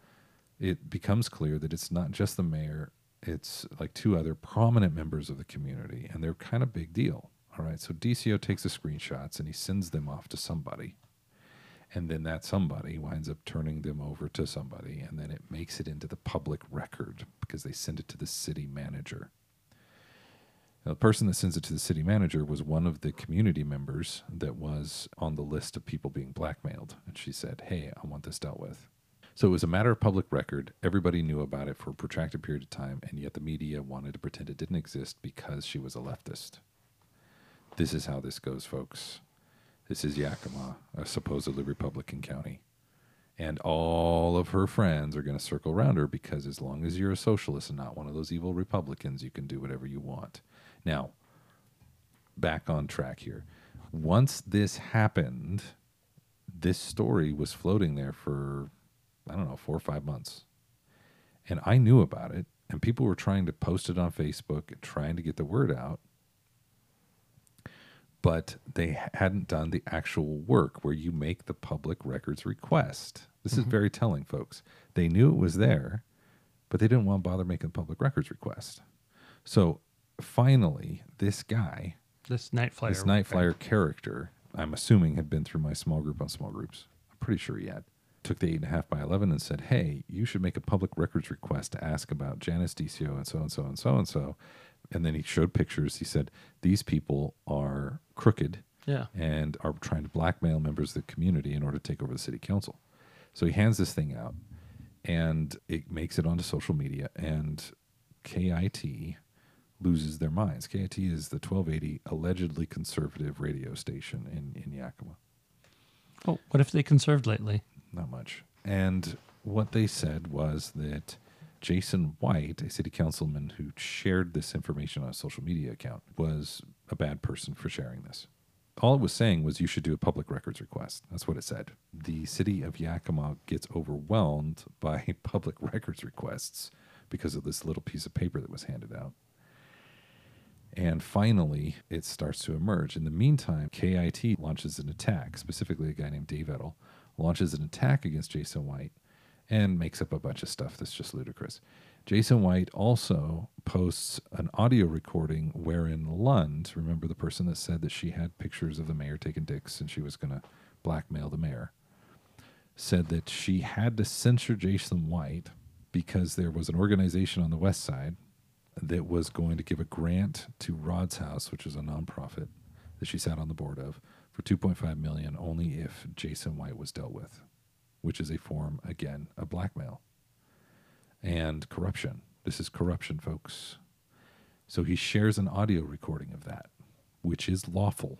it becomes clear that it's not just the mayor, it's like two other prominent members of the community, and they're kind of big deal. All right. So Deccio takes the screenshots and he sends them off to somebody. And then that somebody winds up turning them over to somebody, and then it makes it into the public record because they send it to the city manager. Now, the person that sends it to the city manager was one of the community members that was on the list of people being blackmailed. And she said, Hey, I want this dealt with. So it was a matter of public record. Everybody knew about it for a protracted period of time, and yet the media wanted to pretend it didn't exist because she was a leftist. This is how this goes, folks. This is Yakima, a supposedly Republican county. And all of her friends are going to circle around her because as long as you're a socialist and not one of those evil Republicans, you can do whatever you want. Now, back on track here. Once this happened, this story was floating there for, I don't know, four or five months. And I knew about it, and people were trying to post it on Facebook trying to get the word out. But they hadn't done the actual work where you make the public records request. This is mm-hmm. very telling, folks. They knew it was there, but they didn't want to bother making the public records request. So finally, this guy, this night flyer. this night flyer character, I'm assuming had been through my small group on small groups. I'm pretty sure he had. Took the eight and a half by eleven and said, "Hey, you should make a public records request to ask about Janice Deccio and so and so and so and so." And then he showed pictures. He said, "These people are crooked Yeah. and are trying to blackmail members of the community in order to take over the city council." So he hands this thing out, and it makes it onto social media, and KIT loses their minds. KIT is the 1280 allegedly conservative radio station in, in Yakima. Oh, what if they conserved lately? not much. And what they said was that Jason White, a city councilman who shared this information on a social media account, was a bad person for sharing this. All it was saying was you should do a public records request. That's what it said. The city of Yakima gets overwhelmed <laughs> by public records requests because of this little piece of paper that was handed out. And finally, it starts to emerge. In the meantime, KIT launches an attack, specifically a guy named Dave Ettl, launches an attack against Jason White and makes up a bunch of stuff that's just ludicrous. Jason White also posts an audio recording wherein Lund, remember the person that said that she had pictures of the mayor taking dicks and she was going to blackmail the mayor, said that she had to censor Jason White because there was an organization on the west side that was going to give a grant to Rod's House, which is a nonprofit that she sat on the board of, for 2.5 million only if Jason White was dealt with, which is a form again of blackmail and corruption. This is corruption, folks. So he shares an audio recording of that, which is lawful,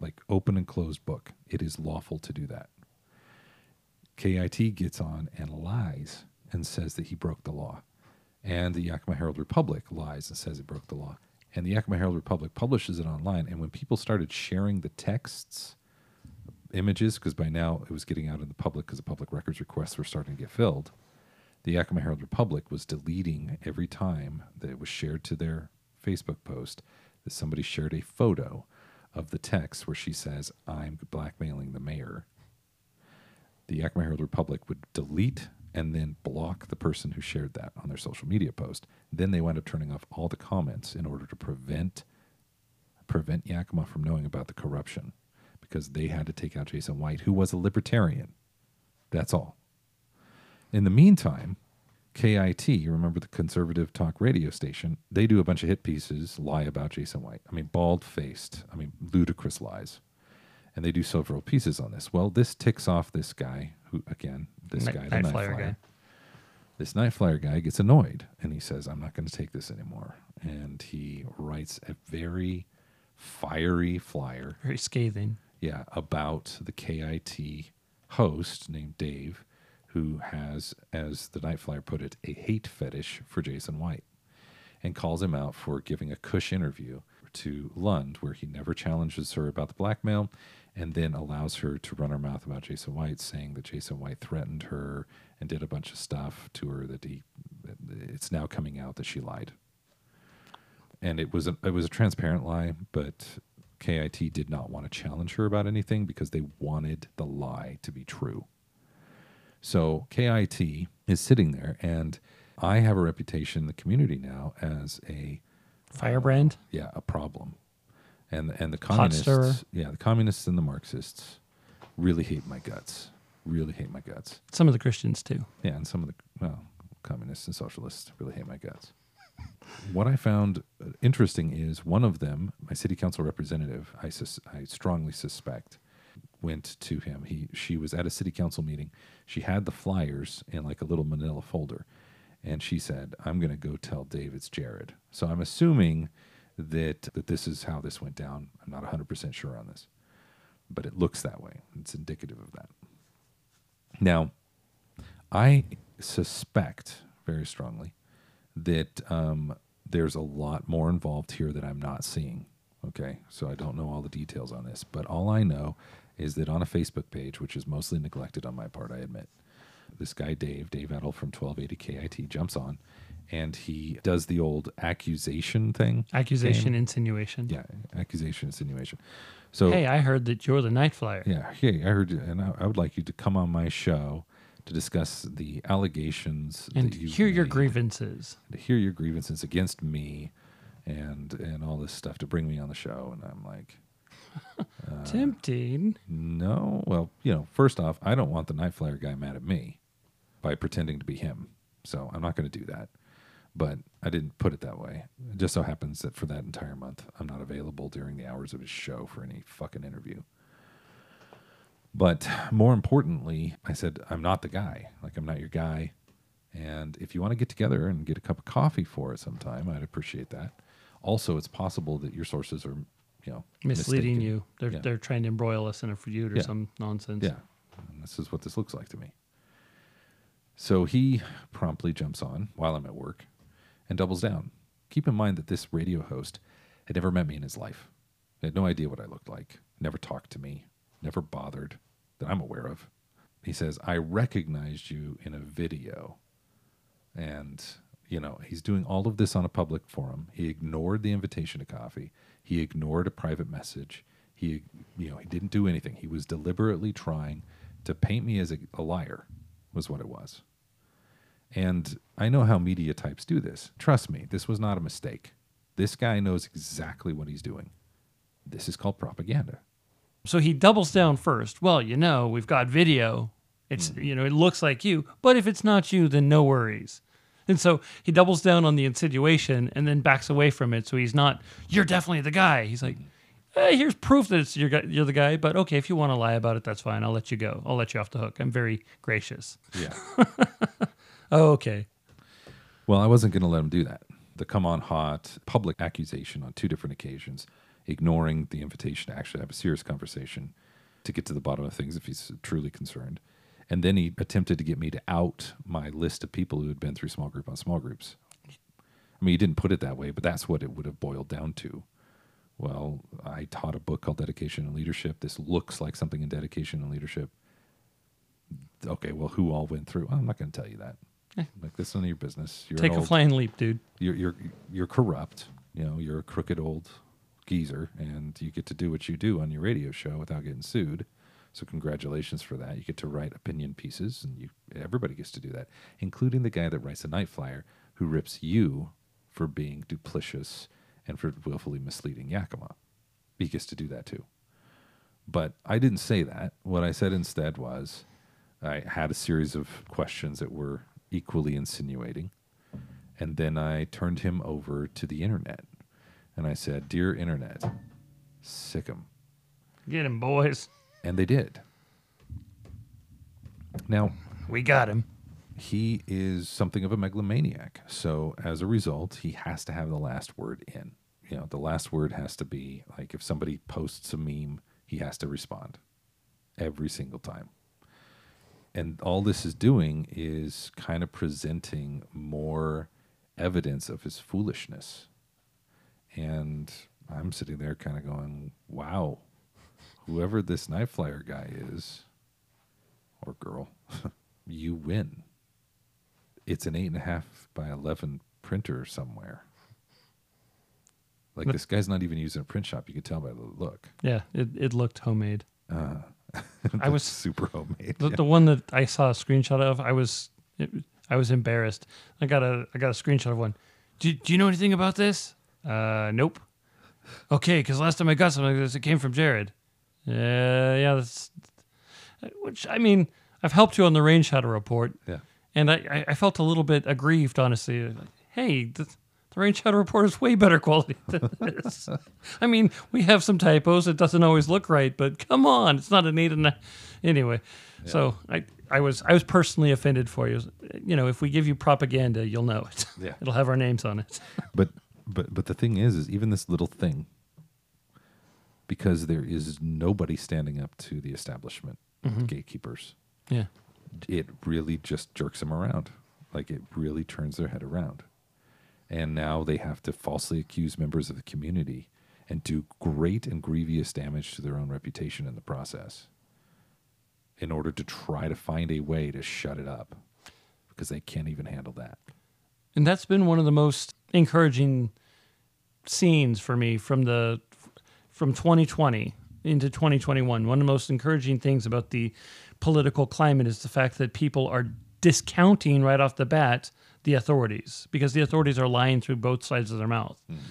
like open and closed book. It is lawful to do that. KIT gets on and lies and says that he broke the law. And the Yakima Herald Republic lies and says it broke the law. And the Yakima Herald Republic publishes it online. And when people started sharing the texts, images, because by now it was getting out in the public because the public records requests were starting to get filled, the Yakima Herald Republic was deleting every time that it was shared to their Facebook post that somebody shared a photo of the text where she says, I'm blackmailing the mayor. The Yakima Herald Republic would delete and then block the person who shared that on their social media post. Then they wound up turning off all the comments in order to prevent prevent Yakima from knowing about the corruption because they had to take out Jason White, who was a libertarian. That's all. In the meantime, KIT, you remember the conservative talk radio station, they do a bunch of hit pieces, lie about Jason White. I mean, bald faced, I mean, ludicrous lies. And they do several pieces on this. Well, this ticks off this guy, who, again, this Night- guy, the Night night Flyer flyer. guy. This night flyer guy gets annoyed and he says, I'm not going to take this anymore. And he writes a very fiery flyer Very scathing. Yeah, about the KIT host named Dave, who has, as the Night Flyer put it, a hate fetish for Jason White, and calls him out for giving a cush interview to Lund, where he never challenges her about the blackmail, and then allows her to run her mouth about Jason White, saying that Jason White threatened her and did a bunch of stuff to her that he. It's now coming out that she lied and it was a, it was a transparent lie, but KIT did not want to challenge her about anything because they wanted the lie to be true. So KIT is sitting there, and I have a reputation in the community now as a Firebrand. yeah a problem, and and the communists yeah the communists and the Marxists really hate my guts, really hate my guts. Some of the Christians too. Yeah, and some of the well, communists and socialists really hate my guts. What I found uh, interesting is one of them, my city council representative, I, sus- I strongly suspect, went to him. He she was at a city council meeting. She had the flyers in like a little manila folder, and she said, "I'm going to go tell Dave it's Jared." So I'm assuming that that this is how this went down. I'm not 100% sure on this, but it looks that way. It's indicative of that. Now, I suspect very strongly that um, there's a lot more involved here that I'm not seeing. Okay, so I don't know all the details on this, but all I know is that on a Facebook page, which is mostly neglected on my part, I admit, this guy Dave, Dave Ettl from 1280 KIT, jumps on and he does the old accusation thing. Accusation, game. insinuation. Yeah, accusation, insinuation. So Hey, I heard that you're the night flyer. yeah, hey, I heard, you, and I, I would like you to come on my show to discuss the allegations And hear your grievances. to hear your grievances against me, and and all this stuff to bring me on the show. And I'm like, <laughs> Uh, Tempting. no, well, you know, first off, I don't want the night flyer guy mad at me by pretending to be him, so I'm not going to do that. But I didn't put it that way. It just so happens that for that entire month, I'm not available during the hours of his show for any fucking interview. But more importantly, I said, I'm not the guy. Like, I'm not your guy. And if you want to get together and get a cup of coffee for it sometime, I'd appreciate that. Also, it's possible that your sources are you know, Misleading mistaken. you. They're Yeah. they're trying to embroil us in a feud or Yeah. some nonsense. Yeah, and this is what this looks like to me. So he promptly jumps on while I'm at work and doubles down. Keep in mind that this radio host had never met me in his life. He had no idea what I looked like, never talked to me, never bothered that I'm aware of. He says, I recognized you in a video. And, you know, he's doing all of this on a public forum. He ignored the invitation to coffee. He ignored a private message. He, you know, he didn't do anything. He was deliberately trying to paint me as a, a liar, was what it was. And I know how media types do this. Trust me, this was not a mistake. This guy knows exactly what he's doing. This is called propaganda. So he doubles down first. Well, you know, we've got video. It's Mm-hmm. you know, it looks like you, but if it's not you, then no worries. And so he doubles down on the insinuation and then backs away from it. So he's not, you're definitely the guy. He's like, eh, here's proof that it's you're, you're the guy. But okay, if you want to lie about it, that's fine. I'll let you go. I'll let you off the hook. I'm very gracious. Yeah. <laughs> Oh, okay. Well, I wasn't going to let him do that. The come on hot public accusation on two different occasions, ignoring the invitation to actually have a serious conversation to get to the bottom of things if he's truly concerned. And then he attempted to get me to out my list of people who had been through small group on small groups. I mean, he didn't put it that way, but that's what it would have boiled down to. Well, I taught a book called Dedication and Leadership. This looks like something in dedication and leadership. Okay, well, who all went through? I'm not going to tell you that. Like that's none of your business. You're Take a flying leap, dude. You're you're you're corrupt. You know, you're a crooked old geezer, and you get to do what you do on your radio show without getting sued. So congratulations for that. You get to write opinion pieces, and you everybody gets to do that, including the guy that writes a night flyer who rips you for being duplicitous and for willfully misleading Yakima. He gets to do that too. But I didn't say that. What I said instead was I had a series of questions that were equally insinuating. And then I turned him over to the internet. And I said, Dear internet, sick 'em. Get him, boys. And they did. Now, We got him. he is something of a megalomaniac. So as a result, he has to have the last word in. You know, the last word has to be like if somebody posts a meme, he has to respond every single time. And all this is doing is kind of presenting more evidence of his foolishness. And I'm sitting there kind of going, wow, whoever this night flyer guy is, or girl, <laughs> you win. It's an eight and a half by 11 printer somewhere. Like this guy's not even using a print shop. You could tell by the look. Yeah, it, it looked homemade. Uh, <laughs> I <laughs> was super homemade. the, the one that I saw a screenshot of. I was it, I was embarrassed. I got a I got a screenshot of one. Do, do you know anything about this? Uh, nope. Okay, because last time I got something like this, it came from Jared. Uh, yeah, that's which I mean, I've helped you on the rain shadow report, Yeah. and I, I, I felt a little bit aggrieved, honestly. Like, hey, the, the rain shadow report is way better quality than <laughs> this. I mean, we have some typos. It doesn't always look right, but come on, it's not an eight and a anyway. So I, I was I was personally offended for you. You know, if we give you propaganda, you'll know it. Yeah. <laughs> It'll have our names on it. But but but the thing is, is even this little thing, because there is nobody standing up to the establishment, mm-hmm. gatekeepers. Yeah. It really just jerks them around. Like it really turns their head around, and now they have to falsely accuse members of the community and do great and grievous damage to their own reputation in the process. In order to try to find a way to shut it up, because they can't even handle that. And that's been one of the most encouraging scenes for me from the from 2020 into 2021. One of the most encouraging things about the political climate is the fact that people are discounting right off the bat the authorities because the authorities are lying through both sides of their mouth. Mm-hmm.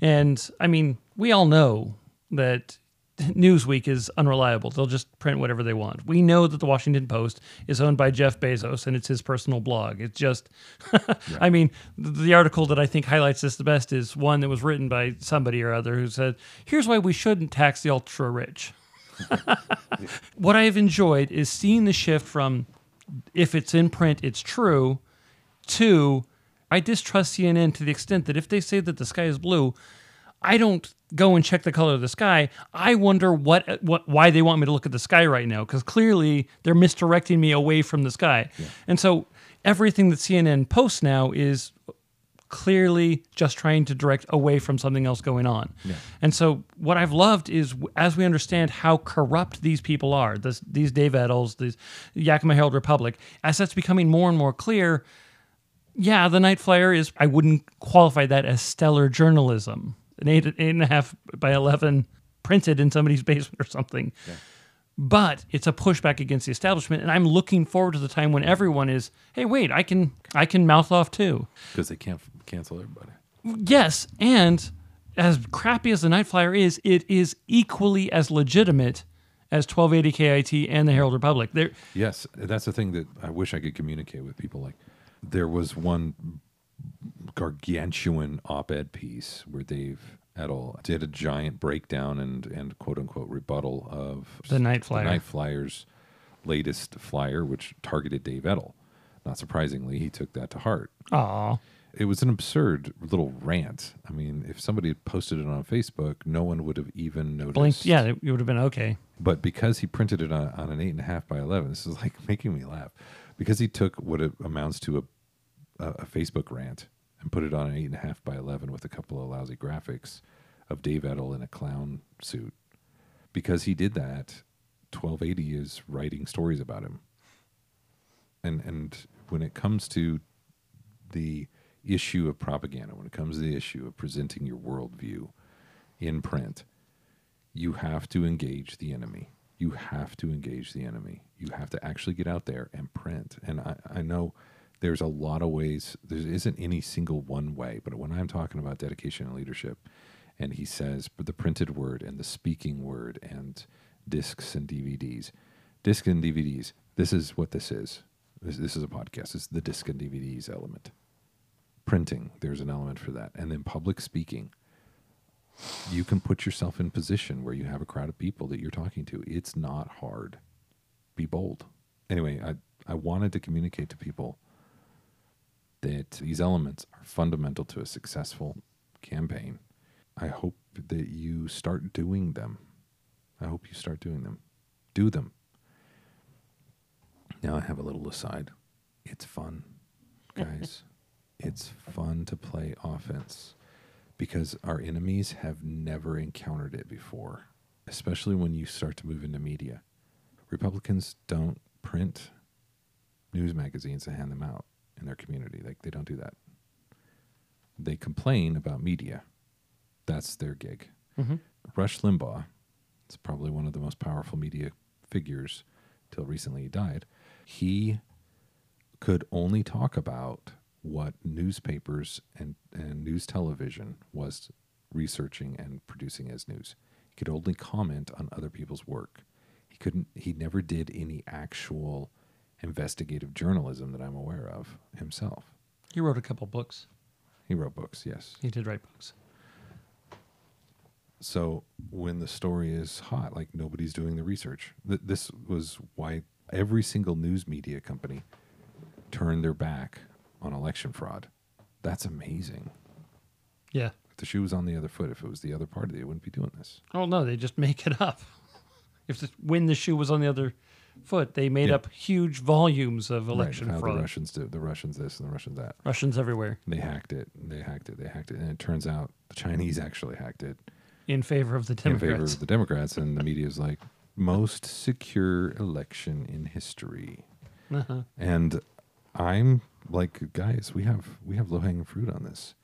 And I mean, we all know that Newsweek is unreliable. They'll just print whatever they want. We know that the Washington Post is owned by Jeff Bezos and it's his personal blog. It's just, <laughs> I mean, the, the article that I think highlights this the best is one that was written by somebody or other who said, here's why we shouldn't tax the ultra rich. <laughs> what I have enjoyed is seeing the shift from if it's in print, it's true, to I distrust CNN to the extent that if they say that the sky is blue, I don't go and check the color of the sky. I wonder what what why they want me to look at the sky right now because clearly they're misdirecting me away from the sky. And so everything that CNN posts now is clearly just trying to direct away from something else going on. And so what I've loved is as we understand how corrupt these people are, this, these Dave Ettls, these Yakima Herald Republic, as that's becoming more and more clear, yeah, the Night Flyer is, I wouldn't qualify that as stellar journalism. An eight, eight and a half by 11 printed in somebody's <laughs> basement or something. But it's a pushback against the establishment. And I'm looking forward to the time when everyone is, hey, wait, I can, I can mouth off too. because they can't cancel everybody. Yes, and as crappy as the Night Flyer is, it is equally as legitimate as 1280 KIT and the Herald Republic. There, Yes, that's the thing that I wish I could communicate with people. Like, there was one gargantuan op-ed piece where Dave Ettl did a giant breakdown and and quote unquote rebuttal of The Night Flyer. Night Flyer's latest flyer, which targeted Dave Ettl. Not surprisingly, he took that to heart. aw, It was an absurd little rant. I mean, if somebody had posted it on Facebook, no one would have even noticed. blinked. Yeah, it, would have been okay. But because he printed it on, on an eight and a half by eleven, this is like <laughs> making me laugh. Because he took what it amounts to a, a, a Facebook rant and put it on an eight and a half by eleven with a couple of lousy graphics of Dave Ettl in a clown suit. Because he did that, twelve eighty is writing stories about him. And and when it comes to the issue of propaganda, when it comes to the issue of presenting your worldview in print, you have to engage the enemy. You have to engage the enemy. You have to actually get out there and print. And I, I know there's a lot of ways, there isn't any single one way, but when I'm talking about dedication and leadership, and he says the printed word and the speaking word and discs and DVDs, disc and DVDs, this is what this is. This, this is a podcast. It's the disc and DVDs element. Printing, there's an element for that. And then public speaking you can put yourself in position where you have a crowd of people that you're talking to. It's not hard. Be bold. Anyway, I, I wanted to communicate to people that these elements are fundamental to a successful campaign. I hope that you start doing them. I hope you start doing them. Do them. Now I have a little aside. It's fun, guys. <laughs> it's fun to play offense because our enemies have never encountered it before, especially when you start to move into media. Republicans don't print news magazines and hand them out in their community. Like they don't do that. They complain about media. That's their gig. Mm-hmm. Rush Limbaugh, it's probably one of the most powerful media figures till recently he died. He could only talk about what newspapers and, and news television was researching and producing as news. He could only comment on other people's work. He couldn't he never did any actual investigative journalism that I'm aware of himself. He wrote a couple books. He wrote books, yes. He did write books. So when the story is hot, like nobody's doing the research. Th- this was why every single news media company turned their back on election fraud. That's amazing. Yeah. If the shoe was on the other foot, if it was the other party, they wouldn't be doing this. Oh no, they just make it up. <laughs> If the, when the shoe was on the other foot, they made Yeah. up huge volumes of election right, fraud. the Russians did the Russians this and the Russians that. Russians everywhere They hacked it. They hacked it. They hacked it. And it turns out the Chinese actually hacked it in favor of the in favor Democrats. of the Democrats. And the media is like, most secure election in history. Uh-huh. And I'm like, guys, we have we have low hanging fruit on this.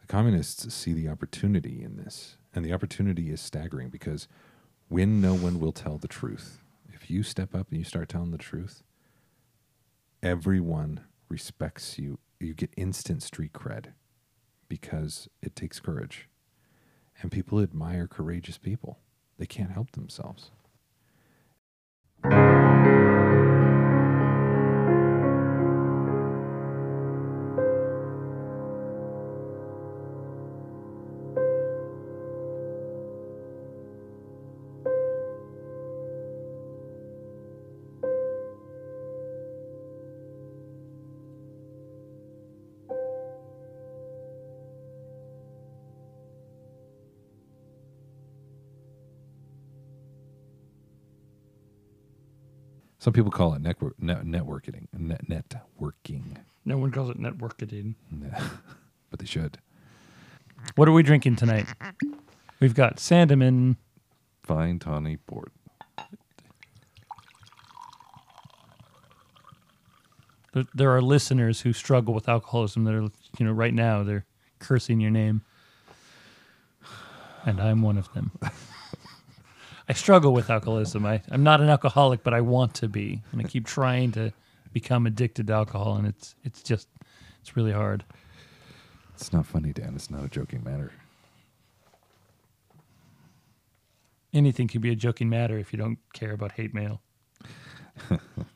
The communists see the opportunity in this, and the opportunity is staggering because when no one will tell the truth, if you step up and you start telling the truth, everyone respects you. You get instant street cred because it takes courage, and people admire courageous people. They can't help themselves. Some people call it network, net, networking. Net, networking. No one calls it networking. <laughs> but they should. What are we drinking tonight? We've got Sandeman. Fine tawny port. There, there are listeners who struggle with alcoholism that are, you know, right now they're cursing your name. And I'm one of them. <laughs> I struggle with alcoholism. I, I'm not an alcoholic, but I want to be. And I keep trying to become addicted to alcohol and it's it's just it's really hard. It's not funny, Dan. It's not a joking matter. Anything can be a joking matter if you don't care about hate mail. <laughs>